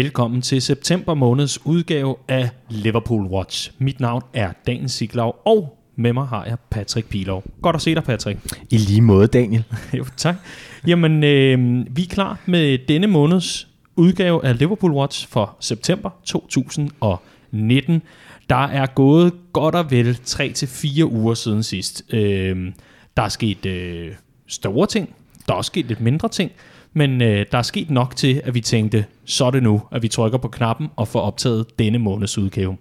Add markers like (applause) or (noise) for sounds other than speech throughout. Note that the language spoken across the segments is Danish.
Velkommen til september måneds udgave af Liverpool Watch. Mit navn er Daniel Siglaug, og med mig har jeg Patrick Pilov. Godt at se dig, Patrick. I lige måde, Daniel. (laughs) jo, tak. Jamen, øh, vi er klar med denne måneds udgave af Liverpool Watch for september 2019. Der er gået godt og vel 3-4 uger siden sidst. Øh, der er sket øh, store ting, der er også sket lidt mindre ting, men øh, der er sket nok til, at vi tænkte, så er det nu, at vi trykker på knappen og får optaget denne måneds udgave.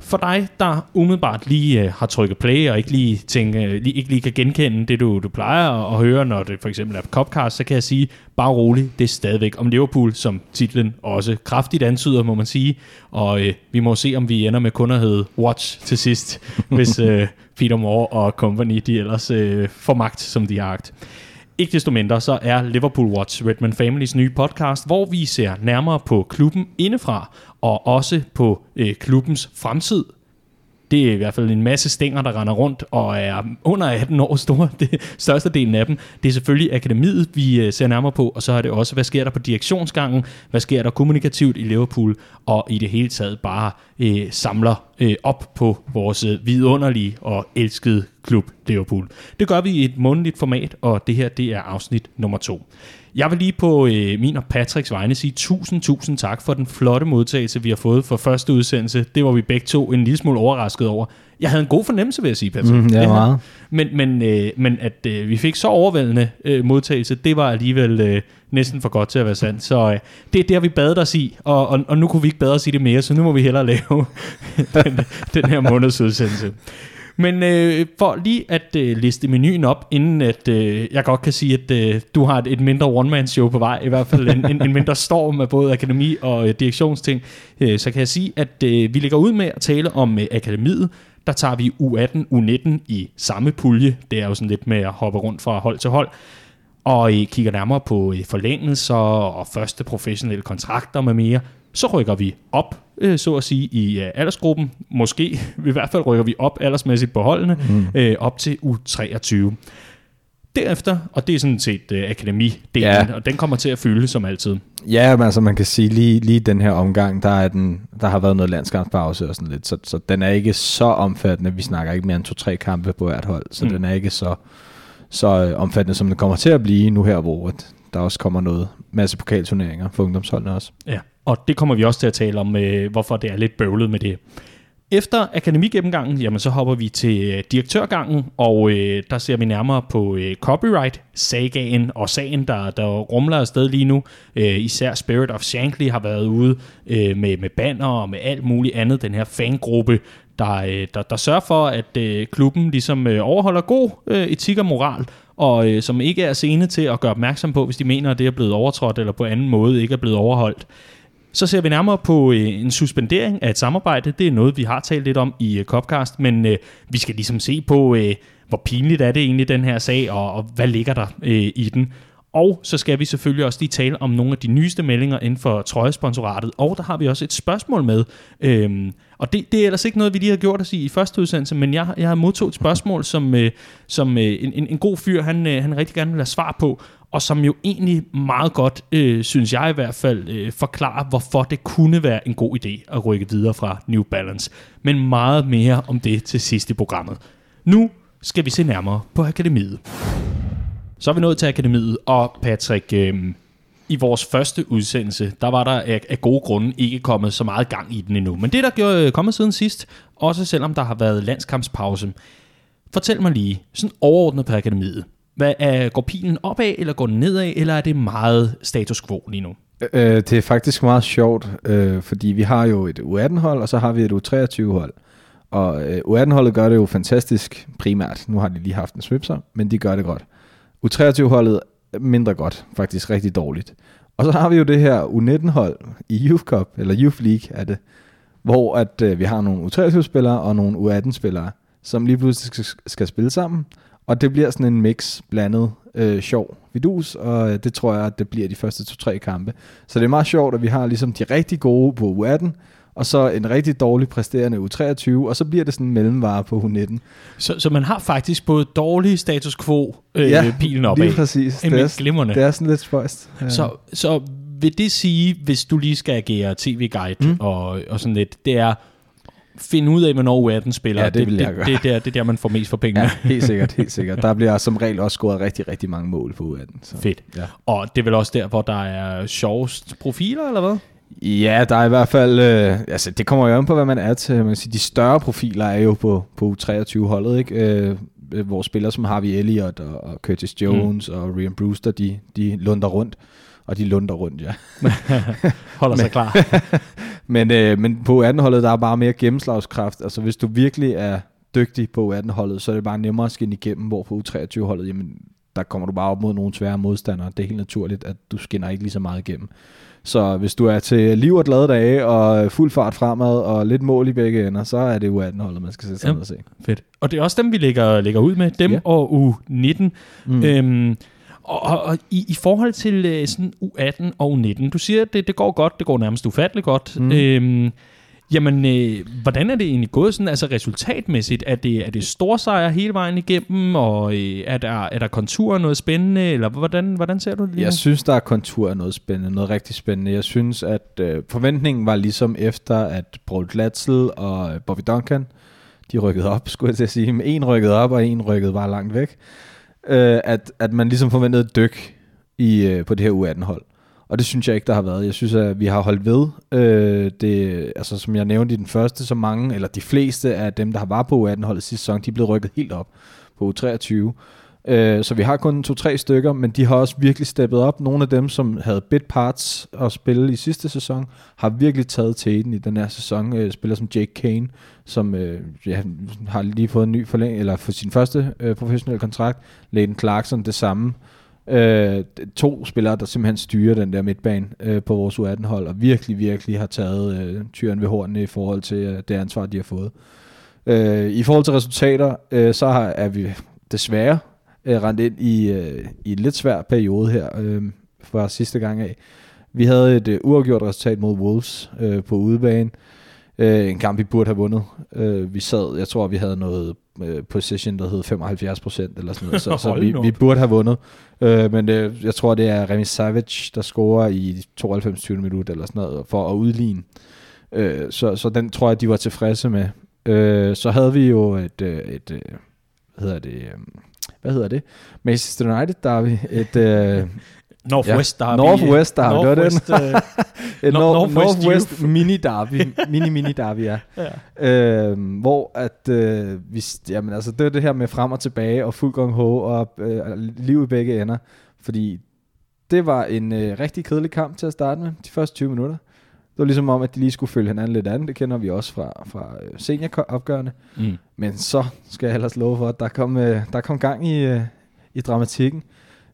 For dig, der umiddelbart lige øh, har trykket play og ikke lige, tænke, øh, lige, ikke lige kan genkende det, du, du plejer at, at høre, når det for eksempel er på Copcast, så kan jeg sige, bare rolig, det er stadigvæk om Liverpool, som titlen også kraftigt antyder, må man sige. Og øh, vi må se, om vi ender med kun at hedde Watch til sidst, (laughs) hvis øh, Peter Moore og company, de ellers øh, får magt, som de har agt. Ikke desto mindre, så er Liverpool Watch Redman Families nye podcast, hvor vi ser nærmere på klubben indefra, og også på øh, klubbens fremtid. Det er i hvert fald en masse stænger, der render rundt og er under 18 år store. (laughs) Det største delen af dem. Det er selvfølgelig akademiet, vi øh, ser nærmere på, og så er det også, hvad sker der på direktionsgangen, hvad sker der kommunikativt i Liverpool, og i det hele taget bare øh, samler øh, op på vores øh, vidunderlige og elskede klub Liverpool. Det gør vi i et månedligt format, og det her det er afsnit nummer to. Jeg vil lige på øh, min og Patricks vegne sige tusind, tusind tak for den flotte modtagelse, vi har fået for første udsendelse. Det var vi begge to en lille smule overrasket over. Jeg havde en god fornemmelse, vil jeg sige, Patrick. Mm, ja, det meget. Men, men, øh, men at øh, vi fik så overvældende øh, modtagelse, det var alligevel øh, næsten for godt til at være sandt. Så øh, det er der, vi bad os i, og, og, og nu kunne vi ikke bade os i det mere, så nu må vi hellere lave (laughs) den, den her måneds udsendelse. Men øh, for lige at øh, liste menuen op, inden at øh, jeg godt kan sige, at øh, du har et, et mindre one-man-show på vej, i hvert fald en, en, en mindre storm af både akademi og øh, direktionsting, øh, så kan jeg sige, at øh, vi ligger ud med at tale om øh, akademiet. Der tager vi U18, U19 i samme pulje. Det er jo sådan lidt med at hoppe rundt fra hold til hold og I kigger nærmere på øh, forlængelser og første professionelle kontrakter med mere, så rykker vi op, øh, så at sige, i øh, aldersgruppen. Måske, (laughs) i hvert fald rykker vi op aldersmæssigt på holdene, mm. øh, op til U23. Derefter, og det er sådan set øh, akademidelen, ja. og den kommer til at fylde som altid. Ja, men altså man kan sige, lige, lige den her omgang, der, er den, der har været noget landskampspause og sådan lidt, så, så den er ikke så omfattende. Vi snakker ikke mere end to-tre kampe på hvert hold, så mm. den er ikke så, så øh, omfattende, som den kommer til at blive nu her, hvor der også kommer noget masse pokalturneringer for ungdomsholdene også. Ja, og det kommer vi også til at tale om, øh, hvorfor det er lidt bøvlet med det. Efter akademigennemgangen, jamen så hopper vi til øh, direktørgangen, og øh, der ser vi nærmere på øh, copyright-sagaen og sagen, der, der rumler afsted lige nu. Øh, især Spirit of Shankly har været ude øh, med, med banner og med alt muligt andet. Den her fangruppe, der, øh, der, der sørger for, at øh, klubben ligesom øh, overholder god øh, etik og moral, og øh, som ikke er sene til at gøre opmærksom på, hvis de mener, at det er blevet overtrådt eller på anden måde ikke er blevet overholdt. Så ser vi nærmere på øh, en suspendering af et samarbejde. Det er noget, vi har talt lidt om i øh, Copcast, men øh, vi skal ligesom se på, øh, hvor pinligt er det egentlig, den her sag, og, og hvad ligger der øh, i den. Og så skal vi selvfølgelig også lige tale om nogle af de nyeste meldinger inden for trøjesponsoratet. Og der har vi også et spørgsmål med. Øh, og det, det er ellers ikke noget, vi lige har gjort os i, i første udsendelse, men jeg, jeg har modtaget et spørgsmål, som, øh, som øh, en, en, en god fyr, han, øh, han rigtig gerne vil have svar på, og som jo egentlig meget godt, øh, synes jeg i hvert fald, øh, forklarer, hvorfor det kunne være en god idé at rykke videre fra New Balance. Men meget mere om det til sidst i programmet. Nu skal vi se nærmere på akademiet. Så er vi nået til akademiet, og Patrick, øh, i vores første udsendelse, der var der af, af gode grunde ikke kommet så meget gang i den endnu. Men det, der gjorde, øh, kommet siden sidst, også selvom der har været landskampspause, fortæl mig lige, sådan overordnet på akademiet, hvad er, går pilen opad, eller går den nedad, eller er det meget status quo lige nu? Øh, øh det er faktisk meget sjovt, øh, fordi vi har jo et U18-hold, og så har vi et U23-hold. Og øh, U18-holdet gør det jo fantastisk primært. Nu har de lige haft en svipser, men de gør det godt. U23-holdet mindre godt, faktisk rigtig dårligt. Og så har vi jo det her U19-hold i Youth Cup, eller Youth League er det, hvor at øh, vi har nogle U23-spillere og nogle U18-spillere, som lige pludselig skal, skal spille sammen. Og det bliver sådan en mix blandet øh, sjov vidus, og øh, det tror jeg, at det bliver de første to-tre kampe. Så det er meget sjovt, at vi har ligesom de rigtig gode på U18, og så en rigtig dårlig præsterende U23, og så bliver det sådan en mellemvare på U19. Så, så man har faktisk både dårlig status quo, øh, ja, pilen opad. lige præcis. Det er, glimrende. det er sådan lidt spøjst. Ja. Så, så vil det sige, hvis du lige skal agere tv-guide mm. og, og sådan lidt, det er finde ud af, hvornår U18 spiller. Ja, det vil det, jeg gøre. det, det, er det er der, man får mest for pengene. Ja, helt sikkert, helt sikkert. Der bliver som regel også scoret rigtig, rigtig mange mål på U18. Så. Fedt. Ja. Og det er vel også der, hvor der er sjovest profiler, eller hvad? Ja, der er i hvert fald, øh, altså det kommer jo an på, hvad man er til. Man kan sige, de større profiler er jo på, på U23-holdet, ikke? Øh, hvor spillere som Harvey Elliott og, og Curtis Jones mm. og Ryan Brewster, de, de lunder rundt. Og de lunder rundt, ja. (laughs) Holder sig klar. (laughs) men, øh, men på U18-holdet, der er bare mere gennemslagskraft. Altså hvis du virkelig er dygtig på U18-holdet, så er det bare nemmere at skinne igennem, hvor på U23-holdet, jamen der kommer du bare op mod nogle svære modstandere. Det er helt naturligt, at du skinner ikke lige så meget igennem. Så hvis du er til liv og glade dage, og fuld fart fremad, og lidt mål i begge ender, så er det U18-holdet, man skal sætte sig ned og se. Fedt. Og det er også dem, vi lægger, lægger ud med. Dem Ja. og U19. Mm. Øhm, og, og, og i, i forhold til øh, sådan U18 og U19, du siger, at det, det går godt, det går nærmest ufatteligt godt. Mm. Øhm, jamen, øh, hvordan er det egentlig gået sådan, altså resultatmæssigt? Er det, er det storsejr hele vejen igennem, og øh, er, der, er der konturer noget spændende, eller hvordan, hvordan ser du det lige? Jeg synes, der er kontur af noget spændende, noget rigtig spændende. Jeg synes, at øh, forventningen var ligesom efter, at Paul Glatzel og øh, Bobby Duncan, de rykkede op, skulle jeg til at sige. Men En rykkede op, og en rykkede bare langt væk. Øh, at, at man ligesom forventede et dyk i, øh, på det her U18-hold. Og det synes jeg ikke, der har været. Jeg synes, at vi har holdt ved. Øh, det, altså, som jeg nævnte i den første, så mange, eller de fleste af dem, der har været på U18-holdet sidste sæson, de er blevet rykket helt op på U23. Øh, så vi har kun to-tre stykker, men de har også virkelig steppet op. Nogle af dem, som havde bit parts at spille i sidste sæson, har virkelig taget tæten i den her sæson. Øh, spiller som Jake Kane, som øh, ja, har lige fået en ny forlæng eller for sin første øh, professionelle kontrakt. Leighton Clarkson det samme. Øh, Øh, to spillere, der simpelthen styrer den der midtbane øh, på vores U18-hold, og virkelig, virkelig har taget øh, tyren ved hornene i forhold til øh, det ansvar, de har fået. Øh, I forhold til resultater, øh, så har, er vi desværre øh, rendt ind i, øh, i en lidt svær periode her øh, fra sidste gang af. Vi havde et øh, uafgjort resultat mod Wolves øh, på udebane. Øh, en kamp, vi burde have vundet. Øh, vi sad, jeg tror, vi havde noget øh, position, der hed 75 procent eller sådan noget, så, (laughs) så vi, op. vi burde have vundet. Øh, men øh, jeg tror, det er Remy Savage, der scorer i 92 20 minutter eller sådan noget, for at udligne. Øh, så, så den tror jeg, de var tilfredse med. Øh, så havde vi jo et, øh, et øh, hvad hedder det, hvad hedder det? Manchester United, der vi et, øh, Northwest Ja, Derby. Northwest Derby, det var den. Northwest, øh, et (laughs) Nor- Nor- Northwest Northwest. Mini Derby, mini mini derby, ja. ja. Øhm, hvor at øh, vi, jamen altså det er det her med frem og tilbage og fuld gang ho og øh, liv i begge ender, fordi det var en øh, rigtig kedelig kamp til at starte med de første 20 minutter. Det var ligesom om, at de lige skulle følge hinanden lidt an. Det kender vi også fra, fra øh, senioropgørende. Mm. Men så skal jeg ellers love for, at der kom, øh, der kom gang i, øh, i dramatikken.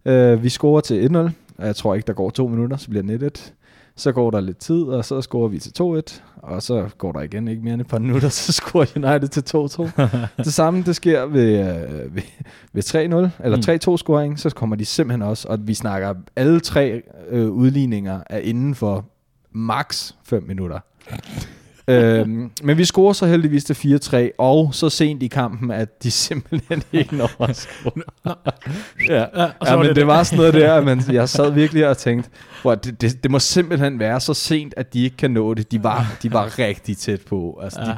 Øh, vi scorer til 1-0, og jeg tror ikke, der går to minutter, så bliver det 1-1. Så går der lidt tid, og så scorer vi til 2-1, og så går der igen ikke mere end et par minutter, så scorer United til 2-2. (laughs) det samme, det sker ved, øh, ved, ved 3-0, eller 3-2-scoring, så kommer de simpelthen også, og vi snakker alle tre øh, udligninger er inden for max 5 minutter. Øhm, men vi scorer så heldigvis til 4-3, og så sent i kampen, at de (laughs) simpelthen ikke når at score. ja, Ja, ja men det det, var sådan noget der, at man, jeg sad virkelig og tænkte, hvor det, det, det må simpelthen være så sent, at de ikke kan nå det. De var, de var rigtig tæt på. Altså, Ja. de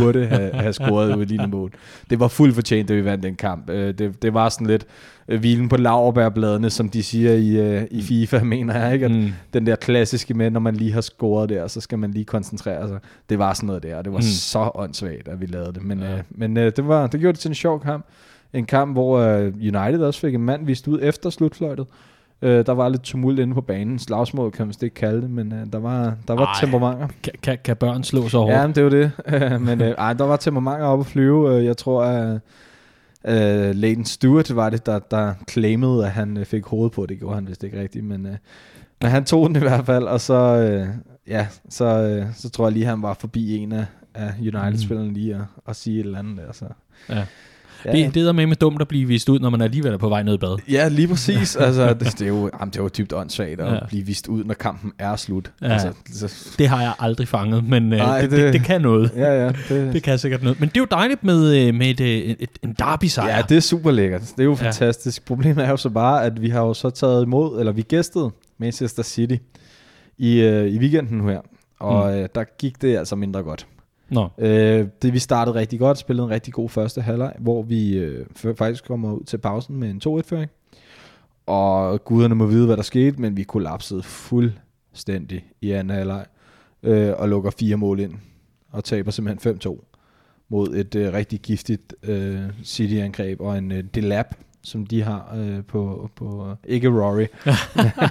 burde have, have scoret udlignet mål. Det var fuldt fortjent, da vi vandt den kamp. Øh, Det, det var sådan lidt øh, hvilen på laurbærbladene, som de siger i, øh, i FIFA, (laughs) mener jeg. Ikke? At Mm. Den der klassiske med, når man lige har scoret der, så skal man lige koncentrere sig. Det var sådan noget der, og det var Mm. mm. så åndssvagt, at vi lavede det. Men, ja. øh, men øh, det, var, det gjorde det til en sjov kamp. En kamp, hvor øh, United også fik en mand vist ud efter slutfløjtet. Øh, der var lidt tumult inde på banen. Slagsmål kan man vist ikke kalde det, men øh, der var, der var Ej. temperamenter. Kan, kan, kan børn slå så hårdt? Ja, men det var det. men øh, ej, der var temperamenter oppe at flyve. Øh, Jeg tror, at øh, Leighton Stewart var det, der, der claimede, at han øh, fik hovedet på. Det gjorde han vist ikke rigtigt, men, øh, men han tog den i hvert fald. Og så, øh, ja, så, øh, så tror jeg lige, han var forbi en af, af United-spillerne lige at, at sige et eller andet der. Så. Ja. Ja, Det, det er med med dumt at blive vist ud, når man alligevel er på vej ned i bad. Ja, lige præcis. (laughs) altså, det, det, er jo, jamen, det er jo dybt åndssvagt at Ja. blive vist ud, når kampen er slut. Ja. Altså, så, Det har jeg aldrig fanget, men øh, Ej, det, det, det- det kan noget. ja, ja. Det, (laughs) Det kan sikkert noget. Men det er jo dejligt med, øh, med et, øh, et, en derby-sejr. Ja, det er super lækkert. Det er jo Ja. fantastisk. Problemet er jo så bare, at vi har jo så taget imod, eller vi gæstede Manchester City. i, øh, i weekenden her, og mm. øh, der gik det altså mindre godt. Nå. Øh, det vi startede rigtig godt, spillede en rigtig god første halvleg, hvor vi øh, faktisk kommer ud til pausen med en 2-1-føring. Og guderne må vide, hvad der skete, men vi kollapsede fuldstændig i anden halvleg øh, og lukker fire mål ind og taber simpelthen 5-2 mod et øh, rigtig giftigt øh, City-angreb og en øh, Delap, som de har øh, på, på ikke Rory, (laughs)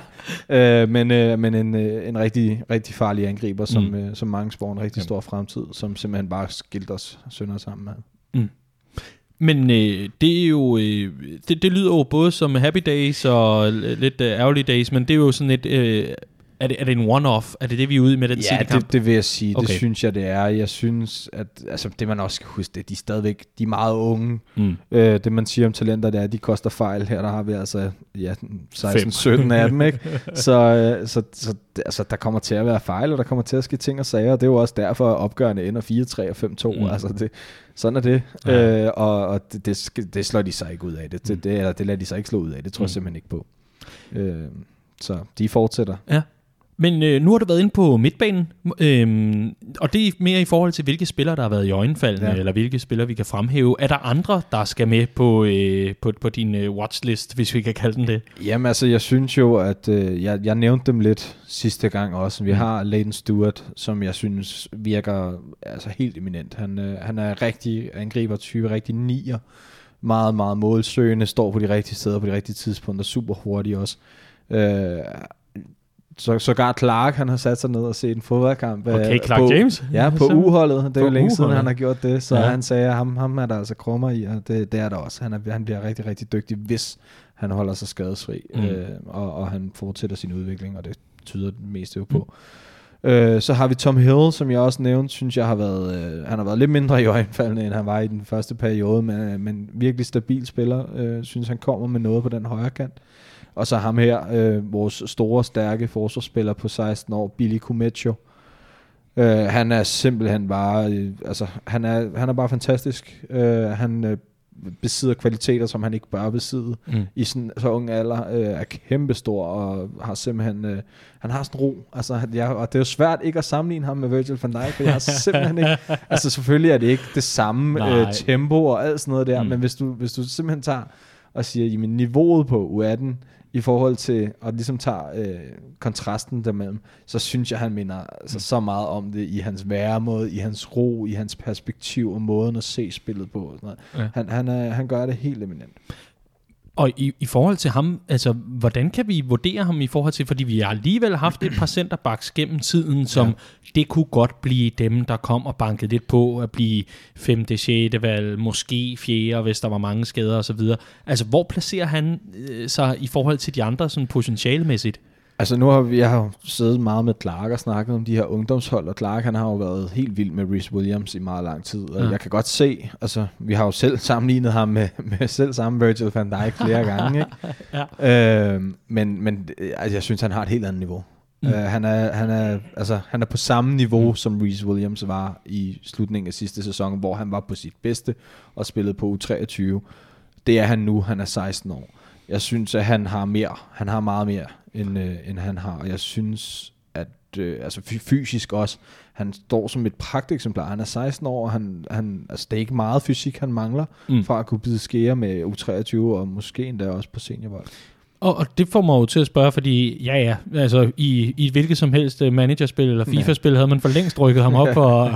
(laughs) øh, men, øh, men en, øh, en rigtig, rigtig farlig angriber, som, mm. øh, som mange spår en rigtig Jamen. stor fremtid, som simpelthen bare skilt os sønder sammen med. Mm. Men øh, det er jo øh, det, det lyder jo både som happy days og lidt øh, ærgerlige days, men det er jo sådan et øh, er det, er det en one-off? Er det det, vi er ude med den ja, City-kamp? det, det vil jeg sige. Okay. Det synes jeg, det er. Jeg synes, at altså, det man også skal huske, det, de er stadigvæk de er meget unge. Mm. Øh, det man siger om talenter, det er, at de koster fejl. Her der har vi altså ja, 16-17 af dem. Ikke? (laughs) Så, øh, så, så altså, der kommer til at være fejl, og der kommer til at ske ting og sager. Det er jo også derfor, at opgørende ender 4-3 og 5-2. Mm. Altså, det, sådan er det. Ja. Øh, og og det, det, det slår de sig ikke ud af. Det, det, mm. det, eller det lader de sig ikke slå ud af. Det tror mm. jeg simpelthen ikke på. Øh, så de fortsætter. Ja. Men øh, nu har du været inde på midtbanen, øh, og det er mere i forhold til, hvilke spillere, der har været i øjenfaldene, ja. eller hvilke spillere, vi kan fremhæve. Er der andre, der skal med på, øh, på, på din øh, watchlist, hvis vi kan kalde den det? Jamen altså, jeg synes jo, at øh, jeg, jeg nævnte dem lidt sidste gang også. Vi mm. har Leighton Stewart, som jeg synes virker altså helt eminent. Han, øh, han er rigtig angriber-type, rigtig nier. Meget, meget målsøgende, står på de rigtige steder på de rigtige tidspunkter, super hurtig også. Øh, så sågar Clark, han har sat sig ned og set en fodboldkamp. Okay, Clark på, James? Ja, på uholdet. Det er jo længe siden, han har gjort det. Så ja. han sagde, at ham, ham er der altså krummer i, og det, det er der også. Han, er, han bliver rigtig, rigtig dygtig, hvis han holder sig skadesfri, mm. øh, og, og han fortsætter sin udvikling, og det tyder det meste jo på. Mm. Øh, så har vi Tom Hill, som jeg også nævnte, synes jeg har været, øh, han har været lidt mindre i øjenfaldene, end han var i den første periode, men, men virkelig stabil spiller. Øh, synes han kommer med noget på den højre kant. Og så ham her, øh, vores store, stærke forsvarsspiller på 16 år, Billy Kumecho. Øh, han er simpelthen bare, øh, altså han er, han er bare fantastisk. Øh, han øh, besidder kvaliteter, som han ikke bør besidde mm. i sådan så ung alder, øh, er kæmpestor og har simpelthen, øh, han har sådan ro, altså, ja, og det er jo svært ikke at sammenligne ham med Virgil van Dijk, for jeg har simpelthen ikke, (laughs) altså selvfølgelig er det ikke det samme øh, tempo og alt sådan noget der, mm. men hvis du, hvis du simpelthen tager og siger, jamen niveauet på U18 i forhold til, og ligesom tager øh, kontrasten dermellem, så synes jeg, han minder altså, mm. så meget om det i hans væremåde, i hans ro, i hans perspektiv og måden at se spillet på. Og sådan noget. Ja. Han, han, er, han gør det helt eminent. Og i, i forhold til ham, altså, hvordan kan vi vurdere ham i forhold til, fordi vi har alligevel haft et par centerbacks gennem tiden, som ja. det kunne godt blive dem, der kom og bankede lidt på at blive 5. 6. valg, måske 4. hvis der var mange skader osv. Altså, hvor placerer han øh, sig i forhold til de andre sådan potentialmæssigt? Altså nu har vi jeg har siddet meget med Clark og snakket om de her ungdomshold, og Clark han har jo været helt vild med Reece Williams i meget lang tid. Og ja. jeg kan godt se, altså vi har jo selv sammenlignet ham med, med selv samme Virgil van Dijk flere gange. Ikke? (laughs) ja. øh, men men altså, jeg synes, han har et helt andet niveau. Mm. Uh, han, er, han, er, altså, han er på samme niveau, mm. som Reece Williams var i slutningen af sidste sæson, hvor han var på sit bedste og spillede på U23. Det er han nu, han er 16 år. Jeg synes, at han har mere. Han har meget mere end, øh, end han har. Og jeg synes, at øh, altså fysisk også, han står som et pragteksemplar. Han er 16 år, og han, han, altså, det er ikke meget fysik, han mangler, mm. for at kunne bide skære med U23, og måske endda også på seniorvold. Og, og det får mig jo til at spørge, fordi ja ja, altså i, i hvilket som helst uh, managerspil eller FIFA-spil havde man for længst rykket ham op (laughs) og,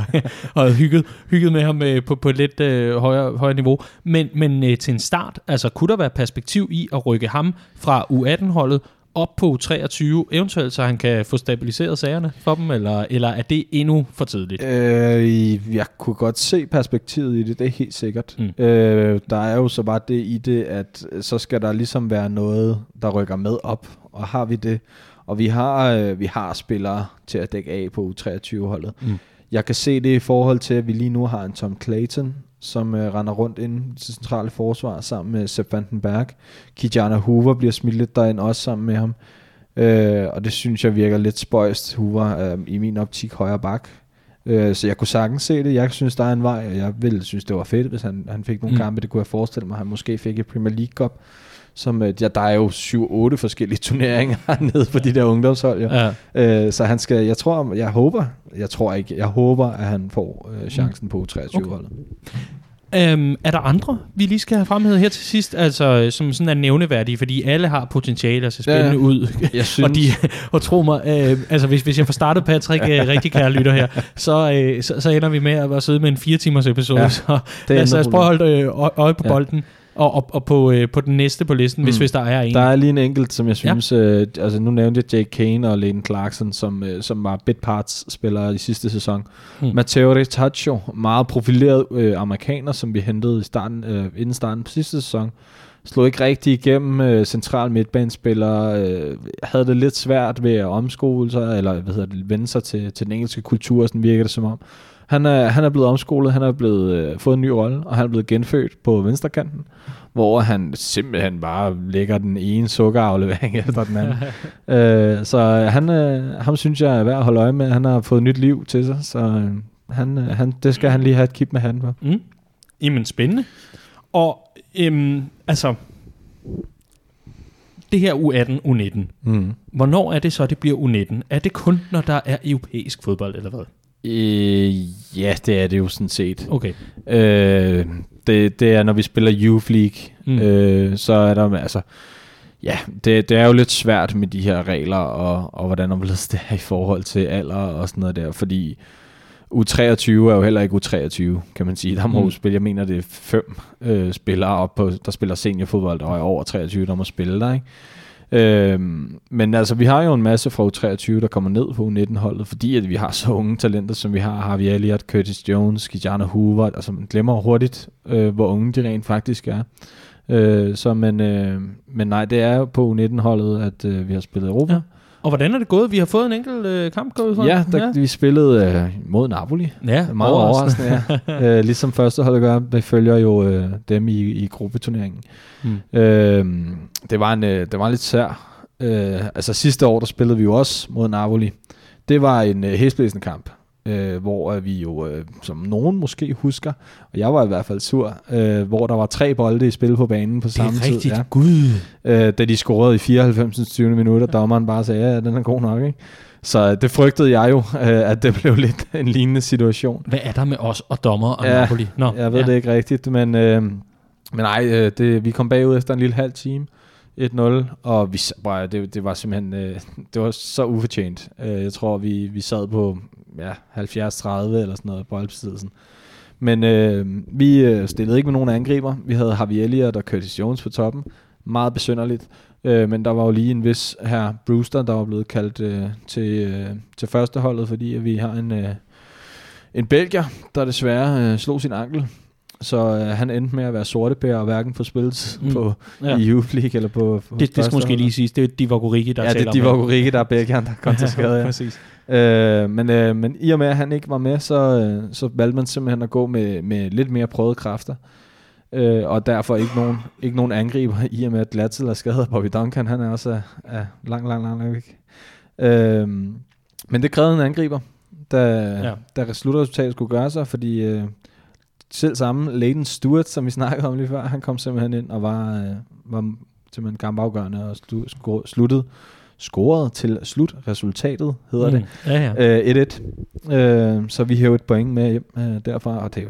og hygget, hygget med ham uh, på, på et lidt uh, højere, højere niveau. Men, men uh, til en start, altså kunne der være perspektiv i at rykke ham fra U18-holdet op på 23, eventuelt så han kan få stabiliseret sagerne for dem, eller, eller er det endnu for tidligt? Øh, jeg kunne godt se perspektivet i det, det er helt sikkert. Mm. Øh, der er jo så bare det i det, at så skal der ligesom være noget, der rykker med op, og har vi det, og vi har, øh, vi har spillere til at dække af på U23-holdet. Mm. Jeg kan se det i forhold til, at vi lige nu har en Tom Clayton, som øh, render rundt ind i det centrale forsvar sammen med Sepp Vandenberg. Kijana Hoover bliver smidt lidt derind også sammen med ham. Øh, og det synes jeg virker lidt spøjst. Hoover øh, i min optik højre bak. Øh, så jeg kunne sagtens se det. Jeg synes, der er en vej, og jeg ville synes, det var fedt, hvis han, han fik nogle mm. kampe. Det kunne jeg forestille mig, han måske fik et Premier League Cup. Som, øh, ja, der er jo 7-8 forskellige (laughs) turneringer nede på de der ungdomshold. Jo. Ja. Øh, så han skal, jeg tror, jeg håber, jeg tror ikke, jeg håber, at han får øh, chancen på 23-holdet. Øhm, er der andre, vi lige skal have fremhævet her til sidst, altså som sådan er nævneværdige, fordi alle har potentiale at se spændende Ja, ud. Jeg synes, (laughs) Og, de, (laughs) og tro mig, øh, altså hvis, hvis jeg får startet Patrick øh, rigtig kære lytter her, så, øh, så, så ender vi med at, sidde med en fire timers episode. Ja, så det os, lad os prøve at holde øh, øje- øje på Ja. bolden, og, og, og på, øh, på den næste på listen, mm. hvis, hvis der er en. Der er lige en enkelt, som jeg synes, ja. øh, altså nu nævnte jeg Jake Kane og Layden Clarkson, som, øh, som var bit parts spillere i sidste sæson. Mm. Matteo Retaccio, meget profileret øh, amerikaner, som vi hentede i starten, øh, inden starten på sidste sæson. Slog ikke rigtig igennem øh, central midtbanespiller, øh, havde det lidt svært ved at omskole sig, eller hvad hedder det, vende sig til, til den engelske kultur, sådan virker det som om. Han er, han er blevet omskolet, han er blevet øh, fået en ny rolle, og han er blevet genfødt på venstrekanten, hvor han simpelthen bare lægger den ene sukkeraflevering (laughs) efter den anden. (laughs) øh, så han, øh, ham synes jeg er værd at holde øje med. Han har fået nyt liv til sig, så øh, han, øh, han, det skal han lige have et kip med handen på. Mm. Jamen, spændende. Og øhm, altså, det her U18, U19, Mm. hvornår er det så, det bliver U19? Er det kun, når der er europæisk fodbold, eller hvad? Øh, ja, det er det jo sådan set. Okay. Øh, det, det er, når vi spiller Youth League, Mm. øh, så er der, altså, ja, det, det er jo lidt svært med de her regler, og, og hvordan omledes det er i forhold til alder og sådan noget der, fordi U23 er jo heller ikke U23, kan man sige. Der må mm. spille, jeg mener, det er fem øh, spillere op på, der spiller seniorfodbold, og er over 23, der må spille der, ikke? Øhm, men altså, vi har jo en masse fra U23, der kommer ned på U19-holdet, fordi at vi har så unge talenter, som vi har. Harvey Elliott, Curtis Jones, Kijana Hoover. Altså, man glemmer hurtigt, øh, hvor unge de rent faktisk er. Øh, så, men, øh, men nej, det er jo på U19-holdet, at øh, vi har spillet Europa. Ja. Og hvordan er det gået? Vi har fået en enkelt øh, kamp gået fra. Ja, der, ja. vi spillede øh, mod Napoli. ja Meget overraskende, ja. (laughs) øh, ligesom første hold gør, det følger jo øh, dem i, i gruppeturneringen. Mm. Øh, det, var en, øh, det var lidt sær. Øh, altså sidste år, der spillede vi jo også mod Napoli. Det var en øh, hæsblæsende kamp, øh, hvor øh, vi jo, øh, som nogen måske husker, og jeg var i hvert fald sur, øh, hvor der var tre bolde i spil på banen på Det er samme rigtigt. tid. Ja. Gud. Øh, da de scorede i 94. 20. minut, og dommeren bare sagde, ja, den er god nok. Ikke? Så øh, det frygtede jeg jo, øh, at det blev (laughs) lidt en lignende situation. Hvad er der med os og dommer og Ja, Napoli? Nå, Jeg ved ja. det ikke rigtigt, men, øh, men nej, øh, det, vi kom bagud efter en lille halv time. 1-0, og vi, det, det var simpelthen øh, det var så ufortjent. Øh, jeg tror, vi, vi sad på ja, 70-30 eller sådan noget på boldbesiddelsen. Men øh, vi øh, stillede ikke med nogen angriber. Vi havde Javier Elliott og Curtis Jones på toppen. Meget besynderligt. Øh, men der var jo lige en vis her Brewster, der var blevet kaldt øh, til, øh, til førsteholdet, fordi at vi har en, øh, en belgier, der desværre øh, slog sin ankel. Så øh, han endte med at være sortepære og hverken få spilletid Mm. på Ja. i Youth League eller på, på Det, det skal måske lige siges. Det er Divock Origi, der Ja, det taler er Divock Origi, der er belgieren, der kom til skade. Ja. Præcis. Øh, men, øh, men i og med, at han ikke var med, så, øh, så valgte man simpelthen at gå med, med lidt mere prøvede kræfter. Øh, og derfor ikke nogen, ikke nogen angriber, i og med at Glatzel er skadet, Bobby Duncan, han er også er, er lang, lang, lang, lang væk. Øh, men det krævede en angriber, da, ja. da slutresultatet skulle gøre sig, fordi øh, selv samme Leighton Stewart, som vi snakkede om lige før, han kom simpelthen ind og var, øh, var simpelthen kampafgørende og slu, sku, sluttede, scorede til slutresultatet, hedder det. Mm. Ja, ja. Øh, 1-1. Øh, så vi hævde et point med hjem øh, derfra, og det er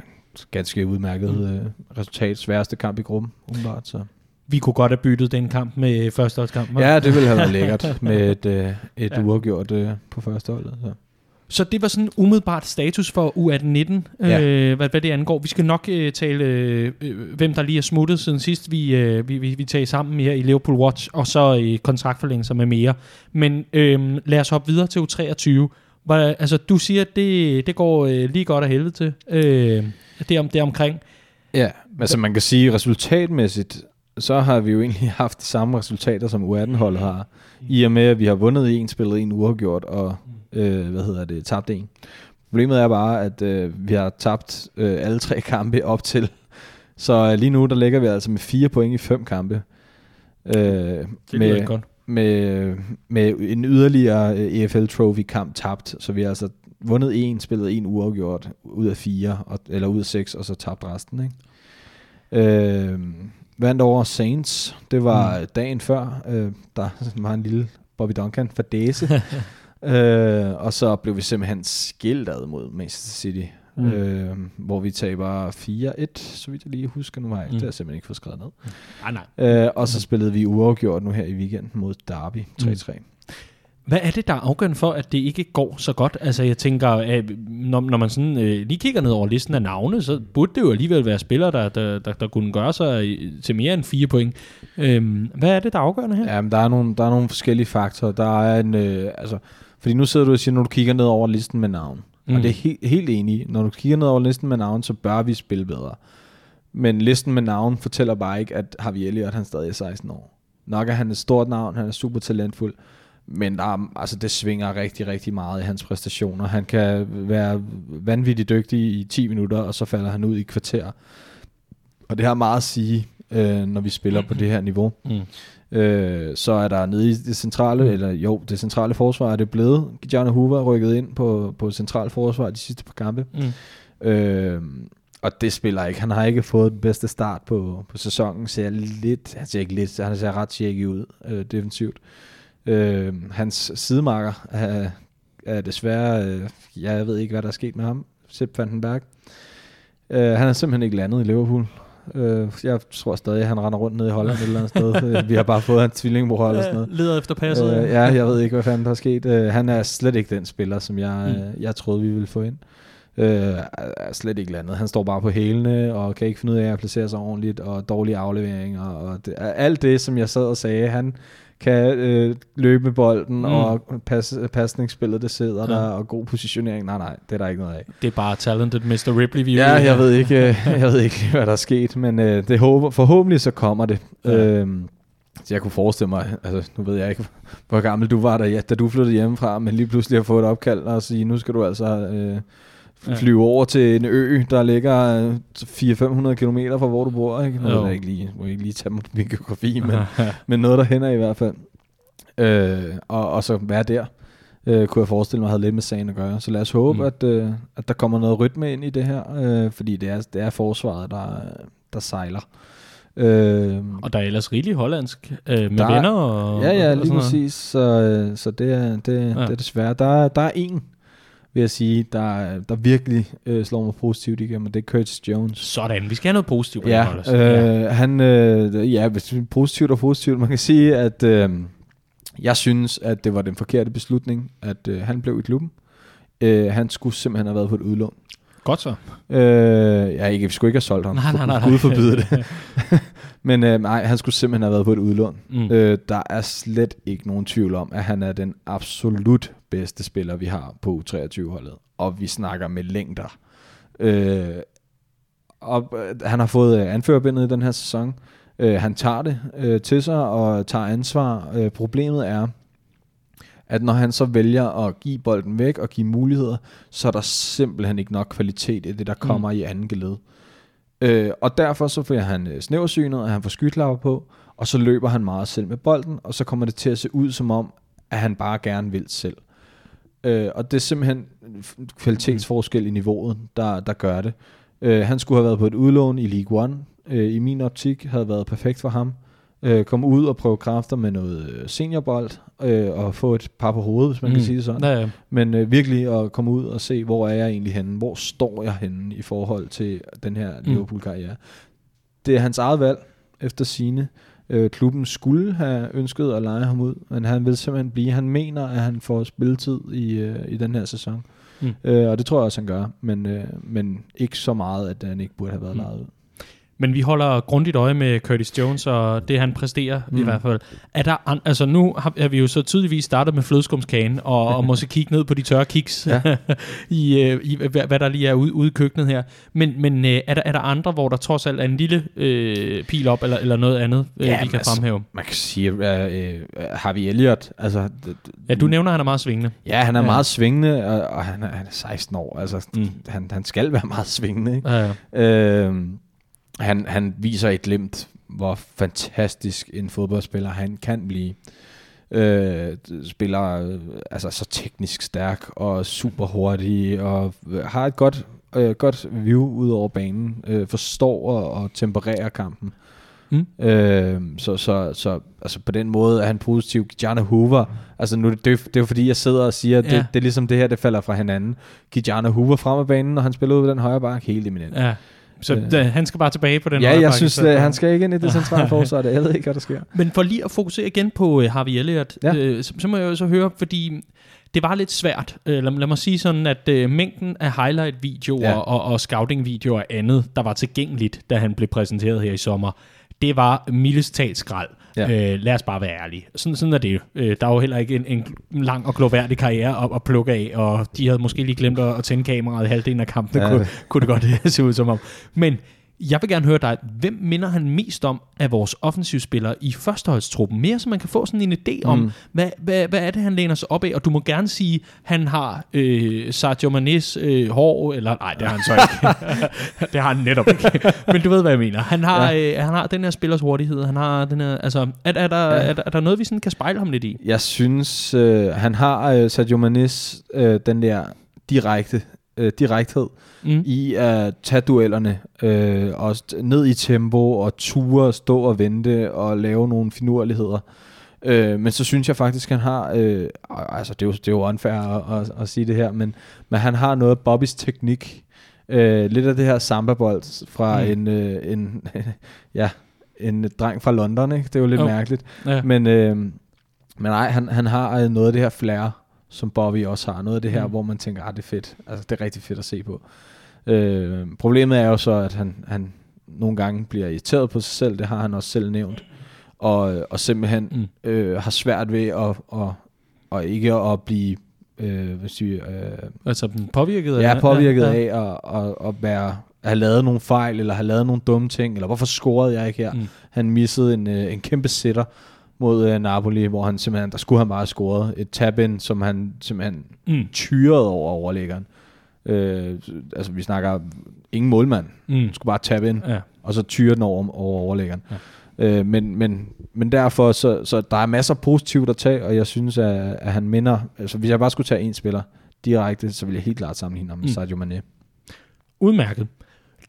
ganske udmærket Mm. øh, resultat. Sværeste kamp i gruppen, umiddelbart. Så. Vi kunne godt have byttet den kamp med førsteholdskampen. Ja, det ville have været lækkert (laughs) med et, øh, et Ja. uafgjort øh, på første holdet. Så. Så det var sådan umiddelbart status for U18-19, Ja. øh, hvad, hvad det angår. Vi skal nok øh, tale, øh, hvem der lige er smuttet siden sidst, vi, øh, vi, vi, vi tager sammen her i Liverpool Watch, og så øh, kontraktforlængelser med mere. Men øh, lad os hoppe videre til U23. Hvor, altså, du siger, at det, det går øh, lige godt af helvede til. Øh, det, om, det omkring. Ja, altså man kan sige resultatmæssigt, så har vi jo egentlig (laughs) haft de samme resultater, som U18-holdet har. I og med, at vi har vundet en, spillet en uafgjort, og øh, hvad hedder det, tabt en. Problemet er bare, at øh, vi har tabt øh, alle tre kampe op til. (laughs) Så øh, lige nu, der ligger vi altså med fire point i fem kampe. Øh, Det med, godt. med, med en yderligere øh, EFL Trophy kamp tabt, så vi har altså vundet en, spillet en uafgjort ud af fire, og, eller ud af seks, og så tabt resten. Ikke? Øh, vandt over Saints. Det var mm. dagen før. Øh, der (laughs) var en lille Bobby Duncan fadese. (laughs) øh, og så blev vi simpelthen skilt ad mod Manchester City. Mm. Øh, hvor vi taber 4-1, så vidt jeg lige husker nu. Nej, mm. det har jeg simpelthen ikke fået skrevet ned. Nej, nej. Øh, og så spillede vi uafgjort nu her i weekenden mod Derby 3-3. Mm. Hvad er det, der er afgørende for, at det ikke går så godt? Altså, jeg tænker, at når, når man sådan øh, lige kigger ned over listen af navne, så burde det jo alligevel være spillere, der, der, der, der kunne gøre sig til mere end fire point. Øhm, hvad er det, der er afgørende her? Jamen, der er nogle, der er nogle forskellige faktorer. Der er en, øh, altså, fordi nu sidder du og siger, når du kigger ned over listen med navn. Mm. Og det er he- helt enig. Når du kigger ned over listen med navn, så bør vi spille bedre. Men listen med navn fortæller bare ikke, at Harvey Elliott han stadig er 16 år. Nok er han et stort navn, han er super talentfuld, men der er, altså, det svinger rigtig, rigtig meget i hans præstationer. Han kan være vanvittigt dygtig i 10 minutter, og så falder han ud i kvarter. Og det har meget at sige, øh, når vi spiller på det her niveau. Mm. Øh, så er der nede i det centrale, mm. eller jo, det centrale forsvar er det blevet. Gianna Hoover er rykket ind på, på centralt forsvar de sidste par kampe. Mm. Øh, og det spiller ikke. Han har ikke fået den bedste start på, på sæsonen. Ser lidt, han ser ikke lidt, han ser ret shaky ud øh, defensivt. Øh, hans sidemarker er, er desværre, øh, jeg ved ikke, hvad der er sket med ham. Sepp van den Berg. Øh, han er simpelthen ikke landet i Liverpool. Øh, jeg tror stadig, at han render rundt nede i Holland et eller andet sted. Øh, (laughs) vi har bare fået en tvillingbror eller sådan noget. Leder efter passet. Øh, ja, jeg ved ikke, hvad fanden der er sket. Øh, han er slet ikke den spiller, som jeg, mm. jeg troede, vi ville få ind. Øh, er slet ikke landet. Han står bare på hælene og kan ikke finde ud af at placere sig ordentligt og dårlige afleveringer og det, alt det, som jeg sad og sagde, han kan øh, løbe med bolden, mm. og pas, pasningsspillet, det sidder ja. der, og god positionering. Nej, nej, det er der ikke noget af. Det er bare talented Mr. Ripley, vi Ja, jeg ved ikke, (laughs) jeg ved ikke, hvad der er sket, men øh, det håber, forhåbentlig så kommer det. Ja. Øhm, så jeg kunne forestille mig, altså nu ved jeg ikke, hvor gammel du var, da, ja, da du flyttede hjemmefra, men lige pludselig har fået et opkald og sige, nu skal du altså øh, flyve ja. over til en ø, der ligger 400-500 km fra hvor du bor. Ikke? Noget, jeg ikke lige, må ikke lige tage min geografi, (laughs) men, men noget der hænder i hvert fald. Øh, og, og så være der, øh, kunne jeg forestille mig, havde lidt med sagen at gøre. Så lad os håbe, mm. at, øh, at der kommer noget rytme ind i det her, øh, fordi det er, det er forsvaret, der, der sejler. Øh, og der er ellers rigeligt hollandsk øh, med der, venner og Ja, ja, lige præcis. Så, øh, så det, er, det, ja. det er desværre. Der, der er en, vil jeg sige, der, der virkelig øh, slår mig positivt igennem, og det er Curtis Jones. Sådan, vi skal have noget positivt ja, det, øh, ja. Han, øh, ja, positivt og positivt. Man kan sige, at øh, jeg synes, at det var den forkerte beslutning, at øh, han blev i klubben. Øh, han skulle simpelthen have været på et udlån. Godt så. Øh, ja, ikke, vi skulle ikke have solgt ham. Nej, nej, nej. Gud forbyde det. (laughs) Men øh, nej, han skulle simpelthen have været på et udlån. Mm. Øh, der er slet ikke nogen tvivl om, at han er den absolut bedste spiller, vi har på U23-holdet. Og vi snakker med længder. Øh, og øh, han har fået øh, anførbindet i den her sæson. Øh, han tager det øh, til sig og tager ansvar. Øh, problemet er, at når han så vælger at give bolden væk og give muligheder, så er der simpelthen ikke nok kvalitet i det, der kommer mm. i anden geled. Øh, og derfor så får han øh, snæversynet, og han får skytlapper på, og så løber han meget selv med bolden, og så kommer det til at se ud som om, at han bare gerne vil selv. Øh, og det er simpelthen kvalitetsforskel i niveauet, der, der gør det. Øh, han skulle have været på et udlån i League One. Øh, I min optik havde været perfekt for ham øh, komme ud og prøve kræfter med noget øh, seniorbold, øh, og få et par på hovedet, hvis man mm. kan sige det sådan. Ja, ja. Men øh, virkelig at komme ud og se, hvor er jeg egentlig henne? Hvor står jeg henne i forhold til den her mm. Liverpool-karriere? Det er hans eget valg, efter sine. Øh, klubben skulle have ønsket at lege ham ud, men han vil simpelthen blive. Han mener, at han får spilletid i, øh, i den her sæson. Mm. Øh, og det tror jeg også, han gør, men, øh, men ikke så meget, at han ikke burde have været mm. lejet ud. Men vi holder grundigt øje med Curtis Jones og det, han præsterer mm. i hvert fald. Er der an, altså nu har, har vi jo så tydeligvis startet med flødeskumskagen og, og (laughs) måske kigge ned på de tørre kiks ja. (laughs) i, øh, i hvad, hvad der lige er ude, ude i køkkenet her. Men, men øh, er, der, er der andre, hvor der trods alt er en lille øh, pil op eller, eller noget andet, øh, ja, vi kan altså, fremhæve? Man kan sige, øh, øh, Harvey Elliott, altså... Ja, du nævner, at han er meget svingende. Ja, han er ja. meget svingende, og, og han, er, han er 16 år. Altså, mm. han, han skal være meget svingende. Ikke? Ja, ja. Øh, han, han viser et glimt, hvor fantastisk en fodboldspiller han kan blive. Øh, spiller øh, altså så teknisk stærk og super hurtig og har et godt, øh, godt view ud over banen. Øh, forstår og, og tempererer kampen. Mm. Øh, så, så, så altså på den måde er han positiv. Gijana Hoover, altså nu, det, det er jo fordi, jeg sidder og siger, ja. det, det er ligesom det her, det falder fra hinanden. Gijana Hoover frem af banen, når han spiller ud ved den højre bak, helt eminent. Ja. Så øh. da, han skal bare tilbage på den Ja, jeg synes, at han skal ikke ind i det centrale forsvar, det jeg ved ikke, hvad der sker. (laughs) Men for lige at fokusere igen på uh, Harvey Elliott, ja. øh, så, så må jeg jo så høre, fordi det var lidt svært. Øh, lad, lad mig sige sådan, at øh, mængden af highlight-videoer ja. og, og scouting-videoer og andet, der var tilgængeligt, da han blev præsenteret her i sommer, det var mildest talt skrald. Ja. Øh, lad os bare være ærlige. Sådan, sådan er det jo. Øh, der er jo heller ikke en, en lang og gloværdig karriere at, at plukke af, og de havde måske lige glemt at, at tænde kameraet halvdelen af kampen. Ja. Kunne, kunne det godt (laughs) se ud som om. Men jeg vil gerne høre dig, hvem minder han mest om af vores offensivspillere i førsteholdstruppen? Mere så man kan få sådan en idé om, mm. hvad, hvad, hvad er det, han læner sig op af? Og du må gerne sige, han har øh, Sergio Manes øh, hår, eller nej, det har han så ikke. (laughs) det har han netop ikke. Men du ved, hvad jeg mener. Han har, ja. øh, han har den her spillers hurtighed. Han har den her, altså, er, er, der, ja. er, der, er der noget, vi sådan kan spejle ham lidt i? Jeg synes, øh, han har øh, Sergio Manes, øh, den der direkte øh, direkthed mm. i at tage duellerne, øh, og ned i tempo, og ture, stå og vente, og lave nogle finurligheder. Øh, men så synes jeg faktisk, han har, øh, altså det er jo, det er jo unfair at, at, at sige det her, men, men han har noget af Bobbys teknik, øh, lidt af det her samba-bold fra mm. en, øh, en, (laughs) ja, en dreng fra London, ikke? det er jo lidt oh. mærkeligt. Ja. Men, øh, men nej, han, han har øh, noget af det her flair, som Bobby også har. Noget af det her, mm. hvor man tænker, ah, det er fedt. Altså, det er rigtig fedt at se på. Øh, problemet er jo så, at han, han nogle gange bliver irriteret på sig selv. Det har han også selv nævnt. Og, og simpelthen mm. øh, har svært ved at, at, at ikke at blive øh, hvad siger, øh, altså påvirket af ja, påvirket ja, ja. af at, at, at være at have lavet nogle fejl, eller have lavet nogle dumme ting, eller hvorfor scorede jeg ikke her? Mm. Han missede en, øh, en kæmpe sitter, mod uh, Napoli, hvor han simpelthen, der skulle han bare have scoret et tab som han simpelthen mm. tyrede over overlæggeren. Uh, altså vi snakker ingen målmand, mm. han skulle bare tabe ind, ja. og så tyre den over, over overlæggeren. Ja. Uh, men, men, men derfor, så, så der er masser af positivt at tage, og jeg synes, at, at han minder, altså hvis jeg bare skulle tage en spiller direkte, så ville jeg helt klart sammenligne ham med mm. Sadio Mane. Udmærket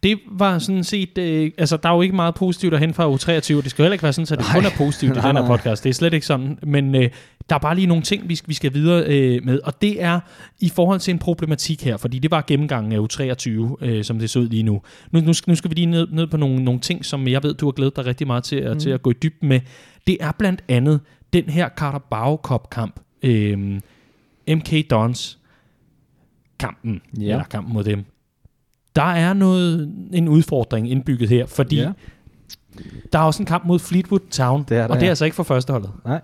det var sådan set, øh, altså der er jo ikke meget positivt at hente fra U23, det skal heller ikke være sådan, at det kun er positivt i (laughs) den her podcast, det er slet ikke sådan, men øh, der er bare lige nogle ting, vi, vi skal videre øh, med, og det er i forhold til en problematik her, fordi det var gennemgangen af U23, øh, som det så ud lige nu. Nu, nu, nu skal vi lige ned, ned på nogle, nogle ting, som jeg ved, du har glædet dig rigtig meget til, mm. til at gå i dybden med. Det er blandt andet den her Carabao Cup kamp, øh, MK Dons kampen, ja. eller kampen mod dem der er noget, en udfordring indbygget her, fordi ja. der er også en kamp mod Fleetwood Town, det er der, og det er ja. altså ikke for førsteholdet. Nej.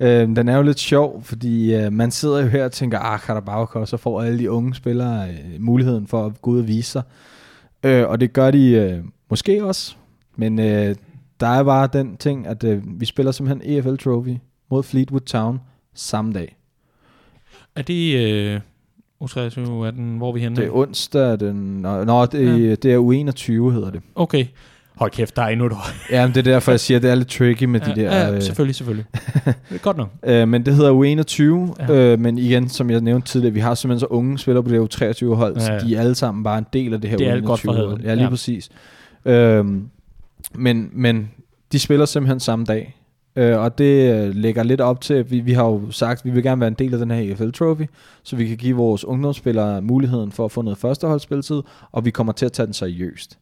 Øh, den er jo lidt sjov, fordi øh, man sidder jo her og tænker, ah, Carabao så får alle de unge spillere øh, muligheden for at gå ud og vise sig. Øh, og det gør de øh, måske også, men øh, der er bare den ting, at øh, vi spiller simpelthen EFL Trophy mod Fleetwood Town samme dag. Er det... Øh U23 er den, hvor er vi henne? Det er onsdag, den, nå, nå det, ja. det er U21 hedder det. Okay. Hold kæft, der er endnu et år. (laughs) ja, men det er derfor, jeg siger, at det er lidt tricky med ja, de der... Ja, øh, selvfølgelig, selvfølgelig. (laughs) godt nok. Øh, men det hedder U21, ja. øh, men igen, som jeg nævnte tidligere, vi har simpelthen så unge spillere på det U23-hold, ja, ja. så de er alle sammen bare en del af det her det er U21 godt for Ja, lige ja. præcis. Øh, men, men de spiller simpelthen samme dag. Øh, og det øh, lægger lidt op til, at vi, vi har jo sagt, at vi vil gerne være en del af den her EFL Trophy, så vi kan give vores ungdomsspillere muligheden for at få noget førsteholdsspilletid, og vi kommer til at tage den seriøst.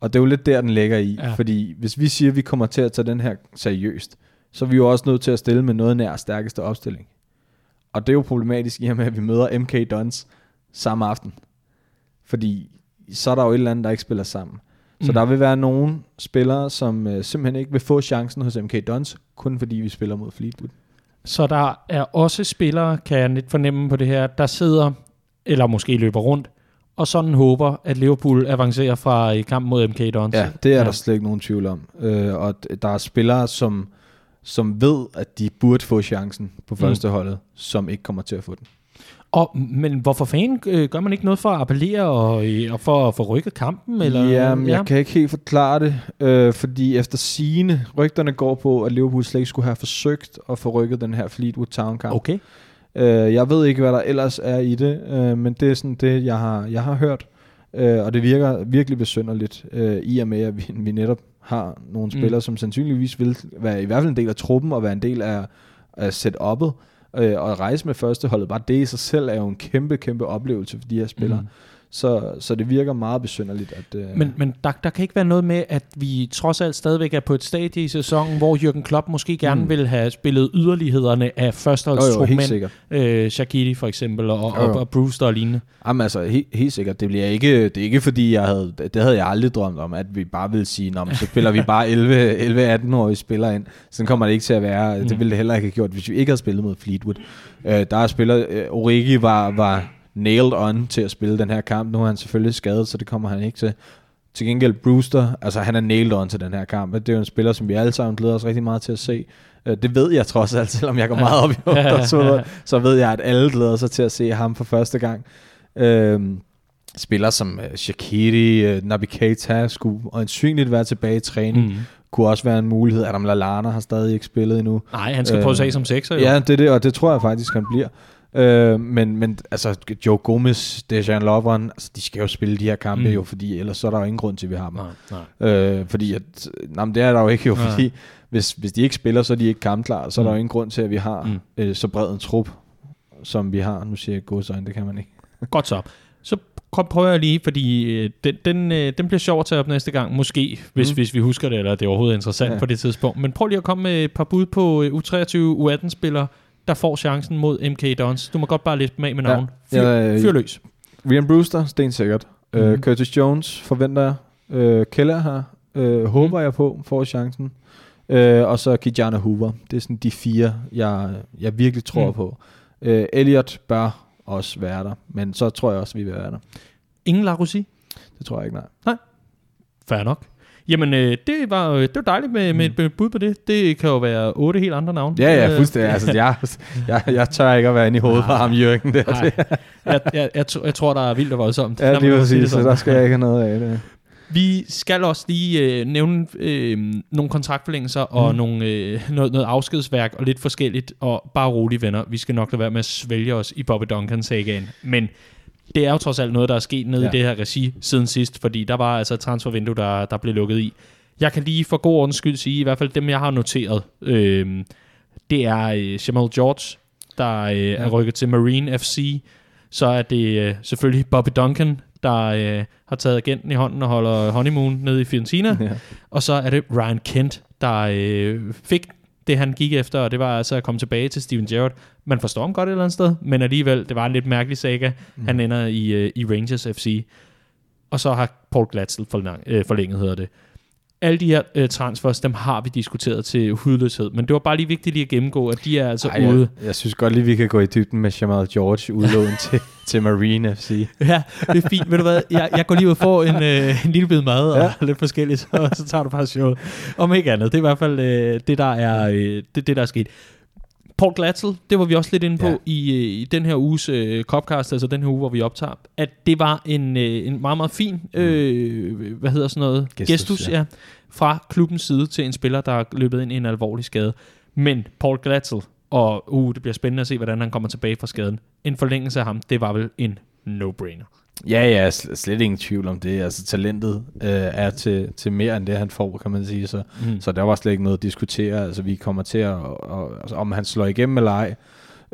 Og det er jo lidt der, den ligger i, ja. fordi hvis vi siger, at vi kommer til at tage den her seriøst, så er vi jo også nødt til at stille med noget nær stærkeste opstilling. Og det er jo problematisk i og med, at vi møder MK Dons samme aften. Fordi så er der jo et eller andet, der ikke spiller sammen. Så mm. der vil være nogle spillere, som øh, simpelthen ikke vil få chancen hos MK Dons, kun fordi vi spiller mod Fleetwood. Så der er også spillere, kan jeg lidt fornemme på det her, der sidder, eller måske løber rundt, og sådan håber, at Liverpool avancerer fra i kamp mod MK Dons. Ja, det er ja. der slet ikke nogen tvivl om. Øh, og der er spillere, som, som ved, at de burde få chancen på første mm. holdet, som ikke kommer til at få den. Og, men hvorfor fanden øh, gør man ikke noget for at appellere og, øh, og for at få rykket kampen? Eller? Ja, men ja. jeg kan ikke helt forklare det, øh, fordi efter sine rygterne går på, at Liverpool slet ikke skulle have forsøgt at få rykket den her Fleetwood Town kamp. Okay. Øh, jeg ved ikke, hvad der ellers er i det, øh, men det er sådan det, jeg har, jeg har hørt. Øh, og det virker virkelig besynderligt, øh, i og med, at vi, vi netop har nogle spillere, mm. som sandsynligvis vil være i hvert fald en del af truppen og være en del af, af setup'et. Øh, og at rejse med førsteholdet, bare det i sig selv er jo en kæmpe, kæmpe oplevelse for de her spillere. Mm. Så, så det virker meget besynderligt. At, øh Men, men der, der kan ikke være noget med, at vi trods alt stadigvæk er på et stadie i sæsonen, hvor Jürgen Klopp måske gerne mm. vil have spillet yderlighederne af førsteholdstrupmænd. Øh, Shaqiri for eksempel, og, og, og Brewster og lignende. Jamen altså, he, helt sikkert. Det, bliver ikke, det er ikke fordi, jeg havde, det havde jeg aldrig drømt om, at vi bare ville sige, Nå, så spiller vi bare 11-18-årige spillere ind. Sådan kommer det ikke til at være. Mm. Det ville det heller ikke have gjort, hvis vi ikke havde spillet mod Fleetwood. Øh, der er spiller, øh, Origi var, var nailed on til at spille den her kamp. Nu er han selvfølgelig skadet, så det kommer han ikke til. Til gengæld Brewster, altså han er nailed on til den her kamp. Det er jo en spiller, som vi alle sammen glæder os rigtig meget til at se. Øh, det ved jeg trods alt, (laughs) selvom jeg går meget op i så, (laughs) så ved jeg, at alle glæder sig til at se ham for første gang. Øhm, spiller som uh, Shakiri, uh, Nabi Keita skulle øjensynligt være tilbage i træning. Mm. Kunne også være en mulighed. Adam Lallana har stadig ikke spillet endnu. Nej, han skal øh, prøve se som sekser jo. Ja, det er det, og det tror jeg faktisk, han bliver. Øh, men, men altså, Joe Gomez, Dejan Lovren, altså, de skal jo spille de her kampe mm. jo, fordi ellers så er der jo ingen grund til, at vi har dem. Nej, nej. Øh, fordi at, nej, det er der jo ikke jo, fordi hvis, hvis de ikke spiller, så er de ikke kampklar, så mm. er der jo mm. ingen grund til, at vi har mm. øh, så bred en trup, som vi har. Nu siger jeg godsøjne, det kan man ikke. Godt så. Så prøver jeg lige, fordi øh, den, den, øh, den bliver sjov at tage op næste gang, måske, hvis, mm. hvis vi husker det, eller det er overhovedet interessant ja. på det tidspunkt. Men prøv lige at komme med et par bud på øh, U23, U18-spillere, der får chancen mod MK Dons. Du må godt bare lidt med med navn. Fyr, ja, fyr løs. Ryan Brewster, stensikkert. Mm. Uh, Curtis Jones forventer jeg. Uh, Keller her, uh, håber mm. jeg på, får chancen. Uh, og så Kijana Hoover. Det er sådan de fire, jeg, jeg virkelig tror mm. på. Uh, Elliot bør også være der, men så tror jeg også, vi vil være der. Ingen Larussi? Det tror jeg ikke, nej. Nej. Fair nok. Jamen, øh, det, var, øh, det var dejligt med, med et mm. bud på det. Det kan jo være otte helt andre navne. Ja, ja, fuldstændig. altså, jeg, jeg, jeg tør ikke at være inde i hovedet på ham, Jørgen. Der. Nej. Jeg, jeg, jeg, jeg tror, der er vildt og voldsomt. Ja, lige præcis, så der skal jeg ikke have noget af det. Vi skal også lige øh, nævne øh, nogle kontraktforlængelser og mm. nogle, øh, noget, noget afskedsværk og lidt forskelligt. Og bare rolig venner, vi skal nok lade være med at svælge os i Bobby Duncan-sagaen. Men det er jo trods alt noget, der er sket nede ja. i det her regi siden sidst, fordi der var altså et transfervindue, der, der blev lukket i. Jeg kan lige for god ordens skyld sige, i hvert fald dem, jeg har noteret, øh, det er øh, Jamal George, der øh, ja. er rykket til Marine FC. Så er det øh, selvfølgelig Bobby Duncan, der øh, har taget agenten i hånden og holder honeymoon nede i Fiorentina. (laughs) Ja. Og så er det Ryan Kent, der øh, fik det, han gik efter, og det var altså at komme tilbage til Steven Gerrard. Man forstår ham godt et eller andet sted, men alligevel, det var en lidt mærkelig saga. Mm. Han ender i, uh, i Rangers FC. Og så har Paul Glatzel forlang, øh, forlænget, hedder det alle de her øh, transfers, dem har vi diskuteret til hudløshed, men det var bare lige vigtigt lige at gennemgå, at de er altså Ej, ude. Jeg, jeg synes godt lige, vi kan gå i dybden med Jamal George udlån (laughs) til, til Marine FC. Ja, det er fint. Ved du hvad, jeg, jeg går lige ud og får en, øh, en lille bid mad og ja. (laughs) lidt forskelligt, og så tager du bare showet. Om ikke andet, det er i hvert fald øh, det, der er, øh, det, det, der er sket. Paul Glatzel, det var vi også lidt inde på ja. i, øh, i den her uges øh, Copcast, altså den her uge, hvor vi optager, at det var en, øh, en meget, meget fin, øh, hvad hedder sådan noget, gestus, gestus ja. ja, fra klubbens side til en spiller, der er løbet ind i en alvorlig skade. Men Paul Glatzel, og uh, det bliver spændende at se, hvordan han kommer tilbage fra skaden. En forlængelse af ham, det var vel en no-brainer. Ja, ja, slet ingen tvivl om det. Altså talentet øh, er til, til mere end det, han får, kan man sige. Så, mm. så der var slet ikke noget at diskutere. Altså vi kommer til at, og, altså, om han slår igennem eller ej,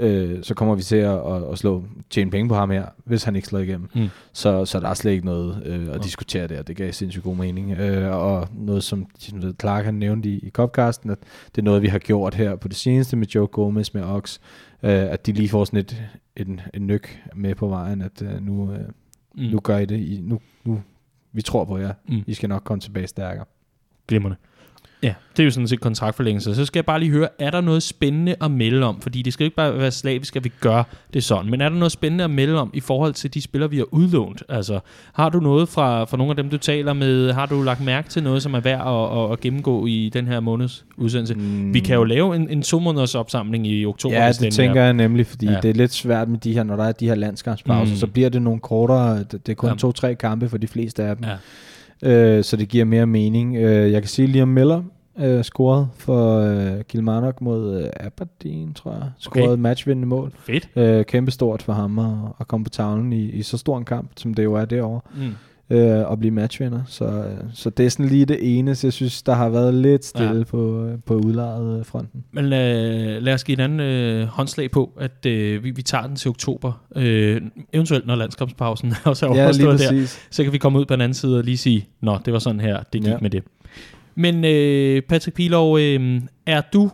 øh, så kommer vi til at, at, at slå, tjene penge på ham her, hvis han ikke slår igennem. Mm. Så, så der er slet ikke noget øh, at diskutere der. Det gav sindssygt god mening. Øh, og noget, som Clark han nævnte i, i Copcasten, at det er noget, vi har gjort her på det seneste med Joe Gomez, med Ox, øh, at de lige får sådan et, en, en nyk med på vejen, at øh, nu, øh, mm. nu gør I det. I, nu, nu, vi tror på jer. Mm. I skal nok komme tilbage stærkere. Glimrende. Ja, det er jo sådan set kontraktforlængelse. Så skal jeg bare lige høre, er der noget spændende at melde om? Fordi det skal jo ikke bare være slavisk, at vi gør det sådan. Men er der noget spændende at melde om i forhold til de spillere, vi har udlånt? Altså, har du noget fra, fra nogle af dem, du taler med? Har du lagt mærke til noget, som er værd at, at, at gennemgå i den her måneds udsendelse? Mm. Vi kan jo lave en, en to måneders opsamling i oktober. Ja, det tænker jeg nemlig, fordi ja. det er lidt svært med de her, når der er de her landskampspauser, mm. så bliver det nogle kortere, det er kun ja. to-tre kampe for de fleste af dem. Ja. Øh, så det giver mere mening. Øh, jeg kan sige, Liam Miller øh, scoret for øh, Kilmarnock mod øh, Aberdeen, tror jeg. Scoret okay. matchvindende mål. Fedt. Øh, kæmpe stort for ham at, at komme på tavlen i, i så stor en kamp, som det jo er derovre. Mm. Øh, og blive matchvinder. Så, øh, så det er sådan lige det ene, så jeg synes, der har været lidt stille ja. på, øh, på udlejet fronten. Men øh, lad os give en anden øh, håndslag på, at øh, vi, vi tager den til oktober, øh, eventuelt når landskampspausen (laughs) også er Ja, overstået der, præcis. så kan vi komme ud på den anden side og lige sige, nå, det var sådan her, det gik Ja. ja. med det. Men øh, Patrick Pilov, øh, er du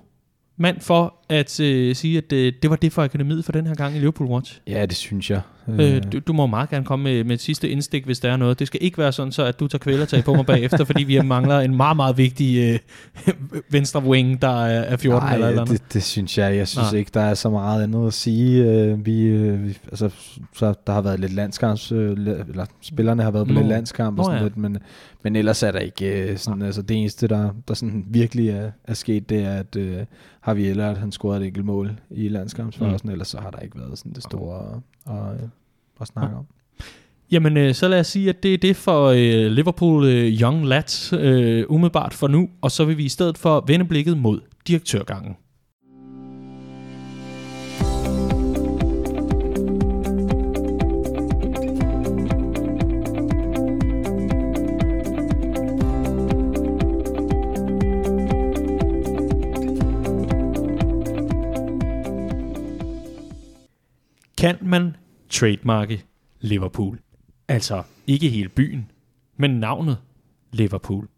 mand for at øh, sige, at øh, det var det for akademiet for den her gang i Liverpool Watch? Ja, det synes jeg. Øh, du, du må meget gerne komme med, med et sidste indstik, hvis der er noget. Det skal ikke være sådan, så at du tager kvælertag på mig bagefter, fordi vi mangler en meget, meget vigtig øh, venstre wing, der er er 14 Nej, eller eller andet. det, det synes jeg. Jeg synes Nej. ikke, der er så meget andet at sige. Øh, vi, øh, vi, altså, så der har været lidt landskamps, øh, eller spillerne har været på Nå. lidt landskamp og Nå, sådan ja. lidt, men, men ellers er der ikke øh, sådan, altså det eneste, der, der sådan virkelig er, er sket, det er, at øh, har vi eller at han scorede et enkelt mål i landskampsfasen, mm. ellers så har der ikke været sådan det store at, at, at snakke om. Jamen, øh, så lad os sige, at det er det for øh, Liverpool øh, Young Lads øh, umiddelbart for nu, og så vil vi i stedet for vende blikket mod direktørgangen. Kan man trademarke Liverpool? Altså ikke hele byen, men navnet Liverpool.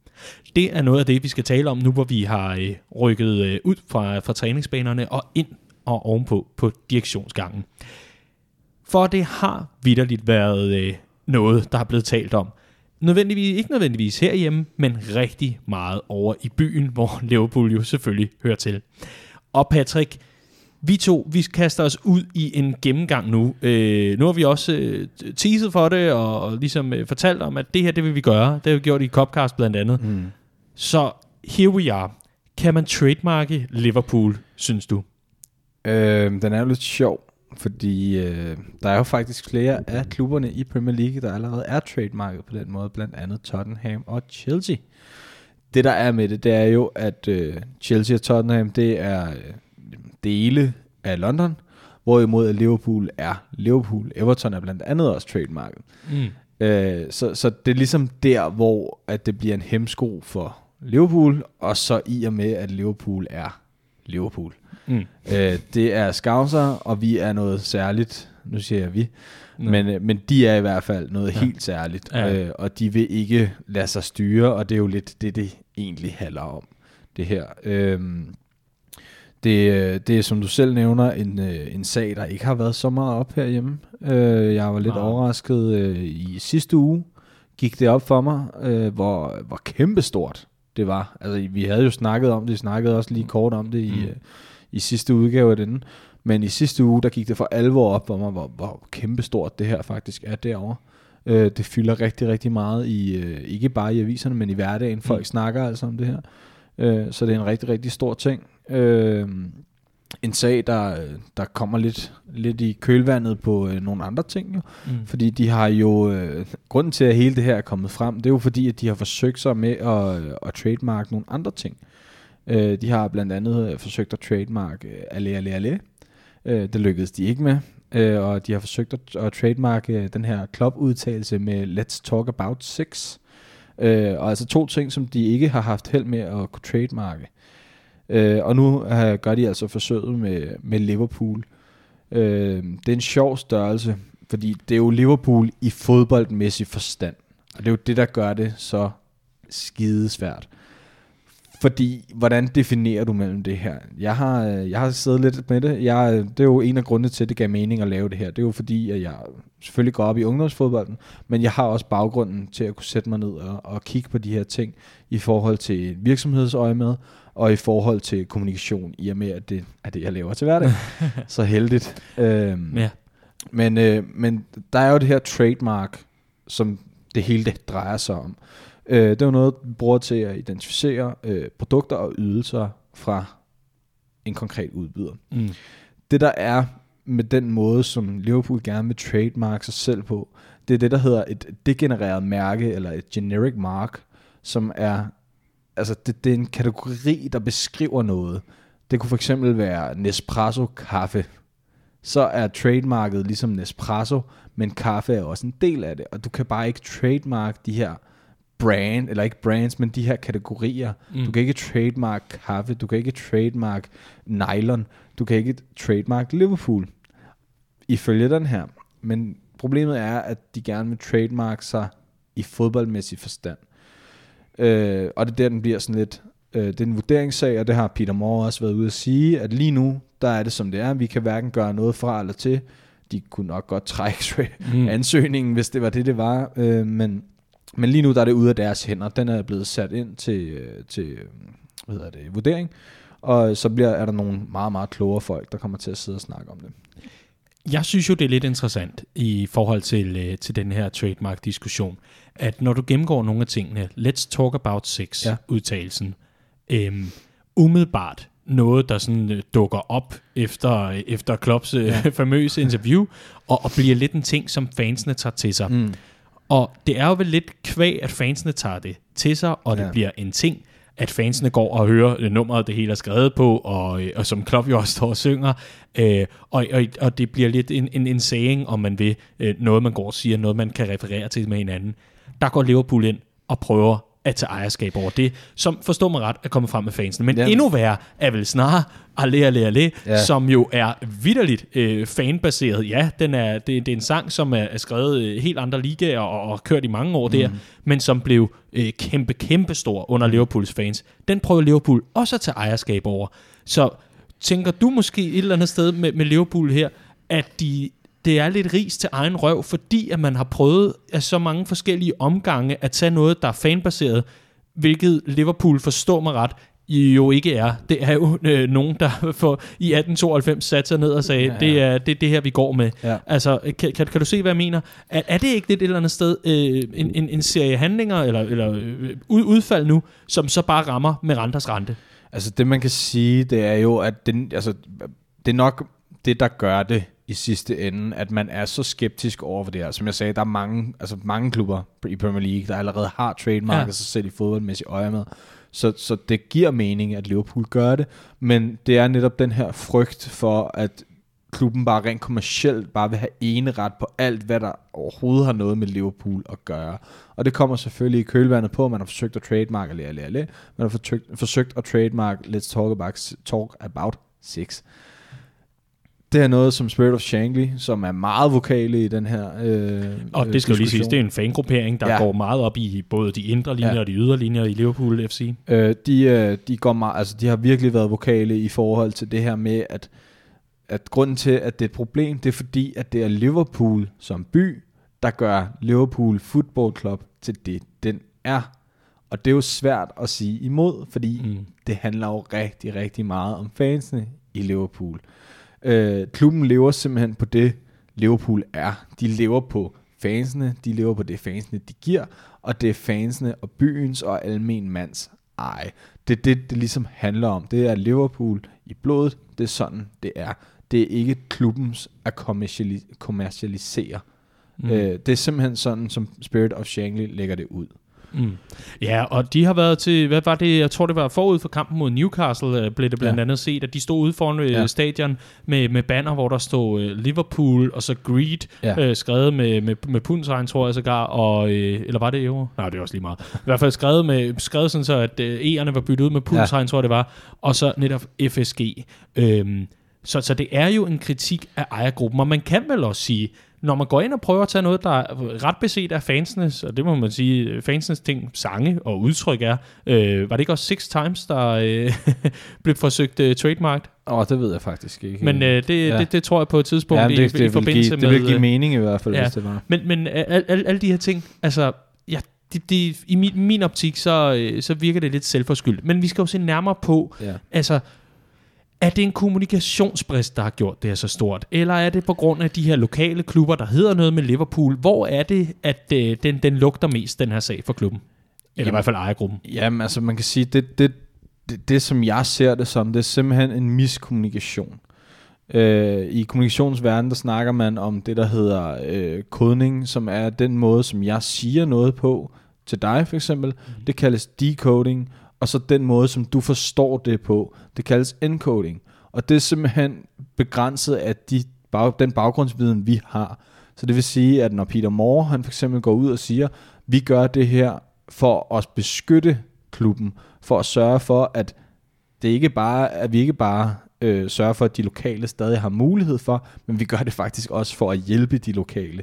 Det er noget af det, vi skal tale om nu, hvor vi har øh, rykket øh, ud fra, fra træningsbanerne og ind og ovenpå på direktionsgangen. For det har vidderligt været øh, noget, der er blevet talt om. Nødvendigvis, ikke nødvendigvis herhjemme, men rigtig meget over i byen, hvor (laughs) Liverpool jo selvfølgelig hører til. Og Patrick, vi to, vi kaster os ud i en gennemgang nu. Øh, nu har vi også øh, teaset for det, og, og ligesom øh, fortalt om, at det her, det vil vi gøre. Det har vi gjort i Copcast blandt andet. Mm. Så here we are. Kan man trademarke Liverpool, synes du? Øh, den er jo lidt sjov, fordi øh, der er jo faktisk flere af klubberne i Premier League, der allerede er trademarket på den måde, blandt andet Tottenham og Chelsea. Det der er med det, det er jo, at øh, Chelsea og Tottenham, det er øh, dele af London, hvorimod Liverpool er Liverpool. Everton er blandt andet også trademarket. Mm. Øh, så, så det er ligesom der, hvor at det bliver en hemsko for Liverpool, og så i og med, at Liverpool er Liverpool. Mm. Øh, det er scouser, og vi er noget særligt. Nu siger jeg vi. Men, øh, men de er i hvert fald noget Ja. helt særligt. Ja. Øh, og de vil ikke lade sig styre, og det er jo lidt det, det egentlig handler om. Det her. Øhm, det, øh, det er, som du selv nævner, en, øh, en sag, der ikke har været så meget op herhjemme. Øh, jeg var lidt Nej. overrasket øh, i sidste uge. Gik det op for mig, øh, hvor, hvor kæmpestort det var. Altså, vi havde jo snakket om det, vi snakkede også lige kort om det i, Mm. øh, i sidste udgave af den. Men i sidste uge, der gik det for alvor op for mig, hvor, hvor kæmpestort det her faktisk er derovre. Øh, det fylder rigtig, rigtig meget i, øh, ikke bare i aviserne, men i hverdagen. Folk Mm. mm. snakker altså om det her. Øh, så det er en rigtig, rigtig stor ting. Øh, en sag, der, der kommer lidt, lidt i kølvandet på øh, nogle andre ting. Jo. Mm. Fordi de har jo, øh, grunden til at hele det her er kommet frem, det er jo fordi, at de har forsøgt sig med at, at trademark nogle andre ting. Øh, de har blandt andet øh, forsøgt at trademark øh, alle, alle, alle. Øh, det lykkedes de ikke med. Øh, og de har forsøgt at, at trademarke øh, den her klubudtalelse med Let's Talk About Sex. Øh, og altså to ting, som de ikke har haft held med at kunne trademarke. Øh, og nu øh, gør de altså forsøget med, med Liverpool. Øh, det er en sjov størrelse, fordi det er jo Liverpool i fodboldmæssig forstand. Og det er jo det, der gør det så skidesvært. Fordi, hvordan definerer du mellem det her? Jeg har, øh, jeg har siddet lidt med det. Jeg, øh, det er jo en af grundene til, at det gav mening at lave det her. Det er jo fordi, at jeg selvfølgelig går op i ungdomsfodbolden, men jeg har også baggrunden til at kunne sætte mig ned og, og kigge på de her ting i forhold til virksomhedsøje med, og i forhold til kommunikation, i og med, at det er det, jeg laver til hverdag. (laughs) Så heldigt. Øhm, Ja. men, øh, men der er jo det her trademark, som det hele det drejer sig om. Øh, det er jo noget, vi bruger til at identificere øh, produkter og ydelser fra en konkret udbyder. Mm. Det der er med den måde, som Liverpool gerne vil trademark sig selv på, det er det, der hedder et degenereret mærke, eller et generic mark, som er, altså det, det er en kategori, der beskriver noget. Det kunne for eksempel være Nespresso kaffe. så er trademarket ligesom Nespresso, men kaffe er også en del af det, og du kan bare ikke trademark de her brand, eller ikke brands, men de her kategorier. Mm. Du kan ikke trademark kaffe, du kan ikke trademark nylon, du kan ikke trademark Liverpool, ifølge den her. Men problemet er, at de gerne vil trademark sig i fodboldmæssig forstand. Øh, og det er der, den bliver sådan lidt, øh, det er en vurderingssag, og det har Peter Moore også været ude at sige, at lige nu, der er det som det er, vi kan hverken gøre noget fra eller til, de kunne nok godt trække (laughs) mm. ansøgningen, hvis det var det, det var, øh, men, men lige nu, der er det ude af deres hænder, den er blevet sat ind til, øh, til hvad hedder det, vurdering, og så bliver, er der nogle meget, meget klogere folk, der kommer til at sidde og snakke om det. Jeg synes jo, det er lidt interessant i forhold til, øh, til den her trademark-diskussion, at når du gennemgår nogle af tingene, let's talk about sex-udtalelsen, ja. øhm, umiddelbart noget, der sådan øh, dukker op efter, efter Klopps øh, ja. famøse interview, og, og bliver lidt en ting, som fansene tager til sig. Mm. Og det er jo vel lidt kvæg, at fansene tager det til sig, og det ja. bliver en ting, at fansene går og hører øh, nummeret, det hele er skrevet på, og, øh, og som Klopp jo også står og synger, øh, og, og, og det bliver lidt en, en, en saying, om man vil, øh, noget man går og siger, noget man kan referere til med hinanden. Der går Liverpool ind og prøver at tage ejerskab over det, som forstår mig ret er kommet frem med fansene. Men ja. endnu værre er vel snarere Alle Alle Alle, ja. som jo er vidderligt øh, fanbaseret. Ja, den er, det, det er en sang, som er, er skrevet øh, helt andre ligaer og, og kørt i mange år mm. der, men som blev øh, kæmpe, kæmpe stor under mm. Liverpools fans. Den prøver Liverpool også at tage ejerskab over. Så tænker du måske et eller andet sted med, med Liverpool her, at de det er lidt ris til egen røv, fordi at man har prøvet af så mange forskellige omgange at tage noget, der er fanbaseret, hvilket Liverpool, forstår mig ret, jo ikke er. Det er jo øh, nogen, der (laughs) for, i 1892 satte sig ned og sagde, ja, ja. det er det, det her, vi går med. Ja. Altså, kan, kan, kan du se, hvad jeg mener? Er, er det ikke lidt et eller andet sted øh, en, en, en serie handlinger, eller, eller øh, ud, udfald nu, som så bare rammer med renters rente? Altså, det man kan sige, det er jo, at den, altså, det er nok det, der gør det i sidste ende, at man er så skeptisk over for det her. Som jeg sagde, der er mange, altså mange klubber i Premier League, der allerede har trademarket ja. sig selv i fodboldmæssigt øje med. Så, så det giver mening, at Liverpool gør det, men det er netop den her frygt for, at klubben bare rent kommercielt bare vil have ene ret på alt, hvad der overhovedet har noget med Liverpool at gøre. Og det kommer selvfølgelig i kølvandet på, at man har forsøgt at trademark, eller, eller, eller, man har forsøgt, forsøgt at trademark Let's Talk About, talk about Six. Det er noget som Spirit of Shankly, som er meget vokale i den her øh, Og det skal jo lige sige, det er en fangruppering, der ja. går meget op i både de indre linjer ja. og de ydre linjer i Liverpool FC. Øh, de, øh, de, går meget, altså, de har virkelig været vokale i forhold til det her med, at, at grunden til, at det er et problem, det er fordi, at det er Liverpool som by, der gør Liverpool Football Club til det, den er. Og det er jo svært at sige imod, fordi mm. det handler jo rigtig, rigtig meget om fansene i Liverpool. Øh, klubben lever simpelthen på det, Liverpool er. De lever på fansene, de lever på det, fansene de giver, og det er fansene og byens og almen mands eje. Det er det, det ligesom handler om. Det er Liverpool i blodet, det er sådan, det er. Det er ikke klubbens at kommercialisere. Mm. Øh, det er simpelthen sådan, som Spirit of Shankly lægger det ud. Mm. Ja, og de har været til, hvad var det, jeg tror det var forud for kampen mod Newcastle, øh, blev det blandt ja. andet set, at de stod ude foran øh, ja. stadion med, med banner, hvor der stod uh, Liverpool og så Greed, ja. uh, skrevet med, med, med pundsregn, tror jeg sågar, og, uh, eller var det euro? Nej, det er også lige meget. I hvert fald skrevet, med, skrevet sådan så, at E'erne var byttet ud med pundsregn, ja. tror jeg det var, og så netop FSG. Øhm, så, så det er jo en kritik af ejergruppen, og man kan vel også sige, når man går ind og prøver at tage noget, der er ret beset af fansenes, og det må man sige, fansenes ting, sange og udtryk er, øh, var det ikke også Six Times, der øh, (laughs) blev forsøgt øh, trademarked? Åh, oh, det ved jeg faktisk ikke. Men øh, det, ja. det, det tror jeg på et tidspunkt ja, det, i, det, i forbindelse give, med... Det vil give mening i hvert fald, ja. hvis det var. Men, men alle al, al de her ting, altså, ja, det, det, i min, min optik, så, øh, så virker det lidt selvforskyldt. Men vi skal jo se nærmere på, ja. altså, er det en kommunikationsbrist, der har gjort det her så stort? Eller er det på grund af de her lokale klubber, der hedder noget med Liverpool? Hvor er det, at øh, den, den lugter mest, den her sag for klubben? Eller jamen, i hvert fald ejergruppen. Jamen, altså man kan sige, det, det, det, det som jeg ser det som, det er simpelthen en miskommunikation. Øh, I kommunikationsverdenen, der snakker man om det, der hedder øh, kodning, som er den måde, som jeg siger noget på til dig for eksempel. Mm. Det kaldes decoding, og så den måde, som du forstår det på, det kaldes encoding. Og det er simpelthen begrænset af de bag, den baggrundsviden, vi har. Så det vil sige, at når Peter Moore, han for eksempel går ud og siger, vi gør det her for at beskytte klubben, for at sørge for, at det ikke bare, at vi ikke bare øh, sørger for, at de lokale stadig har mulighed for, men vi gør det faktisk også for at hjælpe de lokale.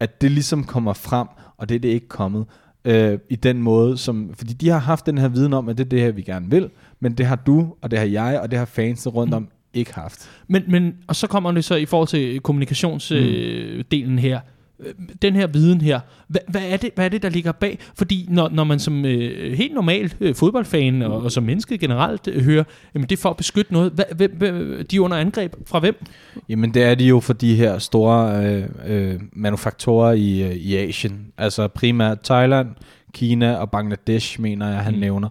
At det ligesom kommer frem, og det er det ikke kommet øh, i den måde, som, fordi de har haft den her viden om, at det er det her, vi gerne vil, men det har du, og det har jeg, og det har fansene rundt om ikke haft. Men, men, og så kommer det så i forhold til kommunikationsdelen mm. øh, her. Den her viden her, hvad, hvad, er det, hvad er det, der ligger bag? Fordi når, når man som øh, helt normal øh, fodboldfan og, og som menneske generelt øh, hører, jamen det er for at beskytte noget, hvad, hvad, hvad, de er under angreb fra hvem? Jamen det er de jo for de her store øh, øh, manufaktorer i, øh, i Asien, altså primært Thailand, Kina og Bangladesh, mener jeg, han mm. nævner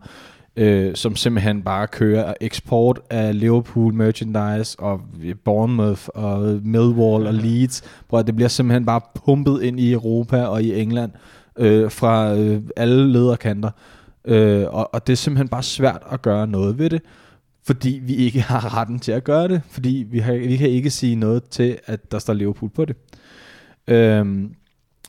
øh, som simpelthen bare kører eksport af Liverpool merchandise og Bournemouth og Millwall og Leeds. hvor det bliver simpelthen bare pumpet ind i Europa og i England øh, fra øh, alle lederkanter. Øh, og, og det er simpelthen bare svært at gøre noget ved det, fordi vi ikke (laughs) har retten til at gøre det, fordi vi, har, vi kan ikke sige noget til, at der står Liverpool på det. Øh,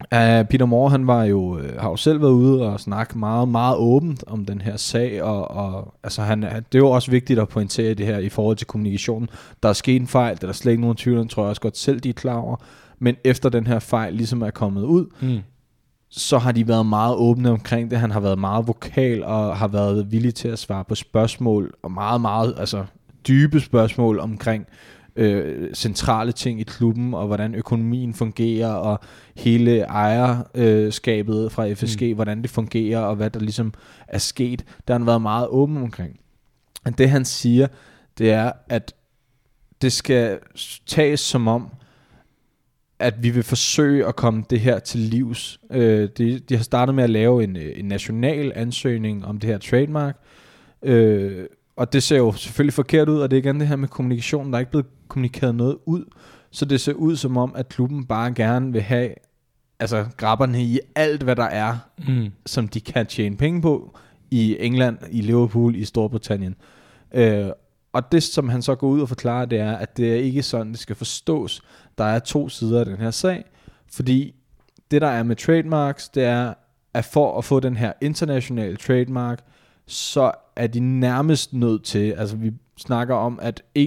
Uh, Peter Moore, han var jo, uh, har jo selv været ude og snakke meget, meget åbent om den her sag, og, og altså han, det er jo også vigtigt at pointere det her i forhold til kommunikationen. Der er sket en fejl, der er slet ikke nogen tvivl om, tror jeg også godt selv, de er klar over. Men efter den her fejl ligesom er kommet ud, mm. så har de været meget åbne omkring det. Han har været meget vokal og har været villig til at svare på spørgsmål, og meget, meget altså, dybe spørgsmål omkring, øh, centrale ting i klubben, og hvordan økonomien fungerer, og hele ejerskabet fra FSG, mm. hvordan det fungerer, og hvad der ligesom er sket. Der har han været meget åben omkring. Det han siger, det er, at det skal tages som om, at vi vil forsøge at komme det her til livs. Øh, de, de har startet med at lave en, en national ansøgning om det her trademark, øh, og det ser jo selvfølgelig forkert ud, og det er igen det her med kommunikationen, der er ikke blevet kommunikeret noget ud, så det ser ud som om, at klubben bare gerne vil have altså grabberne i alt, hvad der er, mm. som de kan tjene penge på i England, i Liverpool, i Storbritannien. Øh, og det, som han så går ud og forklarer, det er, at det er ikke sådan, det skal forstås. Der er to sider af den her sag, fordi det, der er med trademarks, det er, at for at få den her internationale trademark, så er de nærmest nødt til, altså vi snakker om, at 1%,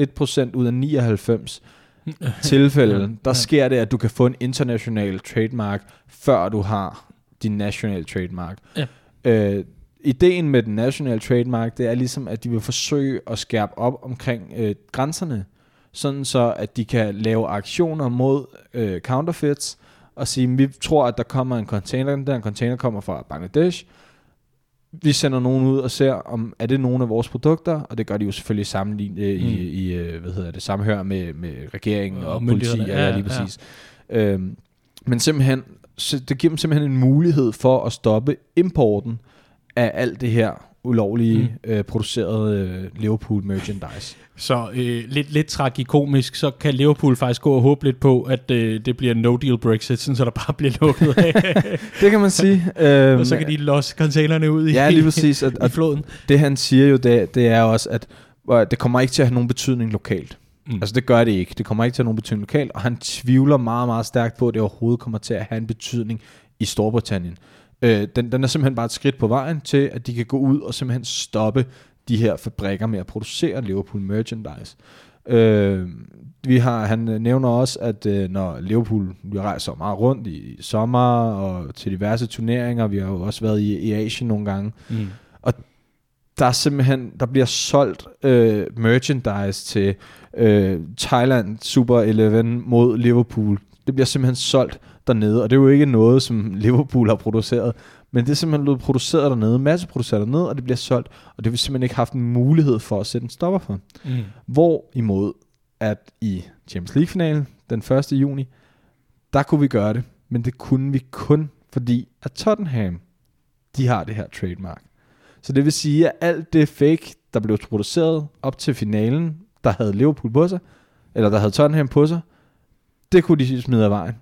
1% ud af 99 (laughs) tilfælde, der sker det, at du kan få en international trademark, før du har din national trademark. Ja. Øh, ideen med den national trademark, det er ligesom, at de vil forsøge at skærpe op omkring øh, grænserne, sådan så, at de kan lave aktioner mod øh, counterfeits, og sige, vi tror, at der kommer en container, den der container kommer fra Bangladesh, vi sender nogen ud og ser, om er det nogle af vores produkter, og det gør de jo selvfølgelig sammenlignet øh, mm. i, i, øh, hvad hedder det, sammenhør med, med regeringen og, og politi, ja, ja, lige præcis. Ja. Øhm, men simpelthen, så det giver dem simpelthen en mulighed for at stoppe importen af alt det her ulovlige mm. øh, producerede øh, Liverpool merchandise. Så øh, lidt, lidt tragikomisk, så kan Liverpool faktisk gå og håbe lidt på, at øh, det bliver no-deal Brexit, så der bare bliver lukket af. (laughs) det kan man sige. Øhm, og så kan de losse containerne ud i, ja, lige præcis, (laughs) at, i floden. Det han siger jo, det, det er også, at det kommer ikke til at have nogen betydning lokalt. Mm. Altså det gør det ikke. Det kommer ikke til at have nogen betydning lokalt, og han tvivler meget, meget stærkt på, at det overhovedet kommer til at have en betydning i Storbritannien. Øh, den, den er simpelthen bare et skridt på vejen til, at de kan gå ud og simpelthen stoppe de her fabrikker med at producere Liverpool merchandise. Øh, vi har, han nævner også, at øh, når Liverpool, vi rejser meget rundt i sommer og til diverse turneringer, vi har jo også været i, i Asien nogle gange, mm. og der er simpelthen, der bliver solgt øh, merchandise til øh, Thailand Super 11 mod Liverpool. Det bliver simpelthen solgt dernede, og det er jo ikke noget, som (laughs) Liverpool har produceret, men det er simpelthen blevet produceret dernede, masseproduceret dernede, og det bliver solgt, og det har vi simpelthen ikke haft en mulighed for at sætte en stopper for. Mm. Hvorimod, at i Champions League-finalen den 1. juni, der kunne vi gøre det, men det kunne vi kun, fordi at Tottenham, de har det her trademark. Så det vil sige, at alt det fake, der blev produceret op til finalen, der havde Liverpool på sig, eller der havde Tottenham på sig, det kunne de smide af vejen.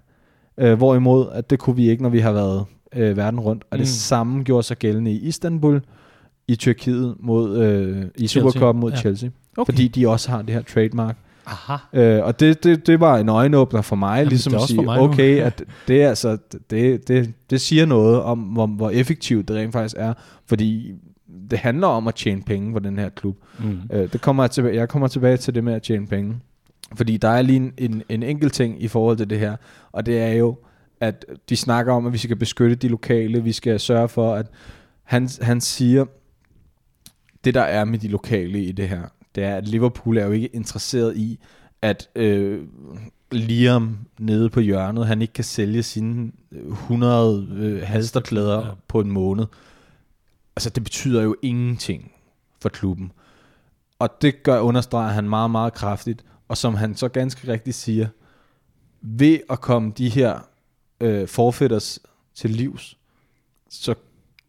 Øh, hvorimod, at det kunne vi ikke, når vi har været øh, verden rundt. Og mm. det samme gjorde sig gældende i Istanbul, i Tyrkiet mod, øh, i Supercup mod ja. Chelsea. Okay. Fordi de også har det her trademark. Aha. Øh, og det, det, det var en øjenåbner for mig, Jamen, ligesom det er at sige, for mig nu. okay, (laughs) at det, er altså, det, det, det siger noget om, hvor, hvor effektivt det rent faktisk er, fordi det handler om at tjene penge på den her klub. Mm. Øh, det kommer jeg, tilbage, jeg kommer tilbage til det med at tjene penge. Fordi der er lige en, en, en enkelt ting i forhold til det her, og det er jo, at de snakker om, at vi skal beskytte de lokale, vi skal sørge for, at han, han siger, det der er med de lokale i det her, det er, at Liverpool er jo ikke interesseret i, at øh, Liam nede på hjørnet, han ikke kan sælge sine 100 øh, halsterklæder Ja. ja. på en måned. Altså, det betyder jo ingenting for klubben. Og det gør, understreger han meget, meget kraftigt. Og som han så ganske rigtigt siger, ved at komme de her øh, forfætters til livs, så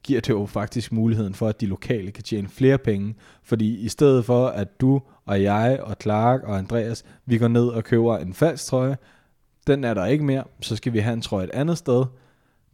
giver det jo faktisk muligheden for, at de lokale kan tjene flere penge. Fordi i stedet for, at du og jeg og Clark og Andreas, vi går ned og køber en falsk trøje, den er der ikke mere, så skal vi have en trøje et andet sted,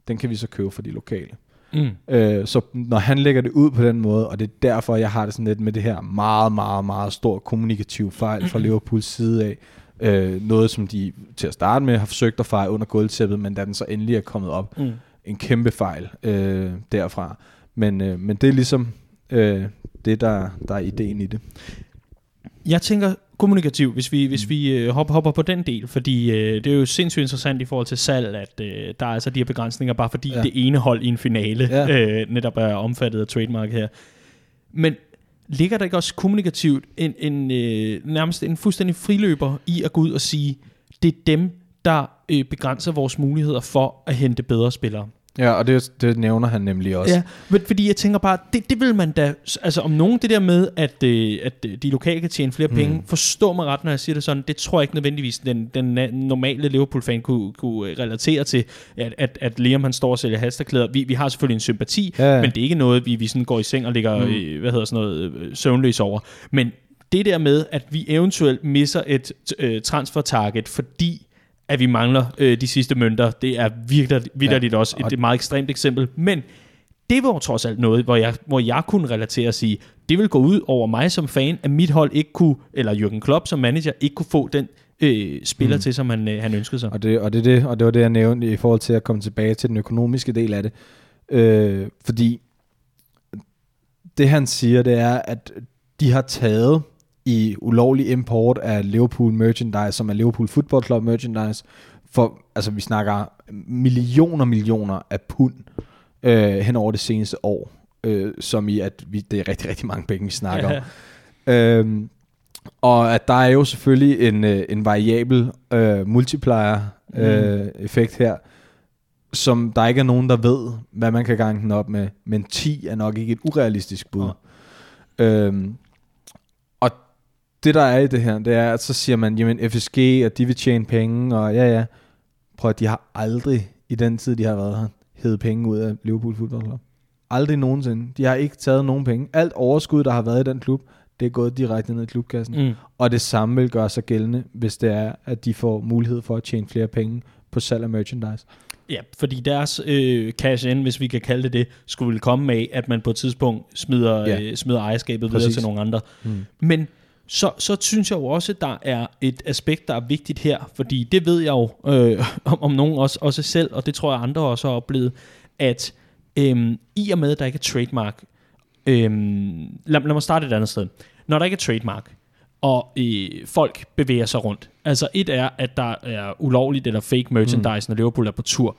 den kan vi så købe for de lokale. Mm. Øh, så når han lægger det ud på den måde, og det er derfor, jeg har det sådan lidt med det her meget, meget, meget stor kommunikativ fejl fra Liverpools side af. Øh, noget, som de til at starte med har forsøgt at fejre under gulvtæppet, men da den så endelig er kommet op, Mm. en kæmpe fejl øh, derfra. Men, øh, men det er ligesom øh, det, der, der er ideen i det. Jeg tænker kommunikativ, hvis vi, hvis vi øh, hopper, hopper på den del, fordi øh, det er jo sindssygt interessant i forhold til salg, at øh, der er altså de her begrænsninger, bare fordi ja. Det ene hold i en finale. Ja. øh, netop er omfattet af trademark her. Men ligger der ikke også kommunikativt en, en øh, nærmest en fuldstændig friløber i at gå ud og sige, det er dem, der øh, begrænser vores muligheder for at hente bedre spillere? Ja, og det, det nævner han nemlig også. Ja, men fordi jeg tænker bare, det, det vil man da, altså om nogen det der med, at, øh, at øh, de lokale kan tjene flere penge, Mm. forstå mig ret, når jeg siger det sådan, det tror jeg ikke nødvendigvis, den, den normale Liverpool-fan kunne, kunne øh, relatere til, at, at, at Liam han står og sælger halsterklæder. Vi, vi har selvfølgelig en sympati, Ja, ja. men det er ikke noget, vi, vi sådan går i seng og ligger, Mm. hvad hedder sådan noget, søvnløs over. Men det der med, at vi eventuelt misser et øh, transfer-target, fordi at vi mangler øh, de sidste mønter, det er virkelig, virkelig ja. også et, og- et meget ekstremt eksempel. Men det var trods alt noget, hvor jeg, hvor jeg kunne relatere og sige, det vil gå ud over mig som fan, at mit hold ikke kunne, eller Jürgen Klopp som manager, ikke kunne få den øh, spiller mm. til, som han, øh, han ønskede sig. Og det, og, det, er det, og det var det, jeg nævnte i forhold til at komme tilbage til den økonomiske del af det. Øh, fordi det han siger, det er, at de har taget i ulovlig import af Liverpool merchandise, som er Liverpool Football Club merchandise, for, altså vi snakker millioner, millioner af pund øh, hen over det seneste år, øh, som i, at vi, det er rigtig, rigtig mange penge, vi snakker om. (laughs) Øhm, og at der er jo selvfølgelig en, øh, en variabel øh, multiplier øh, effekt her, som der ikke er nogen, der ved, hvad man kan gange den op med. Men 10 er nok ikke et urealistisk bud. Øhm, og det der er i det her, det er, at så siger man, jamen FSG, at de vil tjene penge, og ja ja, prøv at de har aldrig, i den tid de har været her, hævet penge ud af Liverpool Football Club. Aldrig nogensinde. De har ikke taget nogen penge. Alt overskud, der har været i den klub, det er gået direkte ned i klubkassen. Mm. Og det samme vil gøre sig gældende, hvis det er, at de får mulighed for at tjene flere penge på salg af merchandise. Ja, fordi deres øh, cash in, hvis vi kan kalde det det, skulle komme med, at man på et tidspunkt smider, Ja. øh, smider ejerskabet videre Præcis. til nogle andre. Mm. Men så, så synes jeg jo også, at der er et aspekt, der er vigtigt her, fordi det ved jeg jo øh, (laughs) om, om nogen også, også selv, og det tror jeg andre også har oplevet, at øhm, i og med, at der ikke er trademark, øhm, lad, lad mig starte et andet sted. Når der ikke er trademark, og øh, folk bevæger sig rundt, altså et er, at der er ulovligt eller fake merchandise, mm. når Liverpool er på tur.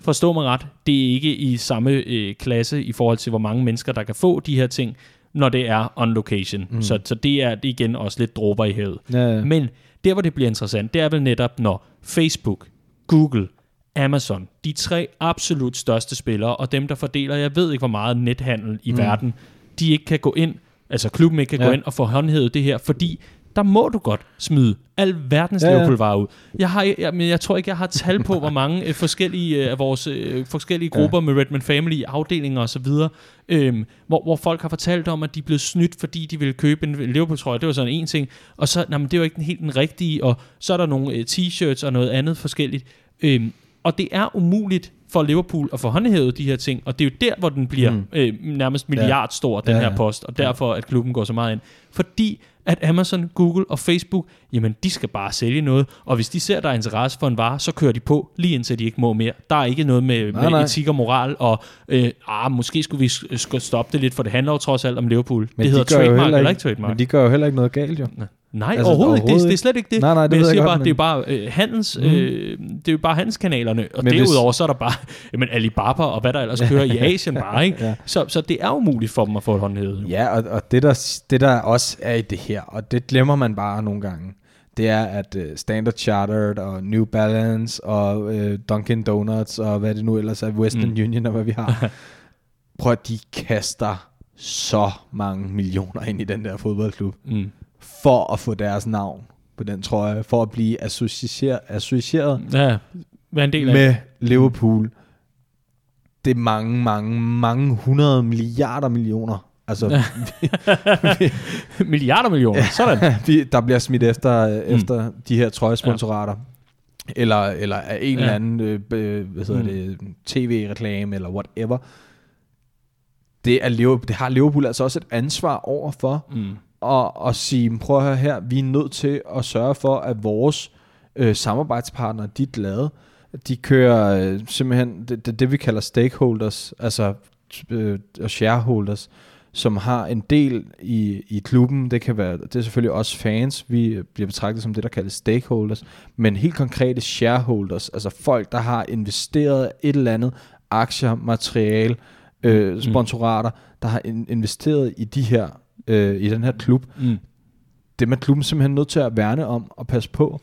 Forstå mig ret, det er ikke i samme øh, klasse i forhold til, hvor mange mennesker, der kan få de her ting, når det er on location. Mm. Så, så det er igen også lidt dråber i havet. Ja, ja. Men der, hvor det bliver interessant, det er vel netop, når Facebook, Google, Amazon, de tre absolut største spillere, og dem, der fordeler, jeg ved ikke, hvor meget nethandel i mm. verden, de ikke kan gå ind, altså klubben ikke kan. Ja. gå ind og få håndhævet det her, fordi der må du godt smide al verdens ja, Ja, ja. Liverpool-varer ud. Jeg, har, jeg, men jeg tror ikke, jeg har tal på, hvor mange øh, forskellige øh, af vores øh, forskellige grupper ja. med Redman Family, afdelinger og så videre, øhm, hvor, hvor folk har fortalt om, at de blevet snydt, fordi de ville købe en Liverpool-trøje. Det var sådan en ting. Og så, nej, men det var ikke den helt den rigtige, og så er der nogle øh, t-shirts og noget andet forskelligt. Øhm, og det er umuligt for Liverpool at få håndhævet de her ting, og det er jo der, hvor den bliver mm. Øh, nærmest milliardstor, den Ja, her ja. post, og derfor at klubben går så meget ind. Fordi at Amazon, Google og Facebook, jamen de skal bare sælge noget, og hvis de ser, der er interesse for en vare, så kører de på, lige indtil de ikke må mere. Der er ikke noget med, Nej, med nej. etik og moral, og øh, ah, måske skulle vi skulle stoppe det lidt, for det handler jo trods alt om Liverpool. Men det hedder de trademark heller eller ikke trademark. Men de gør jo heller ikke noget galt, jo. Nej, Altså, altså, overhovedet, ikke. Det, overhovedet det er slet ikke det. Nej, nej, det men jeg jeg siger godt, bare, men- det er bare øh, handels, Mm. øh, det er jo bare handelskanalerne, og Men hvis- derudover så er der bare jamen, Alibaba og hvad der ellers kører i (laughs) Asien bare, ikke? Ja. Så, så det er jo muligt for dem at få et håndhævet. Ja, og, og det, der, det der også er i det her, og det glemmer man bare nogle gange, det er, at uh, Standard Chartered og New Balance og uh, Dunkin' Donuts og hvad det nu ellers er, Western mm. Union og hvad vi har, (laughs) prøv at de kaster så mange millioner ind i den der fodboldklub, Mm. For at få deres navn på den trøje, for at blive associeret, associeret Ja, en del af med Liverpool. Det er mange, mange, mange hundrede milliarder millioner. Altså, det. (laughs) Milliarder millioner, sådan. (laughs) vi, der bliver smidt efter, mm. efter de her trøjesponsorater. Eller, eller af en Ja. ja. eller anden øh, øh, hvad hedder Mm. det, tv-reklame, eller whatever. Det, er Liverpool, det har Liverpool altså også et ansvar over for, Mm. Og, og sige, prøv at høre her, vi er nødt til at sørge for, at vores øh, samarbejdspartnere, de er glade. De kører øh, simpelthen det, det, det, vi kalder stakeholders, altså øh, shareholders, som har en del i, i klubben. Det kan være, det er selvfølgelig også fans, vi bliver betragtet som det, der kaldes stakeholders, men helt konkrete shareholders, altså folk, der har investeret et eller andet, aktier, materiale, øh, sponsorater, der har in- investeret i de her, øh, i den her klub. Mm. Det er klubben simpelthen nødt til at værne om og passe på.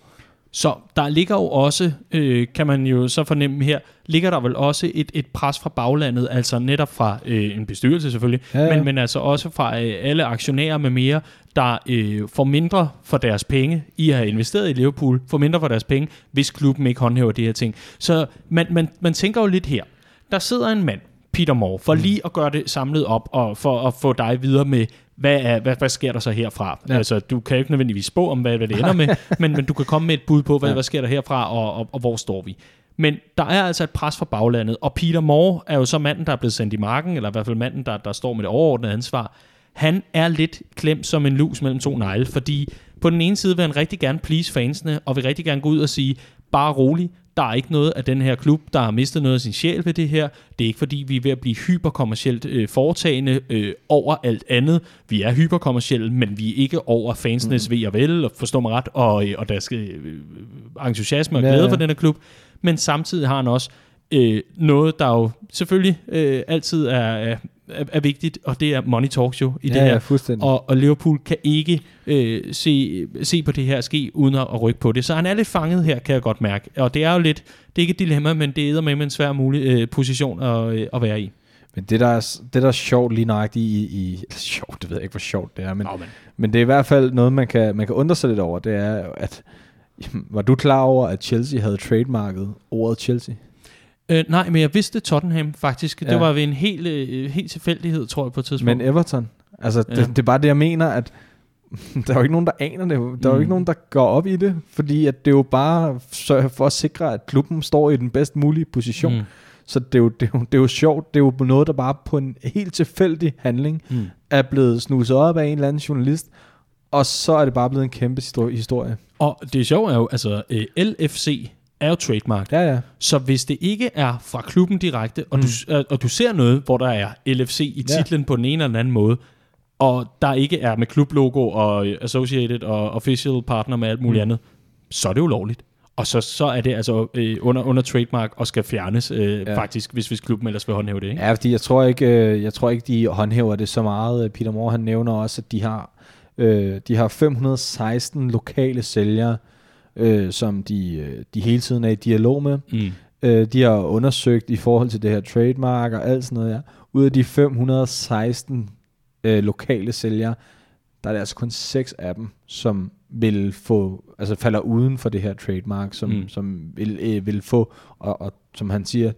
Så der ligger jo også, øh, kan man jo så fornemme her, ligger der vel også et, et pres fra baglandet, altså netop fra øh, en bestyrelse selvfølgelig, Ja, ja. Men, men altså også fra øh, alle aktionærer med mere, der øh, får mindre for deres penge i at have investeret i Liverpool, får mindre for deres penge, hvis klubben ikke håndhæver de her ting. Så man, man, man tænker jo lidt her. Der sidder en mand, Peter Moore, for mm. lige at gøre det samlet op, og for at få dig videre med, hvad, er, hvad, hvad sker der så herfra? Ja. Altså, du kan jo ikke nødvendigvis spå om, hvad, hvad det ender med, (laughs) men, men du kan komme med et bud på, hvad. Ja. hvad sker der herfra, og, og, og hvor står vi? Men der er altså et pres fra baglandet, og Peter Moore er jo så manden, der er blevet sendt i marken, eller i hvert fald manden, der, der står med det overordnede ansvar. Han er lidt klemt som en lus mellem to negle, fordi på den ene side vil han rigtig gerne please fansene, og vil rigtig gerne gå ud og sige, bare rolig, der er ikke noget af den her klub, der har mistet noget af sin sjæl ved det her. Det er ikke fordi, vi er ved at blive hyperkommercielt øh, foretagende øh, over alt andet. Vi er hyperkommercielle, men vi er ikke over fansenes mm. ved og vel, og forstå mig ret, og, øh, og deres øh, entusiasme og Ja, glæde ja. for den her klub. Men samtidig har han også øh, noget, der jo selvfølgelig øh, altid er, er, er vigtigt, og det er money talks jo i ja, det her. Ja, fuldstændig. Og, og Liverpool kan ikke øh, se, se på det her ske, uden at, at rykke på det. Så han er lidt fanget her, kan jeg godt mærke. Og det er jo lidt, det er ikke et dilemma, men det er med en svær mulig øh, position at, øh, at være i. Men det der, er, det der er sjovt lige nøjagtigt i, i sjovt, det ved jeg ikke, hvor sjovt det er, men, Nå, men. men det er i hvert fald noget, man kan, man kan undre sig lidt over, det er, at var du klar over, at Chelsea havde trademarket ordet Chelsea? Øh, nej, men jeg vidste Tottenham faktisk. Ja. Det var ved en helt, øh, helt tilfældighed, tror jeg, på et tidspunkt. Men Everton, altså det, Ja. det er bare det, jeg mener, at (laughs) der er jo ikke nogen, der aner det. Der er jo Mm. ikke nogen, der går op i det, fordi at det er jo bare for at sikre, at klubben står i den bedst mulige position. Mm. Så det er, jo, det, er jo, det er jo sjovt. Det er jo noget, der bare på en helt tilfældig handling Mm. er blevet snuset op af en eller anden journalist, og så er det bare blevet en kæmpe histo- historie. Og det sjove er jo, altså øh, LFC er jo trademark. Ja, ja. Så hvis det ikke er fra klubben direkte, og, mm. du, øh, og du ser noget, hvor der er LFC i Ja. titlen på den ene eller den anden måde, og der ikke er med klublogo og associated og official partner med alt muligt Mm. andet, så er det ulovligt. Og så, så er det altså øh, under, under trademark og skal fjernes øh, ja. Ja. faktisk, hvis, hvis klubben ellers vil håndhæve det. Ikke? Ja, fordi jeg tror ikke, øh, jeg tror ikke de håndhæver det så meget. Peter Moore han nævner også, at de har, øh, de har 516 lokale sælgere, øh, som de, øh, de hele tiden er i dialog med. Mm. Øh, de har undersøgt i forhold til det her trademark og alt sådan noget. Ja. Ud af de 516 øh, lokale sælgere, der er det altså kun seks af dem, som vil få, altså falder uden for det her trademark, som, Mm. mm. som vil, øh, vil få, og, og som han siger,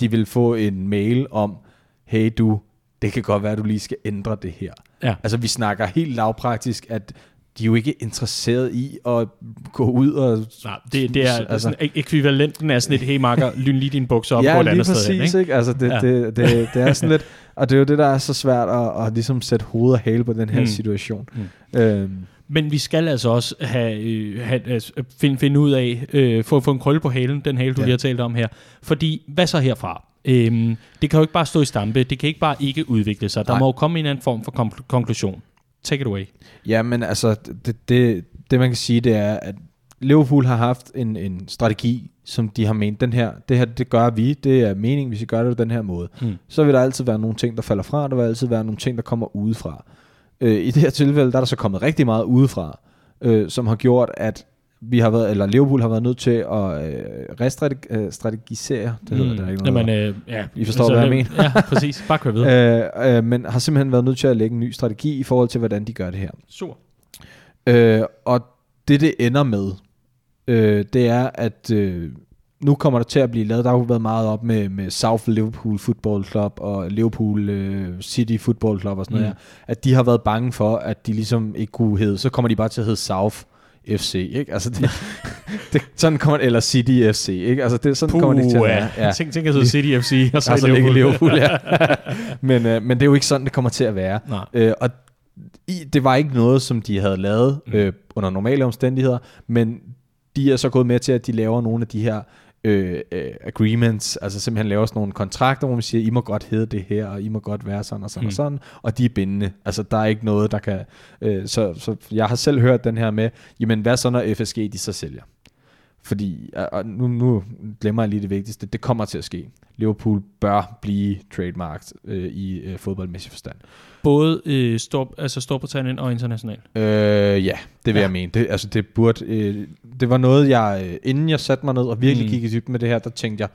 de vil få en mail om, hey du, det kan godt være, at du lige skal ændre det her. Ja. Altså vi snakker helt lavpraktisk, at de er jo ikke interesseret i at gå ud og... Nej, det, det er altså, sådan, ekvivalenten af sådan et, hey marker, lyn lige dine bukser op ja, på et lige andet præcis, sted. hen, ikke? ikke? Altså det, Ja. ja. det, det, det er sådan lidt, og det er jo det, der er så svært at, at ligesom sætte hoved og hale på den her Mm. situation. Mm. Øhm, Men vi skal altså også have, øh, have altså, finde, finde ud af, øh, få, få en krølle på halen, den hale, du Ja. lige har talt om her. Fordi, hvad så herfra? Øhm, det kan jo ikke bare stå i stampe, det kan ikke bare ikke udvikle sig. Der Nej. må jo komme en eller anden form for konklu- konklusion. Take it away. Ja, men altså, det, det, det man kan sige, det er, at Liverpool har haft en, en strategi, som de har ment, den her, det her, det gør vi, det er meningen, hvis vi gør det på den her måde. Mm. Så vil der altid være nogle ting, der falder fra, der vil altid være nogle ting, der kommer udefra. Øh, I det her tilfælde, der er der så kommet rigtig meget udefra, øh, som har gjort, at vi har været, eller Liverpool har været nødt til at øh, restrategisere, det hedder det, der er ikke noget, Jamen, øh, ja. I forstår, hvad jeg det- Ja, præcis. Bare kør videre. øh, øh, men har simpelthen været nødt til at lægge en ny strategi i forhold til, hvordan de gør det her. Sur. Øh, og det, det ender med, øh, det er, at øh, nu kommer der til at blive lavet, der har jo været meget op med, med South Liverpool Football Club og Liverpool øh, City Football Club og sådan noget Mm. her, at de har været bange for, at de ligesom ikke kunne hedde, så kommer de bare til at hedde South FC, ikke? Altså det, (laughs) det, sådan kommer eller City FC, ikke? Altså det, sådan kommer det til at være. Ja. Tænk, tænk at hedde City FC, og så, (laughs) Altså, ikke Liverpool. Liverpool, ja. (laughs) men, øh, men det er jo ikke sådan, det kommer til at være. Nej. Øh, og i, det var ikke noget, som de havde lavet Mm. øh, under normale omstændigheder, men de er så gået med til, at de laver nogle af de her øh, øh, agreements, altså simpelthen laver sådan nogle kontrakter, hvor man siger, I må godt hedde det her, og I må godt være sådan og sådan mm. Mm. og sådan, og de er bindende. Altså der er ikke noget, der kan... Øh, så, så jeg har selv hørt den her med, jamen hvad så, når FSG de så sælger? Fordi, og- nu, nu glemmer jeg lige det vigtigste, det kommer til at ske. Liverpool bør blive trademarked øh, i øh, fodboldmæssig forstand. Både øh, Stor, altså Storbritannien og internationalt. Øh, ja, det vil Ja. jeg mene. Det, altså, det, burde, øh, det var noget, jeg, øh, inden jeg satte mig ned og virkelig Mm. kiggede i dybden med det her, der tænkte jeg,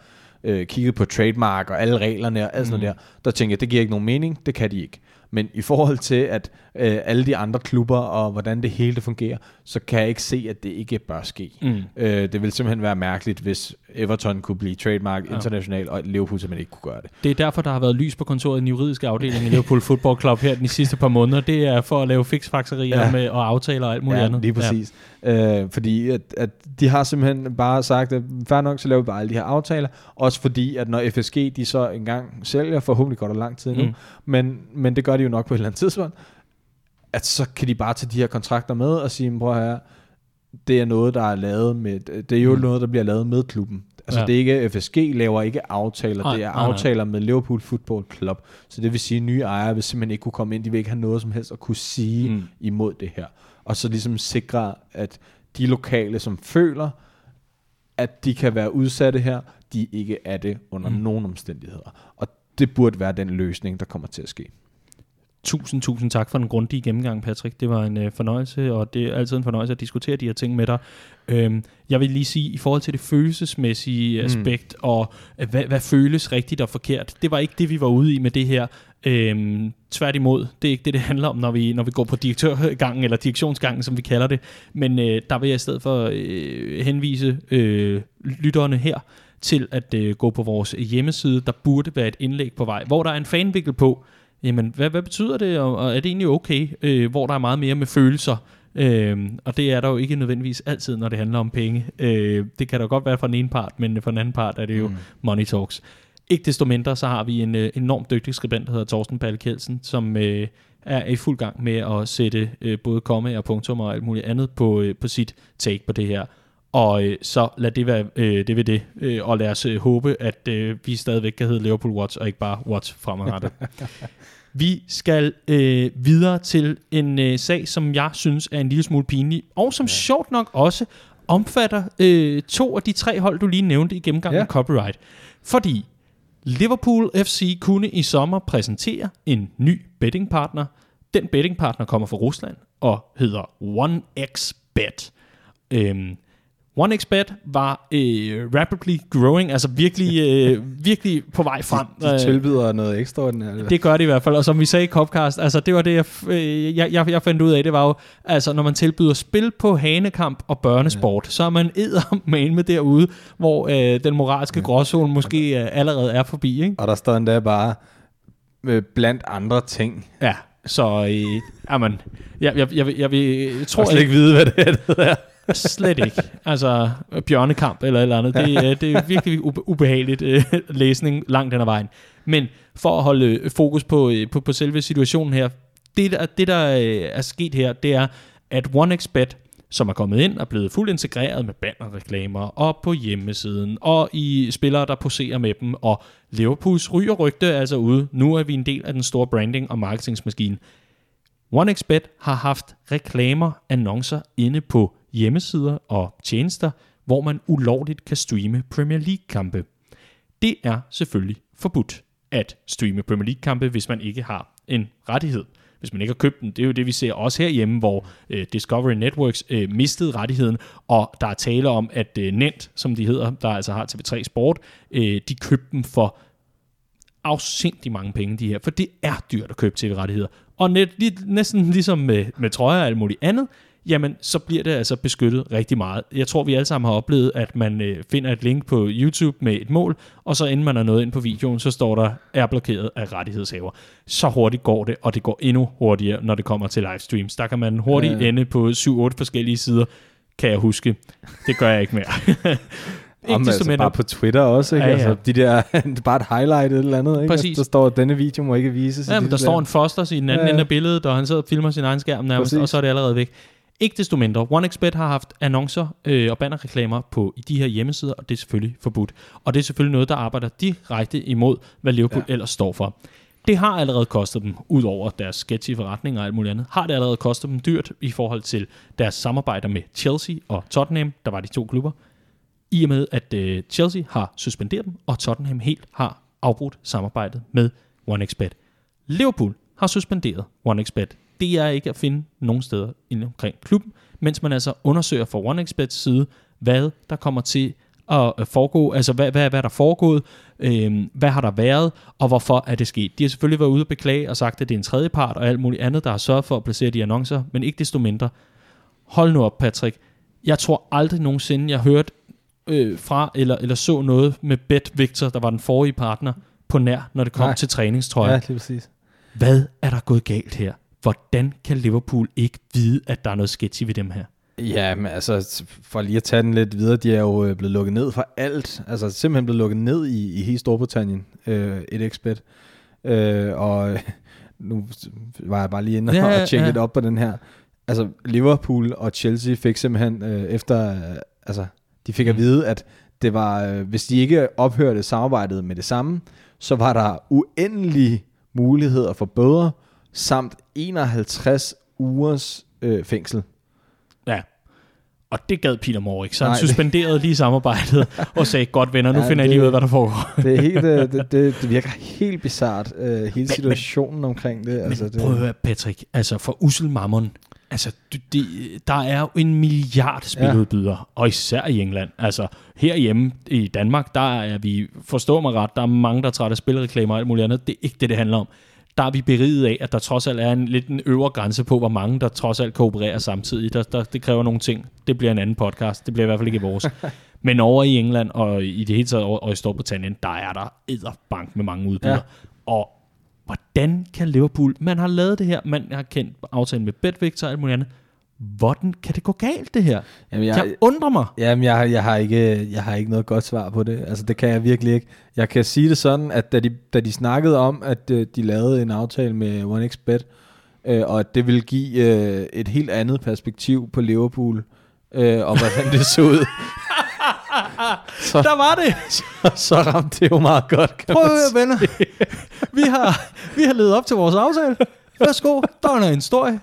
øh, kiggede på trademark og alle reglerne og alt sådan Mm. noget der, der tænkte jeg, det giver ikke nogen mening, det kan de ikke. Men i forhold til, at øh, alle de andre klubber og hvordan det hele det fungerer, så kan jeg ikke se, at det ikke bør ske. Mm. Øh, det vil simpelthen være mærkeligt, hvis Everton kunne blive trademark Ja. internationalt, og Liverpool simpelthen ikke kunne gøre det. Det er derfor, der har været lys på kontoret i den juridiske afdeling i Liverpool Football Club her de sidste par måneder. Det er for at lave fiksfakserier ja. Med, og aftaler og alt muligt ja, andet. lige præcis. Ja. Øh, fordi at, at de har simpelthen bare sagt, at fair nok, så laver vi bare alle de her aftaler. Også fordi, at når FSG de så engang sælger, forhåbentlig går der lang tid nu, mm. men, men det gør de jo nok på et eller andet tidspunkt, at så kan de bare tage de her kontrakter med og sige, prøv her, det er noget, der er lavet med, det er jo Mm. noget, der bliver lavet med klubben. Altså Ja. det er ikke, FSG laver ikke aftaler, Nej, det er nej, nej. aftaler med Liverpool Football Club. Så det vil sige, at nye ejere vil simpelthen ikke kunne komme ind, de vil ikke have noget som helst at kunne sige Mm. imod det her. Og så ligesom sikre, at de lokale, som føler, at de kan være udsatte her, de ikke er det under mm. nogen omstændigheder. Og det burde være den løsning, der kommer til at ske. Tusind, tusind tak for den grundige gennemgang, Patrick. Det var en øh, fornøjelse, og det er altid en fornøjelse at diskutere de her ting med dig. Øhm, jeg vil lige sige, i forhold til det følelsesmæssige Mm. aspekt, og øh, hvad, hvad føles rigtigt og forkert, det var ikke det, vi var ude i med det her. Øhm, tværtimod, det er ikke det, det handler om, når vi, når vi går på direktørgangen, eller direktionsgangen, som vi kalder det. Men øh, der vil jeg i stedet for øh, henvise øh, lytterne her til at øh, gå på vores hjemmeside. Der burde være et indlæg på vej, hvor der er en fanvinkel på, jamen, hvad, hvad betyder det, og, og er det egentlig okay, øh, hvor der er meget mere med følelser, Øhm, og det er der jo ikke nødvendigvis altid, når det handler om penge. Øh, det kan der godt være fra den ene part, men fra den anden part er det jo mm. money talks. Ikke desto mindre, så har vi en øh, enormt dygtig skribent, der hedder Torsten Palle Kjeldsen, som øh, er i fuld gang med at sætte øh, både komme og punktum og alt muligt andet på, øh, på sit take på det her. Og øh, så lad det være øh, det ved det, øh, og lad os øh, håbe, at øh, vi stadigvæk kan hedde Liverpool Watch, og ikke bare Watch fremadrettet. (laughs) vi skal øh, videre til en øh, sag, som jeg synes er en lille smule pinlig, og som ja. sjovt nok også omfatter øh, to af de tre hold, du lige nævnte i gennemgangen ja. Af copyright. Fordi Liverpool FC kunne i sommer præsentere en ny bettingpartner. Den bettingpartner kommer fra Rusland og hedder OneXBet. Øhm, OneXBet var øh, rapidly growing, altså virkelig, øh, virkelig på vej frem. De Øh, tilbyder noget ekstraordinært. det gør det i hvert fald, og som vi sagde i Copcast, altså det var det, jeg, øh, jeg, jeg, jeg fandt ud af, det var jo, altså når man tilbyder spil på hanekamp og børnesport, ja. så er man eddermane med derude, hvor øh, den moralske ja. gråzone måske øh, allerede er forbi, ikke? Og der står endda bare øh, blandt andre ting. Ja, så øh, jamen, jeg, jeg, jeg, jeg, jeg, jeg tror Jeg slet ikke vide, hvad det er, det er. Slet ikke. Altså, bjørnekamp eller et eller andet. Det, er- det er virkelig ube- ubehageligt øh, læsning langt hen ad vejen. Men for at holde øh, fokus på, øh, på, på selve situationen her, det der, det der øh, er sket her, det er, at OneXBet, som er kommet ind og blevet fuldt integreret med bannerreklamer og på hjemmesiden og i spillere, der poserer med dem, og Liverpools ryger rygte altså ude. Nu er vi en del af den store branding- og marketingsmaskine. OneXBet har haft reklamer, annoncer inde på hjemmesider og tjenester, hvor man ulovligt kan streame Premier League-kampe. Det er selvfølgelig forbudt at streame Premier League-kampe, hvis man ikke har en rettighed. Hvis man ikke har købt den, det er jo det, vi ser også herhjemme, hvor øh, Discovery Networks øh, mistede rettigheden, og der er tale om, at øh, Nent, som de hedder, der altså har TV3 Sport, øh, de købte dem for afsindig mange penge, de her, for det er dyrt at købe tv-rettigheder. Og net, lige, næsten ligesom med, med trøjer og alt muligt andet, jamen så bliver det altså beskyttet rigtig meget. Jeg tror, vi alle sammen har oplevet, at man øh, finder et link på YouTube med et mål, og så inden man er nået ind på videoen, så står der, er blokeret af rettighedshaver. Så hurtigt går det, og det går endnu hurtigere, når det kommer til livestreams. Der kan man hurtigt Ja. ende på 7-8 forskellige sider, kan jeg huske. Det gør jeg ikke mere. (laughs) ikke Om, altså, bare på Twitter også, ikke? Ja, Ja. Altså, de der, er (laughs) bare et highlight eller andet, ikke? Præcis. Altså, der står, at denne video må ikke vises. Ja, men der står en foster i den anden ja, ja. ende af billedet, og han sidder og filmer sin egen skærm nærmest, Præcis. og så er det allerede væk. Ikke desto mindre, OneXBet har haft annoncer øh, og bannerreklamer på i de her hjemmesider, og det er selvfølgelig forbudt. Og det er selvfølgelig noget, der arbejder direkte imod, hvad Liverpool ja. Ellers står for. Det har allerede kostet dem, ud over deres sketchy forretninger og alt muligt andet, har det allerede kostet dem dyrt i forhold til deres samarbejder med Chelsea og Tottenham, der var de to klubber, i og med at øh, Chelsea har suspenderet dem, og Tottenham helt har afbrudt samarbejdet med OneXBet. Liverpool har suspenderet OneXBet. Det er ikke at finde nogen steder inde omkring klubben, mens man altså undersøger fra OneXBets side, hvad der kommer til at øh, foregå, altså hvad, hvad, hvad er der foregået, øhm, hvad har der været, og hvorfor er det sket. De har selvfølgelig været ude og beklage og sagt, at det er en tredje part og alt muligt andet, der har sørget for at placere de annoncer, men ikke desto mindre. Hold nu op, Patrick. Jeg tror aldrig nogensinde, jeg hørte øh, fra eller, eller så noget med Bet Victor, der var den forrige partner, på nær, når det kom Nej. til træningstrøjer. Ja, lige præcis. Hvad er der gået galt her? Hvordan kan Liverpool ikke vide, at der er noget sketchy ved dem her? Ja, men altså, for lige at tage den lidt videre, de er jo øh, blevet lukket ned for alt. Altså simpelthen blevet lukket ned i, i hele Storbritannien, øh, et expert. Øh, og (laughs) nu var jeg bare lige inde ja, (laughs) og tjekke ja. lidt op på den her. Altså Liverpool og Chelsea fik simpelthen øh, efter, øh, altså de fik at Mm. vide, at det var, øh, hvis de ikke ophørte samarbejdet med det samme, så var der uendelige muligheder for bøder, samt 51 ugers øh, fængsel. Ja. Og det gad Peter Moore ikke, så han Nej, det- suspenderede lige samarbejdet (laughs) og sagde, godt venner, nu Ja, finder jeg det- lige ud af, hvad der foregår. (laughs) Det, er helt, øh, det, det, (laughs) det virker helt bizart, øh, hele situationen omkring det. Altså, Men det prøv at høre, Patrick, altså for Ussel Mammon, altså det, det, der er jo en milliard spiludbydere, ja. og især i England. Altså herhjemme i Danmark, der er vi, forstå mig ret, der er mange, der er trætte af spilreklamer og alt muligt andet. Det er ikke det, det handler om. Der er vi beriget af, at der trods alt er en lidt en øvre grænse på, hvor mange der trods alt kan operere samtidig. Der, der, det kræver nogle ting. Det bliver en anden podcast. Det bliver i hvert fald ikke vores. (laughs) Men over i England og i det hele taget over, og i Storbritannien, der er der edderbank med mange udbydere. Ja. Og hvordan kan Liverpool, man har lavet det her, man har kendt aftalen med BetVictor og alt muligt andet. Hvordan kan det gå galt, det her? Jamen, Jeg, jeg, undrer mig. jamen, jeg, jeg, har ikke, jeg har ikke noget godt svar på det. Altså, det kan jeg virkelig ikke. Jeg kan sige det sådan, at da de, da de snakkede om, at øh, de lavede en aftale med OneXBet, øh, og at det ville give øh, et helt andet perspektiv på Liverpool, øh, og hvordan det så ud, (laughs) så, Der var det. (laughs) så ramte det jo meget godt, kan Prøv at høre, venner. Vi har, vi har levet op til vores aftale. Værsgo, der er en historie.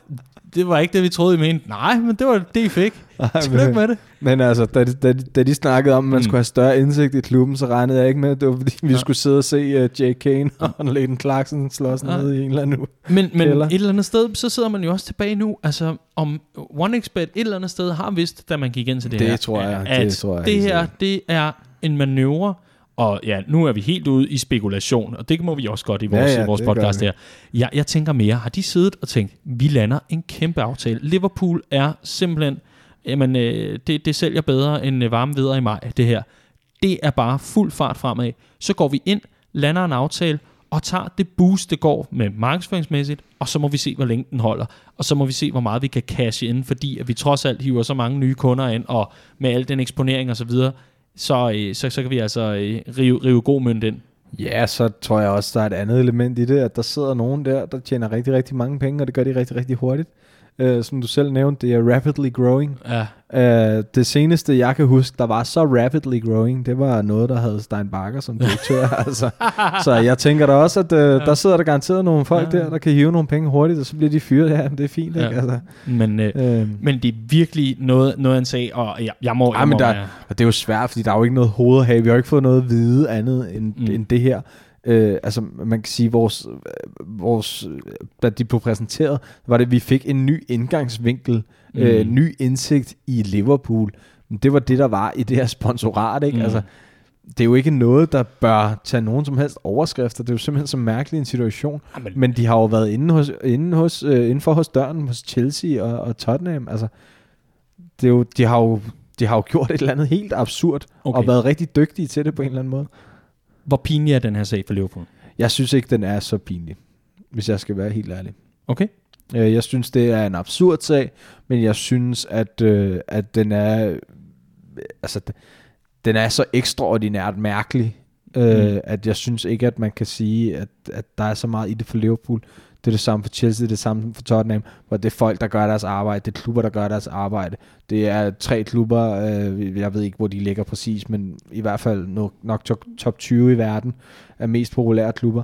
Det var ikke det, vi troede, I mente. Nej, men det var det, I fik. Ej, Tillykke med det. Men altså, da de, da, de, da de snakkede om, at man Mm. skulle have større indsigt i klubben, så regnede jeg ikke med, at det var fordi, vi Ja. skulle sidde og se uh, Jake Kane og (laughs) Leighton Clarkson slås Ja. ned i en eller anden. Men, men Kælder. et eller andet sted, så sidder man jo også tilbage nu. Altså, om OneXBet et eller andet sted har vidst, da man gik ind til det, Det her, tror jeg, at det tror jeg det helt her, det er en manøvre, og ja, nu er vi helt ude i spekulation, og det må vi også godt i vores, Ja, ja, vores podcast her. Jeg, jeg tænker mere, har de siddet og tænkt, vi lander en kæmpe aftale. Liverpool er simpelthen, jamen, øh, det, det sælger bedre end øh, varme videre i maj, det her. Det er bare fuld fart fremad. Så går vi ind, lander en aftale, og tager det boost, det går med markedsføringsmæssigt, og så må vi se, hvor længe den holder. Og så må vi se, hvor meget vi kan cashe ind, fordi at vi trods alt hiver så mange nye kunder ind, og med al den eksponering og så videre, så, øh, så, så kan vi altså øh, rive, rive god mønt ind. Ja, så tror jeg også, der er et andet element i det, at der sidder nogen der, der tjener rigtig, rigtig mange penge, og det gør de rigtig, rigtig hurtigt øh, som du selv nævnte, det er rapidly growing. Ja. Uh, det seneste, jeg kan huske, der var så rapidly growing, det var noget, der havde Stein Bakker som direktør. (laughs) altså. Så jeg tænker da også, at uh, der sidder der garanteret nogle folk Ja. der, der kan hive nogle penge hurtigt, og så bliver de fyret. Ja, men det er fint, Ja. ikke? Altså, Men, øh, øh, men det er virkelig noget, noget han sagde, og jeg, jeg må... Ej, jeg men må der- være- og det er jo svært, fordi der er jo ikke noget hoved have. Vi har jo ikke fået noget at vide andet end, mm. end det her. Øh, altså, man kan sige, vores, øh, vores, øh, da de blev præsenteret, var det, at vi fik en ny indgangsvinkel, mm. øh, Mm. ny indsigt i Liverpool. Men det var det, der var i det her sponsorat, ikke? Mm. Altså, det er jo ikke noget, der bør tage nogen som helst overskrifter. Det er jo simpelthen så mærkelig en situation. Jamen, Men de har jo været inde, hos, inde, hos, øh, inden for hos døren hos Chelsea og, og Tottenham. Altså, det er jo, de, har jo, de har jo gjort et eller andet helt absurd. Okay. og været rigtig dygtige til det på en eller anden måde. Hvor pinlig er den her sag for Liverpool? Jeg synes ikke, den er så pinlig, hvis jeg skal være helt ærlig. Okay? Øh, Jeg synes, det er en absurd sag, men jeg synes, at, øh, at den er øh, altså, den er så ekstraordinært mærkelig, øh, Mm. at jeg synes ikke, at man kan sige, at, at der er så meget i det for Liverpool. Det er det samme for Chelsea, det er det samme for Tottenham, hvor det er folk, der gør deres arbejde, det er klubber, der gør deres arbejde. Det er tre klubber, øh, jeg ved ikke, hvor de ligger præcis, men i hvert fald nok, nok top, top 20 i verden af mest populære klubber.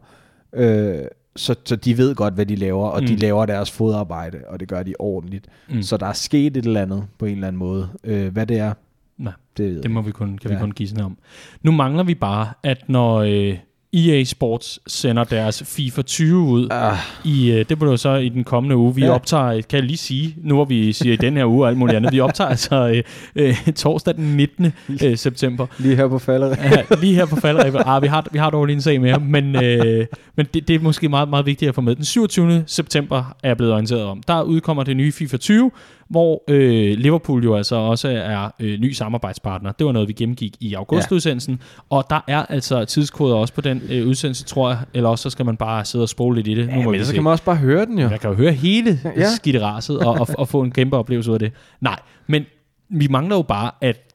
Øh, så, så de ved godt, hvad de laver, og mm. de laver deres fodarbejde, og det gør de ordentligt. Mm. Så der er sket et eller andet på en eller anden måde. Øh, hvad det er, Nej, det det må vi kun, kan ja. vi kun gisne om. Nu mangler vi bare, at når øh, EA Sports sender deres FIFA 20 ud, Ah, i, øh, det bliver jo så i den kommende uge. Vi ja. Optager, kan jeg lige sige, nu hvor vi siger i den her uge og alt muligt andet, vi optager altså øh, øh, torsdag den 19. Øh, september. lige her på faldet. Ja, lige her på falderæbet. Ah, vi har, vi har dog lige en sag med men, øh, men det, det er måske meget, meget vigtigt at få med. Den 27. september er jeg blevet orienteret om. Der udkommer det nye FIFA 20, hvor øh, Liverpool jo altså også er øh, ny samarbejdspartner. Det var noget, vi gennemgik i augustudsendelsen. Og der er altså tidskoder også på den øh, udsendelse, tror jeg. Eller også så skal man bare sidde og spole lidt i det. Ja, må men så se. kan man også bare høre den jo. Jeg kan jo høre hele ja. Ja. skitteraset og, og, og få en kæmpe oplevelse ud af det. Nej, men vi mangler jo bare, at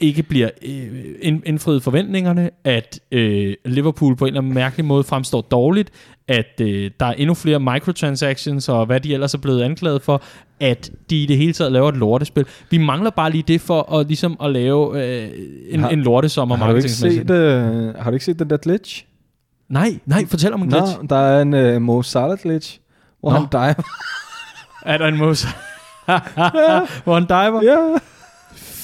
ikke bliver øh, ind- indfriet forventningerne, at øh, Liverpool på en eller anden mærkelig måde fremstår dårligt, at øh, der er endnu flere microtransactions, og hvad de ellers er blevet anklaget for, at de i det hele taget laver et lortespil. Vi mangler bare lige det for at, ligesom at lave øh, en, Har- en lortesommer Har du ikke set, øh, har du ikke set den der glitch? Nej, nej, fortæl om en Nå, glitch. der er en øh, Mo Salah glitch, hvor Nå. han diver. (laughs) Er der en mus? (laughs) Hvor han diver? ja,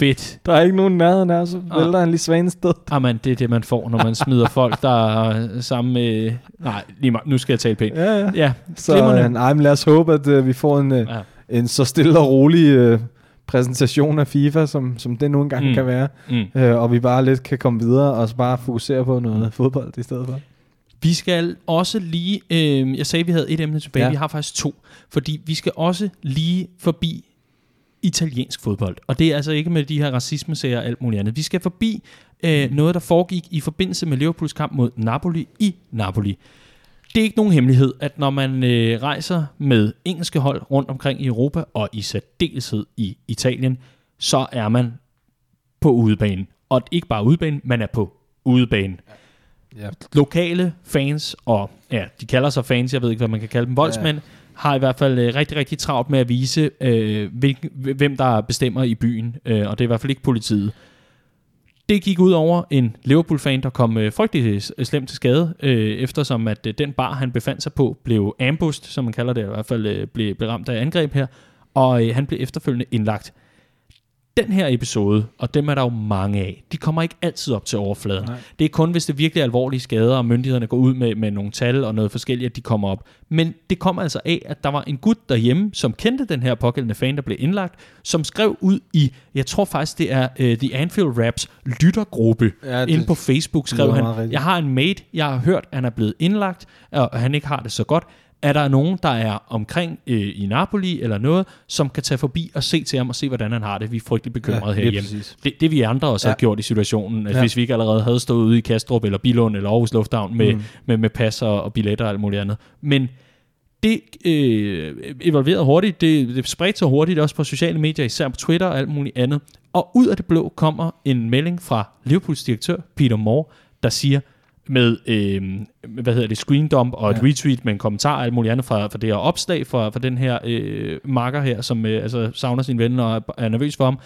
Fedt. der er ikke nogen nærheden af, så Ah. vælter han lige svanested. Jamen, det er det, man får, når man smider folk, der er sammen med... Nej, lige meget. Nu skal jeg tale pænt. Ja, ja. Ja, Så glimrende. øh, nej, men lad os håbe, at øh, vi får en, øh, Ja. en så stille og rolig øh, præsentation af FIFA, som, som det nogle gange Mm. kan være. Mm. Øh, og vi bare lidt kan komme videre og så bare fokusere på noget mm. fodbold i stedet for. Vi skal også lige... Øh, jeg sagde, vi havde et emne tilbage. Ja. Vi har faktisk to. Fordi vi skal også lige forbi italiensk fodbold. Og det er altså ikke med de her racismesager og alt muligt andet. Vi skal forbi øh, noget, der foregik i forbindelse med Liverpools kamp mod Napoli i Napoli. Det er ikke nogen hemmelighed, at når man øh, rejser med engelske hold rundt omkring i Europa, og i særdeleshed i Italien, så er man på udebane. Og ikke bare udebane, man er på udebane. Ja. Lokale fans, og ja, de kalder sig fans, jeg ved ikke, hvad man kan kalde dem, voldsmænd, ja har i hvert fald øh, rigtig, rigtig travlt med at vise, øh, hvilken, hvem der bestemmer i byen, øh, og det er i hvert fald ikke politiet. Det gik ud over en Liverpool-fan, der kom øh, frygtelig øh, øh, slemt til skade, øh, eftersom at øh, den bar, han befandt sig på, blev ambushed, som man kalder det, i hvert fald øh, blev, blev ramt af angreb her, og øh, han blev efterfølgende indlagt. Den her episode, og dem er der jo mange af, de kommer ikke altid op til overfladen. Nej. Det er kun, hvis det er virkelig alvorlige skader, og myndighederne går ud med, med nogle tal og noget forskelligt, at de kommer op. Men det kommer altså af, at der var en gut derhjemme, som kendte den her pågældende fan, der blev indlagt, som skrev ud i, jeg tror faktisk, det er uh, The Anfield Raps lyttergruppe, Ja, inde på Facebook skrev han, jeg har en mate, jeg har hørt, han er blevet indlagt, og han ikke har det så godt. Er der nogen, der er omkring øh, i Napoli eller noget, som kan tage forbi og se til ham og se, hvordan han har det? Vi er frygtelig bekymrede ja, herhjemme. præcis. Det, det vi andre også ja. Har gjort i situationen, at ja. Hvis vi ikke allerede havde stået ude i Kastrup eller Bilund eller Aarhus Lufthavn med, mm. Med, med pas og, og billetter og alt muligt andet. Men det øh, evolverede hurtigt, det, det spredte sig hurtigt også på sociale medier, især på Twitter og alt muligt andet. Og ud af det blå kommer en melding fra Liverpools direktør, Peter Moore, der siger, med, øh, hvad hedder det, screen dump og et Ja. retweet med en kommentar og alt muligt andet fra, fra det her opslag fra, fra den her øh, makker her, som øh, altså, savner sin ven og er, er nervøs for ham,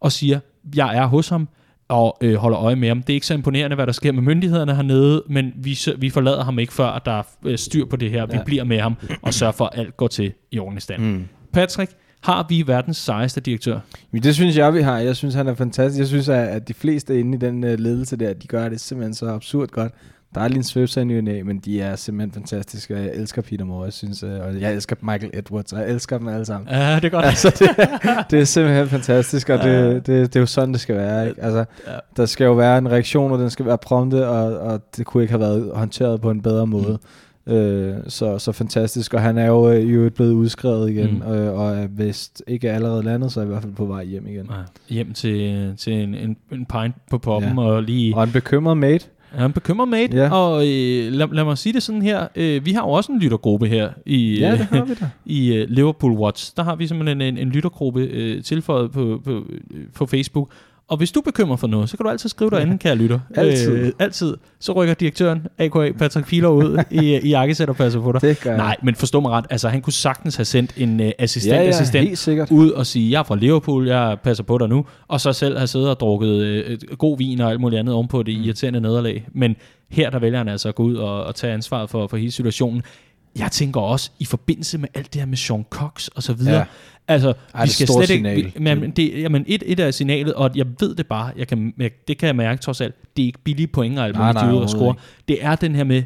og siger, jeg er hos ham, og øh, holder øje med ham. Det er ikke så imponerende, hvad der sker med myndighederne hernede, men vi, vi forlader ham ikke, før der er øh, styr på det her. Vi Ja. bliver med ham og sørger for, at alt går til i ordentlig stand. Mm. Patrick, har vi verdens sejeste direktør? Men det synes jeg, vi har. Jeg synes, han er fantastisk. Jeg synes, at de fleste inde i den uh, ledelse der, de gør det simpelthen så absurd godt. Der er lige en svøbser i ny men de er simpelthen fantastiske, og jeg elsker Peter Moore, jeg synes, uh, og jeg elsker Michael Edwards, og jeg elsker dem alle sammen. Ja, det er godt. altså, det, det er simpelthen fantastisk, og det, det, det er jo sådan, det skal være. Ikke? Altså, Ja. der skal jo være en reaktion, og den skal være prompte, og, og det kunne ikke have været håndteret på en bedre måde. Øh, så, så fantastisk, og han er jo øh, øvrigt blevet udskrevet igen, Mm. øh, og er vist ikke allerede landet, så er i hvert fald på vej hjem igen. Ja, hjem til, til en, en, en pint på poppen, Ja. og lige... Og en bekymret mate. Ja, en bekymret mate, Ja. og øh, lad, lad mig sige det sådan her. Øh, vi har jo også en lyttergruppe her i, Ja, øh, det har vi da. (laughs) i uh, Liverpool Watch. Der har vi simpelthen en, en lyttergruppe øh, tilføjet på, på, øh, på Facebook. Og hvis du er bekymret for noget, så kan du altid skrive derinde, kære lytter. Altid. Øh, altid. Så rykker direktøren, a.k.a. Patrick Filer, ud i, i jakkesæt og passer på dig. Det gør. Nej, men forstå mig ret. Altså, han kunne sagtens have sendt en uh, assistent, ja, ja, assistent ud og sige, jeg er fra Liverpool, jeg passer på dig nu, og så selv have siddet og drukket øh, god vin og alt muligt andet ovenpå det Mm. irriterende nederlag. Men her der vælger han altså at gå ud og, og tage ansvaret for, for hele situationen. Jeg tænker også, i forbindelse med alt det her med Sean Cox og så videre, Ja. altså, Ej, det er et stort signal. Vi, men, det, jamen, et, et er signalet, og jeg ved det bare, jeg kan, jeg, det kan jeg mærke trods alt, det er ikke billige point og alt Nej, nej, de score. Det er den her med,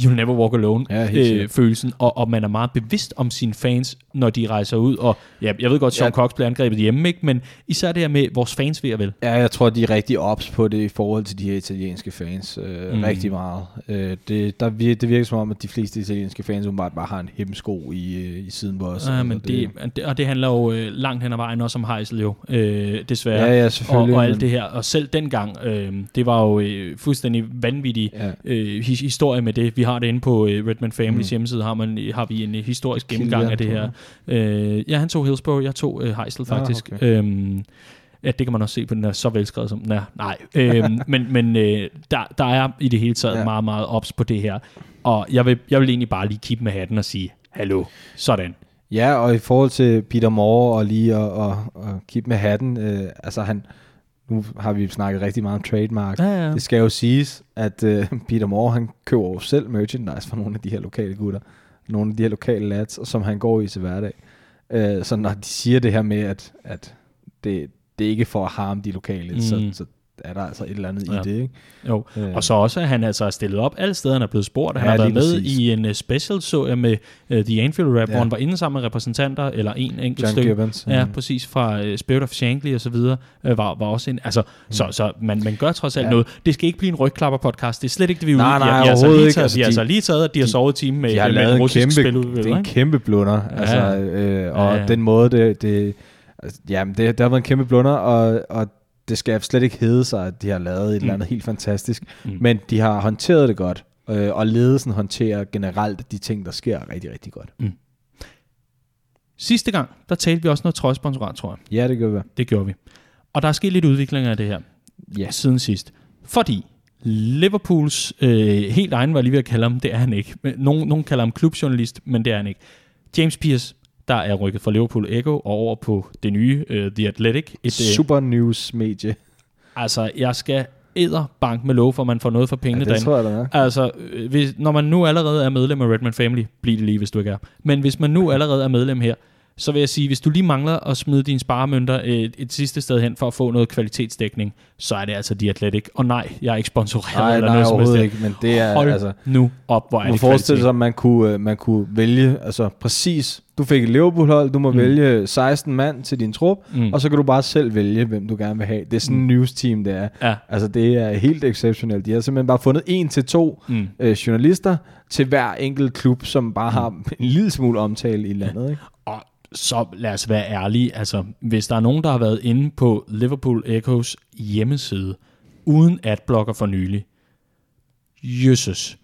you'll never walk alone Ja, øh, følelsen, og, og man er meget bevidst om sine fans, når de rejser ud, og ja, jeg ved godt, Sean Ja. Cox bliver angrebet hjemme, ikke? men især det her med vores fans ved at vel. Ja, jeg tror, de er rigtig ops på det i forhold til de her italienske fans. Øh, Mm. Rigtig meget. Øh, det, der, vir- det virker som om, at de fleste italienske fans umiddelbart bare har en hemsko i, øh, i siden på os. Ja, Og men det, det, og det handler jo øh, langt hen ad vejen også om Heisel jo, øh, desværre. Ja, ja, og, selvfølgelig. og alt men- det her. Og selv dengang, øh, det var jo øh, fuldstændig vanvittig Ja. øh, his- historie med det. Vi har det inde på øh, Redman Families Mm. hjemmeside, har, man, har vi en øh, historisk gennemgang af det her. Øh, ja, han tog Hillsborough, jeg tog øh, Heisel Ah, faktisk. okay. Øhm, ja, det kan man også se på den er så velskrevet som den er. Nej, øhm, (laughs) men, men øh, der, der er i det hele taget ja. Meget, meget ops på det her. Og jeg vil, jeg vil egentlig bare lige kippe med hatten og sige, hallo, sådan. Ja, og i forhold til Peter Moore og lige at, at, at kigge med hatten, øh, altså han, nu har vi snakket rigtig meget om trademark. Ja, ja. Det skal jo siges, at øh, Peter Moore, han køber jo selv merchandise fra nogle af de her lokale gutter, nogle af de her lokale lads, som han går i til hverdag. Øh, så når de siger det her med, at, at det, det er ikke for at harme de lokale, Mm. så, så er der altså et eller andet Ja. i det, ikke? Jo. Øh, Og så også, at han altså er stillet op alle steder, han er blevet spurgt. Han Ja, har været med præcis. i en uh, special, så jeg med uh, The Anfield Rap, ja. hvor han var inde sammen med repræsentanter, eller en enkelt John stykke. Gibbons. Ja, mm. præcis, fra uh, Spirit of Shankly og så videre, uh, var, var også en, altså, mm. så, så man, man gør trods alt ja. Noget. Det skal ikke blive en rygklapper-podcast, det er slet ikke det, vi er Nej, ude nej, har- har altså overhovedet lige ikke. Altså, har de- altså lige taget, at de har de- sovet time med, de har med lavet en russisk kæmpe, det er en kæmpe blunder, altså, øh, og den måde, det, det altså, jamen, det, det har været en kæmpe blunder, og, og det skal slet ikke hedde sig, at de har lavet et Mm. eller andet helt fantastisk, Mm. mm. men de har håndteret det godt, øh, og ledelsen håndterer generelt de ting, der sker rigtig, rigtig godt. Sidste gang, der talte vi også noget trøjesponsorat, tror jeg. Ja, det gør vi. Det gjorde vi. Og der er sket lidt udvikling af det her. Ja. siden sidst. Fordi Liverpools øh, helt egen, var jeg lige ved at kalde ham, det er han ikke. Nogen, nogen kalder ham klubjournalist, men det er han ikke. James Pierce, der er rykket fra Liverpool Echo og over på det nye uh, The Athletic. Et, øh, Super news medie. altså, jeg skal bank med lov, for man får noget for Ja, pengene det derinde. tror jeg, der er. Altså, hvis, når man nu allerede er medlem af Redman Family, bliv det lige, hvis du ikke er. Men hvis man nu (laughs) allerede er medlem her, så vil jeg sige, hvis du lige mangler at smide dine sparemønter et, et sidste sted hen for at få noget kvalitetsdækning, så er det altså The Athletic. Og nej, jeg er ikke sponsoreret Nej, eller nej, noget som overhovedet ikke, men det er Hold altså... nu op, hvor er Man det forestille sig, at man kunne, øh, man kunne vælge, altså præcis, du fik et Liverpool-hold, du må Mm. mm. vælge 16 mand til din trup, Mm. mm. og så kan du bare selv vælge, hvem du gerne vil have. Det er sådan en Mm. news-team, det er. Ja. Altså, det er helt exceptionelt. De har simpelthen bare fundet en til to Mm. øh, journalister til hver enkelt klub, som bare har en lille smule omtale i landet. Ikke? Så lad os være ærlige, altså hvis der er nogen, der har været inde på Liverpool Echoes hjemmeside, uden adblocker for nylig, Jesus.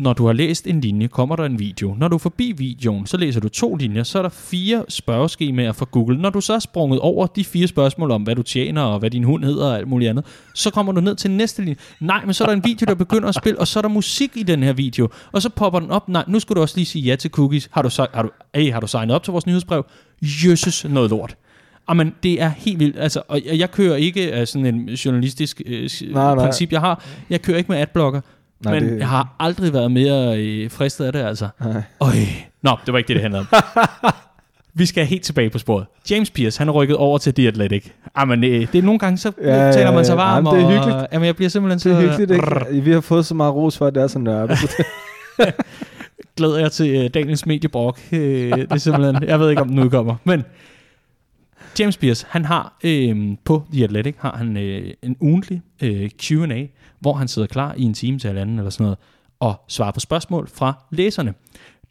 Når du har læst en linje, kommer der en video. Når du er forbi videoen, så læser du to linjer. Så er der fire spørgeskemaer fra Google. Når du så er sprunget over de fire spørgsmål om, hvad du tjener, og hvad din hund hedder og alt muligt andet, så kommer du ned til næste linje. Nej, men så er der en video, der begynder at spille, og så er der musik i den her video. Og så popper den op. Nej, nu skal du også lige sige ja til cookies. Har du, har du, hey, har du signet op til vores nyhedsbrev? Jøsses noget lort. Jamen, det er helt vildt. Altså, og jeg, jeg kører ikke af sådan en journalistisk øh, Nej, nej. princip, jeg har. Jeg kører ikke med adblocker. Nej, men det- jeg har aldrig været mere øh, fristet af det, altså. Nej. Øj. Nå, det var ikke det, det handlede om. (laughs) Vi skal helt tilbage på sporet. James Pierce, han er rykket over til The Athletic. Jamen, øh, det er nogle gange, så Ja, taler man sig varm. jamen, det er og, hyggeligt. Jamen, jeg bliver simpelthen så Det er hyggeligt, ikke? Vi har fået så meget ros for, at det er så nørdet. (laughs) glæder jeg til øh, dagens mediebrok. Øh, det er simpelthen, jeg ved ikke, om den udkommer. Men James Pierce, han har øh, på The Athletic, har han øh, en ugentlig øh, Q&A, hvor han sidder klar i en time til halvanden eller sådan noget, og svarer på spørgsmål fra læserne.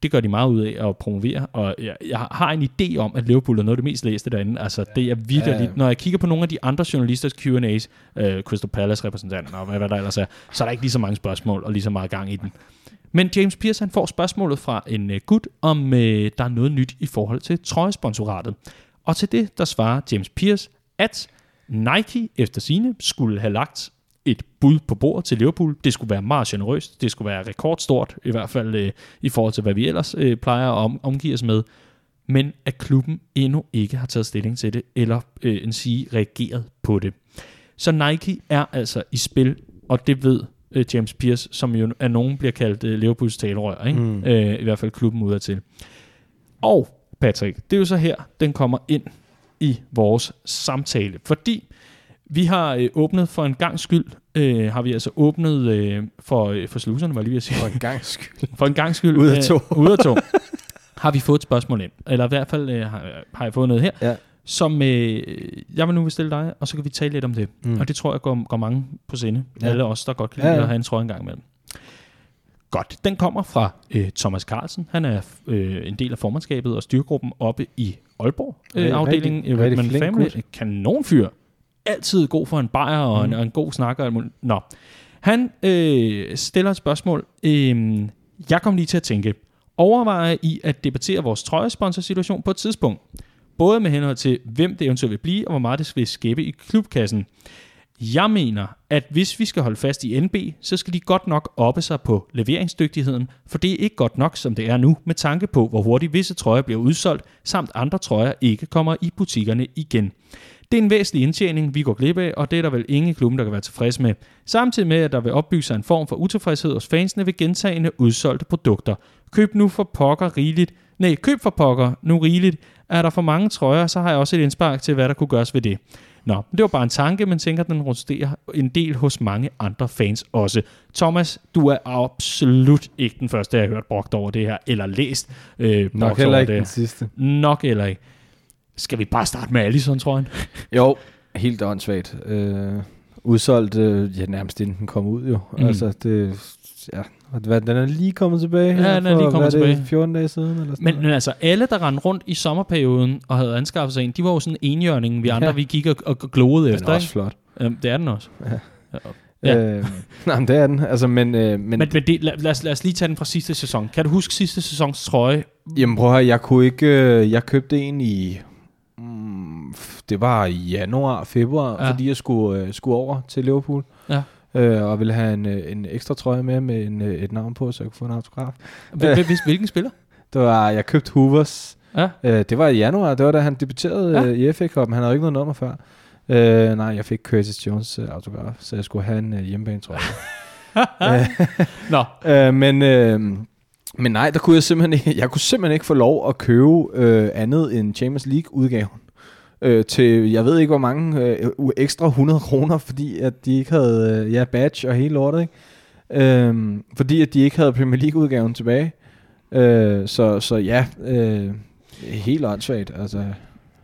Det gør de meget ud af at promovere, og jeg, jeg har en idé om, at Liverpool er noget af det mest læste derinde. Altså, det er vidderligt. Ja. Når jeg kigger på nogle af de andre journalisters Q&A's, øh, Crystal Palace repræsentanter og hvad, hvad der ellers er, så er der ikke lige så mange spørgsmål og lige så meget gang i den. Men James Pierce han får spørgsmålet fra en øh, gut, om øh, der er noget nyt i forhold til trøjesponsoratet. Og til det, der svarer James Pierce, at Nike efter sine skulle have lagt et bud på bordet til Liverpool. Det skulle være meget generøst. Det skulle være rekordstort, i hvert fald øh, i forhold til, hvad vi ellers øh, plejer at om, omgive os med. Men at klubben endnu ikke har taget stilling til det, eller øh, en sige reageret på det. Så Nike er altså i spil, og det ved øh, James Pierce, som jo af nogen bliver kaldt øh, Liverpools talerør, ikke? Mm. Øh, i hvert fald klubben udadtil. Og Patrick, det er jo så her, den kommer ind i vores samtale, fordi vi har øh, åbnet for en gang skyld, øh, har vi altså åbnet øh, for, øh, for sluserne, var jeg lige ved at sige. For en gang skyld. For en gang skyld. Ud af to. Øh, (laughs) ud af to. har vi fået et spørgsmål ind. Eller i hvert fald øh, har, har jeg fået noget her, Ja. som øh, jeg vil nu vil stille dig, og så kan vi tale lidt om det. Mm. Og det tror jeg går, går mange på sinde. Ja. Alle os, der godt kan lide Ja, ja, at have en trøje en gang imellem. Godt. Den kommer fra øh, Thomas Carlsen. Han er øh, en del af formandskabet og styrgruppen oppe i Aalborg. Øh, Rigtig- afdelingen rigtig Redman flink Family. Kanonfyr. Altid god for en bajer og, mm. en, og en god snakker. og. Nå. Han øh, stiller et spørgsmål. Øh, jeg kom lige til at tænke, overvejer I at debattere vores trøjesponsorsituation på et tidspunkt? Både med henhold til, hvem det eventuelt vil blive, og hvor meget det vil skæbe i klubkassen. Jeg mener, at hvis vi skal holde fast i NB, så skal de godt nok oppe sig på leveringsdygtigheden, for det er ikke godt nok, som det er nu, med tanke på, hvor hurtigt visse trøjer bliver udsolgt, samt andre trøjer ikke kommer i butikkerne igen. Det er en væsentlig indtjening, vi går glip af, og det er der vel ingen i klubben, der kan være tilfreds med. Samtidig med, at der vil opbygge sig en form for utilfredshed hos fansene ved gentagende udsolgte produkter. Køb nu for pokker rigeligt. Nej, køb for pokker nu rigeligt. Er der for mange trøjer, så har jeg også et indspark til, hvad der kunne gøres ved det. Nå, det var bare en tanke, men tænker, den rusterer en del hos mange andre fans også. Thomas, du er absolut ikke den første, jeg har hørt brugt over det her, eller læst øh, Nok heller ikke det. den sidste. Nok eller ikke. Skal vi bare starte med Allison, tror jeg? (laughs) Jo, helt åndssvagt. Øh, udsolgt, øh, ja, nærmest inden den kom ud jo. Mm. Altså, det, ja, hvad, den er lige kommet tilbage Ja, den er lige kommet er det, tilbage. 14 dage siden eller sådan Men, noget? men altså, alle, der rendte rundt i sommerperioden og havde anskaffet sig en, de var jo sådan enhjørningen, vi andre, Ja. vi gik og, og gloede Den efter. er også Ikke? flot. Øhm, det er den også. Ja. Ja. Øh, nej, men det er den. Altså, men, øh, men, Men, men det, lad, lad, os, lad os lige tage den fra sidste sæson. Kan du huske sidste sæsons trøje? Jamen prøv at høre, jeg kunne ikke, øh, jeg købte en i, det var i januar, februar, Ja. fordi jeg skulle, øh, skulle over til Liverpool. Ja. Øh, og ville have en, øh, en ekstra trøje med, med en, øh, et navn på, så jeg kunne få en autograf. Hvil, hvilken spiller? (laughs) Det var, jeg købte Hoovers. Ja. Øh, det var i januar, det var da han debuterede Ja. øh, i FA Cup. Han havde ikke noget nummer før. Øh, nej, jeg fik Curtis Jones øh, autograf, så jeg skulle have en øh, hjemmebane, tror jeg. (laughs) Nå, (laughs) Øh, men, øh, men nej, der kunne jeg simpelthen ikke, jeg kunne simpelthen ikke få lov at købe øh, andet end Champions League udgaven. Øh, til, jeg ved ikke hvor mange øh, ekstra 100 kroner, fordi at de ikke havde, øh, ja, badge og hele lortet, ikke? Øh, fordi at de ikke havde Premier League udgaven tilbage. Øh, så, så ja, øh, helt åndssvagt, altså.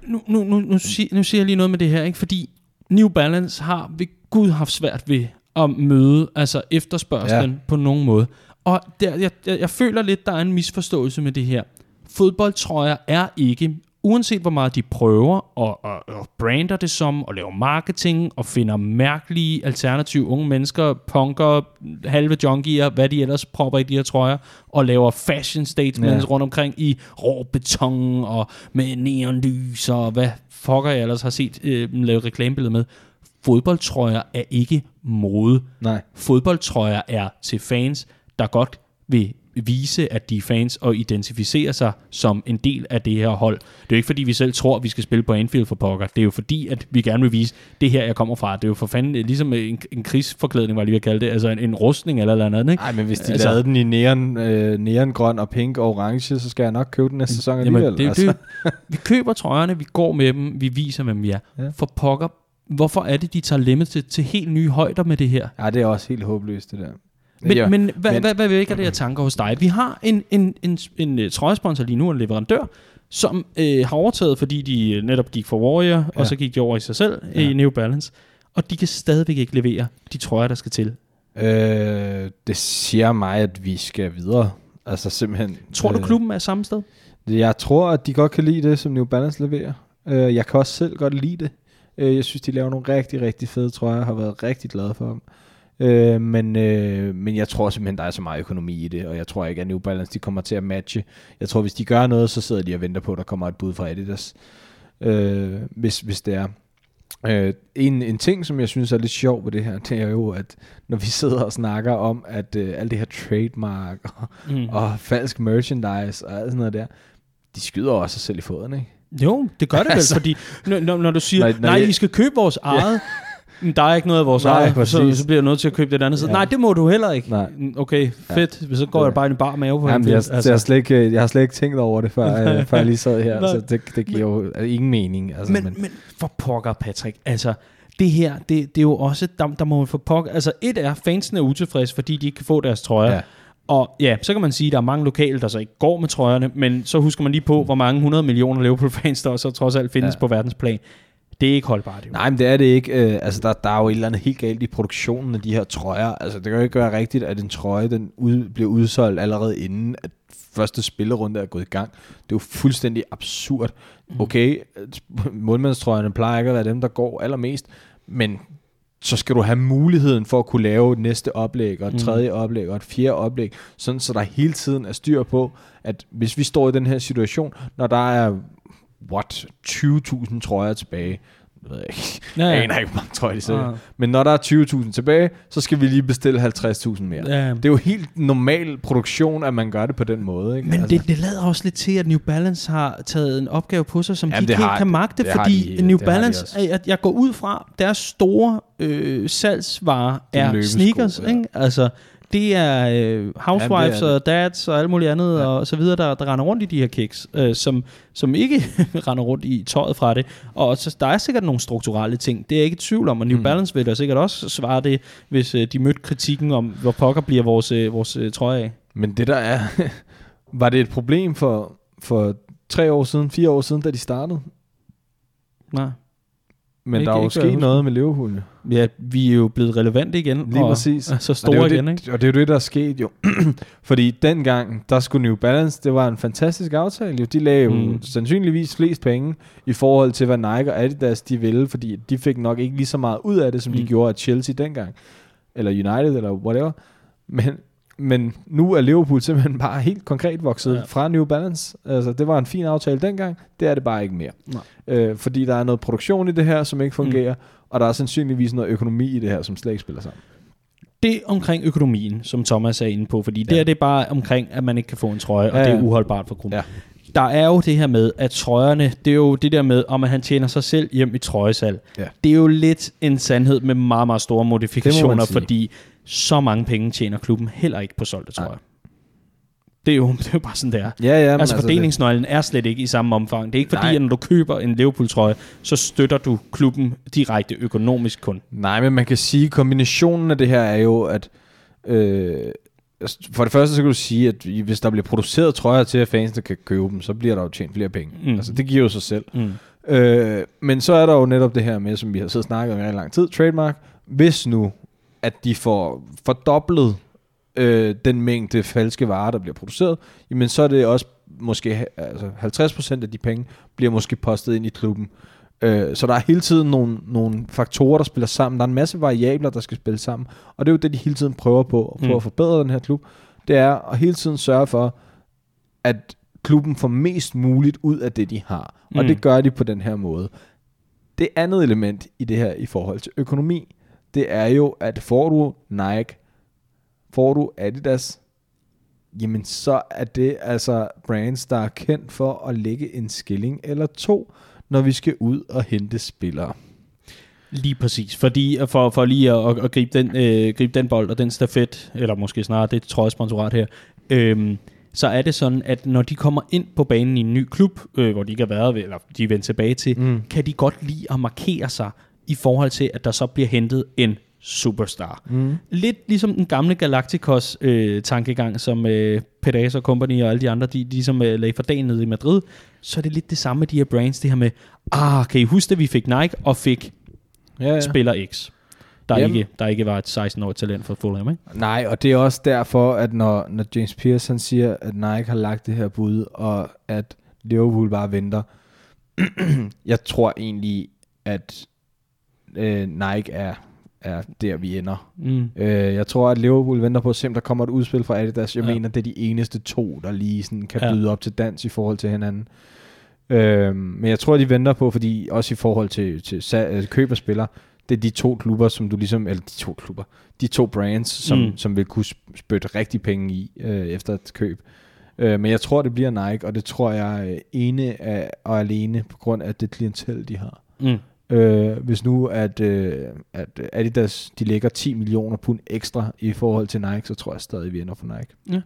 nu, nu, nu, nu, sig, nu siger jeg lige noget med det her, ikke? fordi New Balance har ved Gud haft svært ved at møde altså efterspørgselen ja. på nogen måde. Og der, jeg, jeg, jeg føler lidt, der er en misforståelse med det her. Fodboldtrøjer er ikke uanset hvor meget de prøver og, og, og brander det som, og laver marketing, og finder mærkelige alternative unge mennesker, punker, halve junkier, hvad de ellers propper i de her trøjer, og laver fashion statements ja. rundt omkring i rå beton, og med neonlys, og hvad fucker jeg ellers har set øh, lave reklamebilleder med. Fodboldtrøjer er ikke mode. Nej. Fodboldtrøjer er til fans, der godt vil vise, at de er fans og identificere sig som en del af det her hold. Det er jo ikke fordi, vi selv tror, at vi skal spille på Anfield for pokker. Det er jo fordi, at vi gerne vil vise, det her, jeg kommer fra. Det er jo for fanden ligesom en, en krigsforklædning, var jeg lige at kalde det. Altså en, en rustning eller eller andet. Ikke? Nej, men hvis de altså, lavede den i neon, øh, neongrøn og pink og orange, så skal jeg nok købe den næste sæson alligevel. Jamen, det, altså. det, vi køber trøjerne, vi går med dem, vi viser, hvem vi er. Ja. For pokker, hvorfor er det, de tager limited til helt nye højder med det her? Ja, det er også helt håbløst, det der. Men, ja, men, hvad, men hvad, hvad vækker det her tanker hos dig? Vi har en, en, en, en, en øh, trøjesponsor lige nu, en leverandør, som øh, har overtaget, fordi de øh, netop gik for Warrior, ja. og så gik de over i sig selv ja. i New Balance. Og de kan stadigvæk ikke levere de trøjer, der skal til. Øh, det siger mig, at vi skal videre. Altså simpelthen... Tror du, øh, klubben er samme sted? Jeg tror, at de godt kan lide det, som New Balance leverer. Øh, jeg kan også selv godt lide det. Øh, jeg synes, de laver nogle rigtig, rigtig fede trøjer. Jeg har været rigtig glad for dem. Øh, men, øh, men jeg tror simpelthen, der er så meget økonomi i det, og jeg tror ikke, at New Balance de kommer til at matche. Jeg tror, hvis de gør noget, så sidder de og venter på, at der kommer et bud fra Adidas, øh, hvis, hvis det er. Øh, en, en ting, som jeg synes er lidt sjov ved det her, det er jo, at når vi sidder og snakker om, at øh, alt det her trademark og, mm. og falsk merchandise og alt sådan noget der, de skyder også sig selv i foden, ikke? Jo, det gør det vel, (laughs) altså, fordi når, når du siger, når, når nej, I skal købe vores eget, (laughs) der er ikke noget af vores eget, så, så bliver jeg nødt til at købe det andet side. Ja. Nej, det må du heller ikke. Nej. Okay, fedt. Ja. Så går jeg bare i en bar mave på Jamen, jeg, altså. jeg, har slet ikke, jeg har slet ikke tænkt over det, før, øh, før jeg lige sad her. (laughs) så det, det giver jo ingen mening. Altså, men, men, men for pokker, Patrick. Altså, det her, det, det er jo også, der, der må man få pokker. Altså, et er, fansene er utilfredse, fordi de ikke kan få deres trøjer. Ja. Og ja, så kan man sige, at der er mange lokale, der så ikke går med trøjerne, men så husker man lige på, hvor mange 100 millioner Liverpool-fans der så trods alt findes ja. på verdensplan. Det er ikke holdbart. Jo. Nej, men det er det ikke. Øh, altså, der, der er jo et eller andet helt galt i produktionen af de her trøjer. Altså, det kan jo ikke være rigtigt, at en trøje den ud, bliver udsolgt allerede inden, at første spillerunde er gået i gang. Det er jo fuldstændig absurd. Mm. Okay, målmandstrøjerne plejer ikke at være dem, der går allermest, men så skal du have muligheden for at kunne lave et næste oplæg, og et mm. tredje oplæg, og et fjerde oplæg, sådan så der hele tiden er styr på, at hvis vi står i den her situation, når der er what, 20.000 trøjer tilbage. Jeg ved ikke. Ja, ja. Jeg aner ikke, hvor mange trøjer de sælger. Ja. Men når der er 20.000 tilbage, så skal vi lige bestille 50.000 mere. Ja. Det er jo helt normal produktion, at man gør det på den måde. Ikke? Men altså. det, det lader også lidt til, at New Balance har taget en opgave på sig, som Jamen, de ikke kan magte, det fordi de, New Balance, de at jeg går ud fra, deres store øh, salgsvarer er sneakers. Ja. Ikke? Altså, det er øh, housewives ja, det er og dads og alt muligt andet ja. og så videre, der, der render rundt i de her kiks, øh, som, som ikke (laughs) render rundt i tøjet fra det. Og så, der er sikkert nogle strukturelle ting. Det er jeg ikke i tvivl om, og New mm. Balance vil da sikkert også svare det, hvis øh, de mødte kritikken om, hvor pokker bliver vores, øh, vores øh, trøje af. Men det der er, (laughs) var det et problem for, for tre år siden, fire år siden, da de startede? Nej. Men ikke, der er jo sket noget med Liverpool. Ja, vi er jo blevet relevante igen. Lige og, præcis. så store og igen, det, ikke? Og det er jo det, der er sket jo. (clears throat) Fordi dengang, der skulle New Balance, det var en fantastisk aftale. Jo. De lagde mm. jo sandsynligvis flest penge i forhold til, hvad Nike og Adidas de ville, fordi de fik nok ikke lige så meget ud af det, som mm. de gjorde af Chelsea dengang. Eller United, eller whatever. Men, men nu er Liverpool simpelthen bare helt konkret vokset ja. fra New Balance. Altså, det var en fin aftale dengang, det er det bare ikke mere. Nej. Øh, fordi der er noget produktion i det her, som ikke fungerer, mm. og der er sandsynligvis noget økonomi i det her, som slet ikke spiller sammen. Det omkring økonomien, som Thomas er inde på, fordi ja. det er det bare omkring, at man ikke kan få en trøje, ja, og det er uholdbart for gruppen. Ja. Der er jo det her med, at trøjerne, det er jo det der med, om at han tjener sig selv hjem i trøjesal. Ja. Det er jo lidt en sandhed med meget, meget store modifikationer, fordi så mange penge tjener klubben heller ikke på solgte trøjer. Det er, jo, (laughs) det er jo bare sådan, det er. Ja, ja, altså, altså fordelingsnøglen det... er slet ikke i samme omfang. Det er ikke fordi, Nej. at når du køber en Liverpool-trøje, så støtter du klubben direkte økonomisk kun. Nej, men man kan sige, at kombinationen af det her er jo, at øh, altså, for det første så kan du sige, at hvis der bliver produceret trøjer til, at fansene kan købe dem, så bliver der jo tjent flere penge. Mm. Altså, det giver jo sig selv. Mm. Øh, men så er der jo netop det her med, som vi har siddet og snakket om i lang tid, trademark. Hvis nu at de får fordoblet øh, den mængde falske varer, der bliver produceret, jamen så er det også måske altså 50% af de penge bliver måske postet ind i klubben. Øh, så der er hele tiden nogle, nogle faktorer, der spiller sammen. Der er en masse variabler, der skal spille sammen. Og det er jo det, de hele tiden prøver på, at prøve Mm. at forbedre den her klub. Det er at hele tiden sørge for, at klubben får mest muligt ud af det, de har. Og Mm. det gør de på den her måde. Det andet element i det her i forhold til økonomi, det er jo, at får du Nike, får du Adidas, jamen så er det altså brands, der er kendt for at lægge en skilling eller to, når vi skal ud og hente spillere. Lige præcis, fordi for, for lige at, at, at gribe, den, øh, gribe den bold og den stafet, eller måske snarere det trøjesponsorat her, øhm, så er det sådan, at når de kommer ind på banen i en ny klub, øh, hvor de ikke har været ved, eller de er vendt tilbage til, Mm. kan de godt lide at markere sig i forhold til, at der så bliver hentet en superstar. Mm. Lidt ligesom den gamle Galacticos øh, tankegang, som øh, Pedaz og Company og alle de andre, de, de ligesom øh, lagde for dagen nede i Madrid, så er det lidt det samme med de her brands, det her med, ah, kan I huske, at vi fik Nike og fik Ja, ja. spiller X, der Jamen. ikke, der ikke var et 16-årigt talent for Fulham, ikke? Nej, og det er også derfor, at når, når James han siger, at Nike har lagt det her bud, og at Liverpool bare venter. (clears throat) jeg tror egentlig, at øh, Nike er, er der, vi ender. Mm. Øh, jeg tror, at Liverpool venter på at se, om der kommer et udspil fra Adidas. Jeg Ja. mener, det er de eneste to, der lige sådan kan Ja. byde op til dans i forhold til hinanden. Øh, men jeg tror, de venter på, fordi også i forhold til, til sa- øh, køb af spillere, det er de to klubber, som du ligesom, eller de to klubber, de to brands, som, Mm. som vil kunne sp- spytte rigtig penge i øh, efter et køb. Øh, men jeg tror, det bliver Nike, og det tror jeg øh, ene af, og alene på grund af det klientel, de har. Mm. Øh, hvis nu at, øh, at Adidas de lægger 10 millioner pund ekstra i forhold til Nike, så tror jeg stadig, vi ender for Nike. Ja.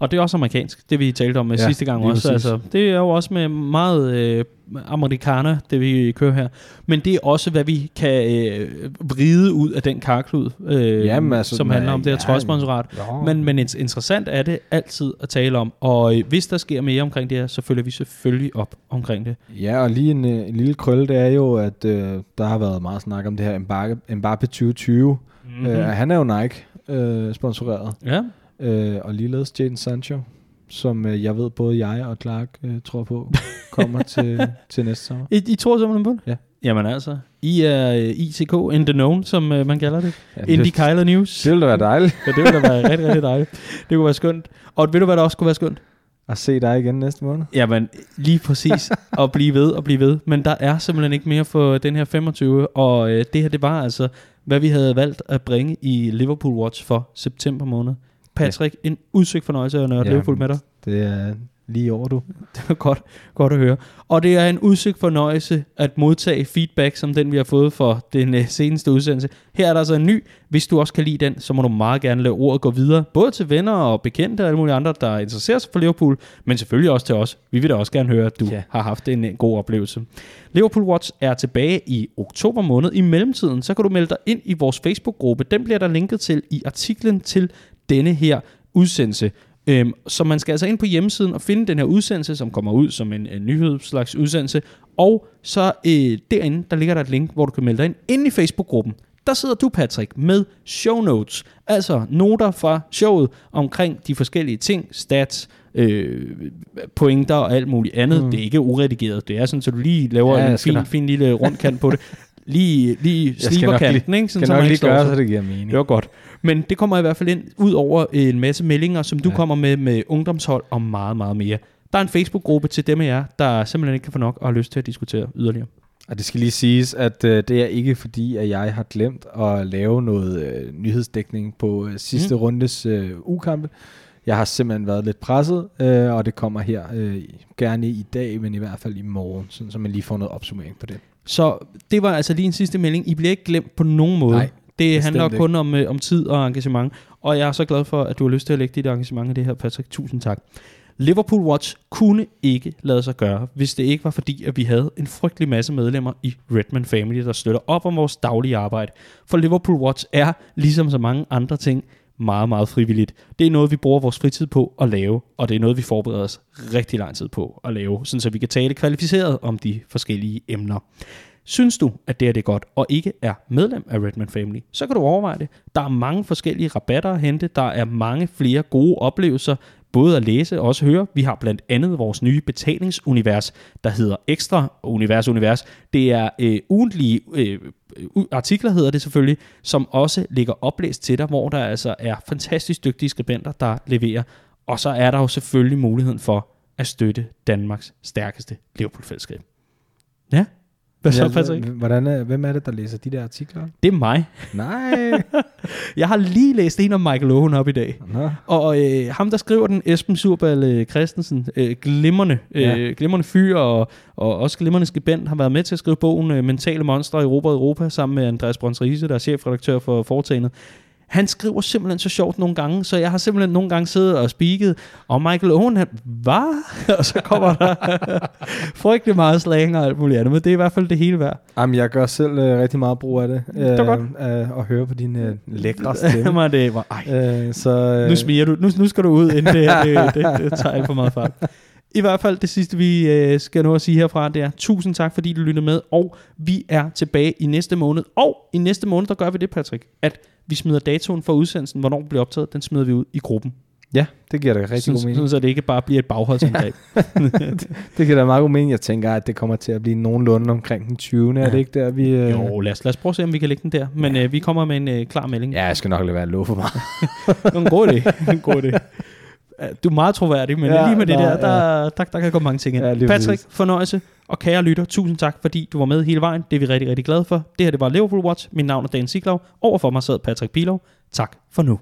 Og det er også amerikansk, det vi talte om ja, Ja, sidste gang også. præcis. Altså, det er jo også med meget øh, amerikaner, det vi kører her. Men det er også, hvad vi kan øh, vride ud af den karklud, øh, Jamen, altså, som handler er- om det her ja, trøjesponsorat. Ja. Men, men int- interessant er det altid at tale om, og øh, hvis der sker mere omkring det her, så følger vi selvfølgelig op omkring det. Ja, og lige en, øh, en lille krølle, det er jo, at øh, der har været meget snak om det her Mbappe, Mbappe 2020. Mm-hmm. Øh, han er jo Nike øh, sponsoreret. Ja, Øh, og ligeledes Jadon Sancho, som øh, jeg ved både jeg og Clark øh, tror på, (laughs) kommer til, til næste sommer. I, I tror simpelthen på det? Ja. Jamen altså, I er øh, ITK in the known, som øh, man kalder det. Ja, Indie det, Kyler News. det ville da være dejligt Ja, det ville da være rigtig, rigtig dejligt. Det kunne være skønt. Og ved du, hvad der også kunne være skønt? at se dig igen næste måned. Jamen, lige præcis. (laughs) at blive ved og blive ved. Men der er simpelthen ikke mere for den her 25. Og øh, det her, det var altså, hvad vi havde valgt at bringe i Liverpool Watch for september måned. Patrick, ja. en udsøgt fornøjelse at nørde Jamen. Liverpool med dig. Det er lige over, du. (laughs) Det var godt, godt at høre. Og det er en udsøgt fornøjelse at modtage feedback, som den vi har fået for den øh, seneste udsendelse. Her er der altså en ny. Hvis du også kan lide den, så må du meget gerne lade ordet gå videre. Både til venner og bekendte og alle mulige andre, der interesserer sig for Liverpool, men selvfølgelig også til os. Vi vil da også gerne høre, at du Ja. har haft en, en god oplevelse. Liverpool Watch er tilbage i oktober måned. I mellemtiden, så kan du melde dig ind i vores Facebook-gruppe. Den bliver der linket til i artiklen til denne her udsendelse. Øhm, så man skal altså ind på hjemmesiden og finde den her udsendelse, som kommer ud som en, en nyhedsslags udsendelse. Og så øh, derinde, der ligger der et link, hvor du kan melde dig ind. Inde i Facebook-gruppen, der sidder du, Patrick, med show notes. Altså noter fra showet omkring de forskellige ting, stats, øh, pointer og alt muligt andet. Mm. Det er ikke uredigeret. Det er sådan, så du lige laver Ja, en fin, fin lille rundkant på det. (laughs) Lige, lige skal sliber nok lige- kanten, ikke? Skal så nok lige gøre, så det giver mening. Det var godt. Men det kommer i hvert fald ind, ud over en masse meldinger, som du ja. Kommer med med ungdomshold og meget, meget mere. Der er en Facebook-gruppe til dem af jer, der simpelthen ikke kan få nok og har lyst til at diskutere yderligere. Og det skal lige siges, at øh, det er ikke fordi, at jeg har glemt at lave noget øh, nyhedsdækning på øh, sidste mm. rundes øh, ukampe. Jeg har simpelthen været lidt presset, øh, og det kommer her øh, gerne i dag, men i hvert fald i morgen, sådan, så man lige får noget opsummering på det. Så det var altså lige en sidste melding. I bliver ikke glemt på nogen måde. Nej, det handler ikke. kun om, øh, om tid og engagement. Og jeg er så glad for, at du har lyst til at lægge dit engagement i det her, Patrick. Tusind tak. Liverpool Watch kunne ikke lade sig gøre, hvis det ikke var fordi, at vi havde en frygtelig masse medlemmer i Redman Family, der støtter op om vores daglige arbejde. For Liverpool Watch er, ligesom så mange andre ting, meget, meget frivilligt. Det er noget, vi bruger vores fritid på at lave, og det er noget, vi forbereder os rigtig lang tid på at lave, sådan så vi kan tale kvalificeret om de forskellige emner. Synes du, at det her det er godt, og ikke er medlem af Redman Family, så kan du overveje det. Der er mange forskellige rabatter at hente. Der er mange flere gode oplevelser både at læse og også høre. Vi har blandt andet vores nye betalingsunivers, der hedder Ekstra Univers Univers. Det er øh, ugentlige øh, artikler, hedder det selvfølgelig, som også ligger oplæst til dig, hvor der altså er fantastisk dygtige skribenter, der leverer. Og så er der jo selvfølgelig muligheden for at støtte Danmarks stærkeste Liverpool-fællesskab. Ja, hvad så, Patrick? Hvordan er, hvem er det, der læser de der artikler? Det er mig. Nej. (laughs) Jeg har lige læst en om Michael Owen op i dag. Nå. Og øh, ham, der skriver den, Esben Surballe Christensen, øh, glimrende, øh, Ja. glimrende fyr og, og også glimrende skribent, har været med til at skrive bogen øh, Mentale Monstre i Europa Europa, sammen med Andreas Brøns Riese, der er chefredaktør for Foretagendet. Han skriver simpelthen så sjovt nogle gange, så jeg har simpelthen nogle gange siddet og spiket, og Michael Owen, han, hvad? (laughs) og så kommer der (laughs) frygtelig meget slang og alt muligt andet, men det er i hvert fald det hele værd. Jamen, jeg gør selv øh, rigtig meget brug af det. er godt. Øh, at høre på din øh, lækre (laughs) stemme. Det var, ej, øh, så, øh, Nu smiger du. Nu, nu skal du ud, inden det, her, det, det, det tager alt for meget fart. I hvert fald det sidste, vi øh, skal nå at sige herfra, det er tusind tak, fordi du lyttede med, og vi er tilbage i næste måned. Og i næste måned, der gør vi det, Patrick, at vi smider datoen for udsendelsen, hvornår den bliver optaget, den smider vi ud i gruppen. Ja, det giver da rigtig Sådan, god mening. sådan, så det ikke bare bliver et bagholdsangreb. (laughs) Det giver da meget god mening. Jeg tænker, at det kommer til at blive nogenlunde omkring den 20. Er det ikke der, vi... Øh... jo, lad os, lad os prøve at se, om vi kan lægge den der. Men øh, vi kommer med en øh, klar melding. Ja, jeg skal nok lade være at love for mig. (laughs) Det var en god idé. (laughs) En god idé. Ja, Du er meget troværdig, men ja, Ja, lige med det nej, der, der, der, der kan gå mange ting ind. Ja, Ja, Patrick, præcis. fornøjelse, og kære lytter, tusind tak, fordi du var med hele vejen. Det er vi rigtig, rigtig glade for. Det her, det var Liverpool Watch. Mit navn er Dan Siglov. Overfor mig sad Patrick Pilov. Tak for nu.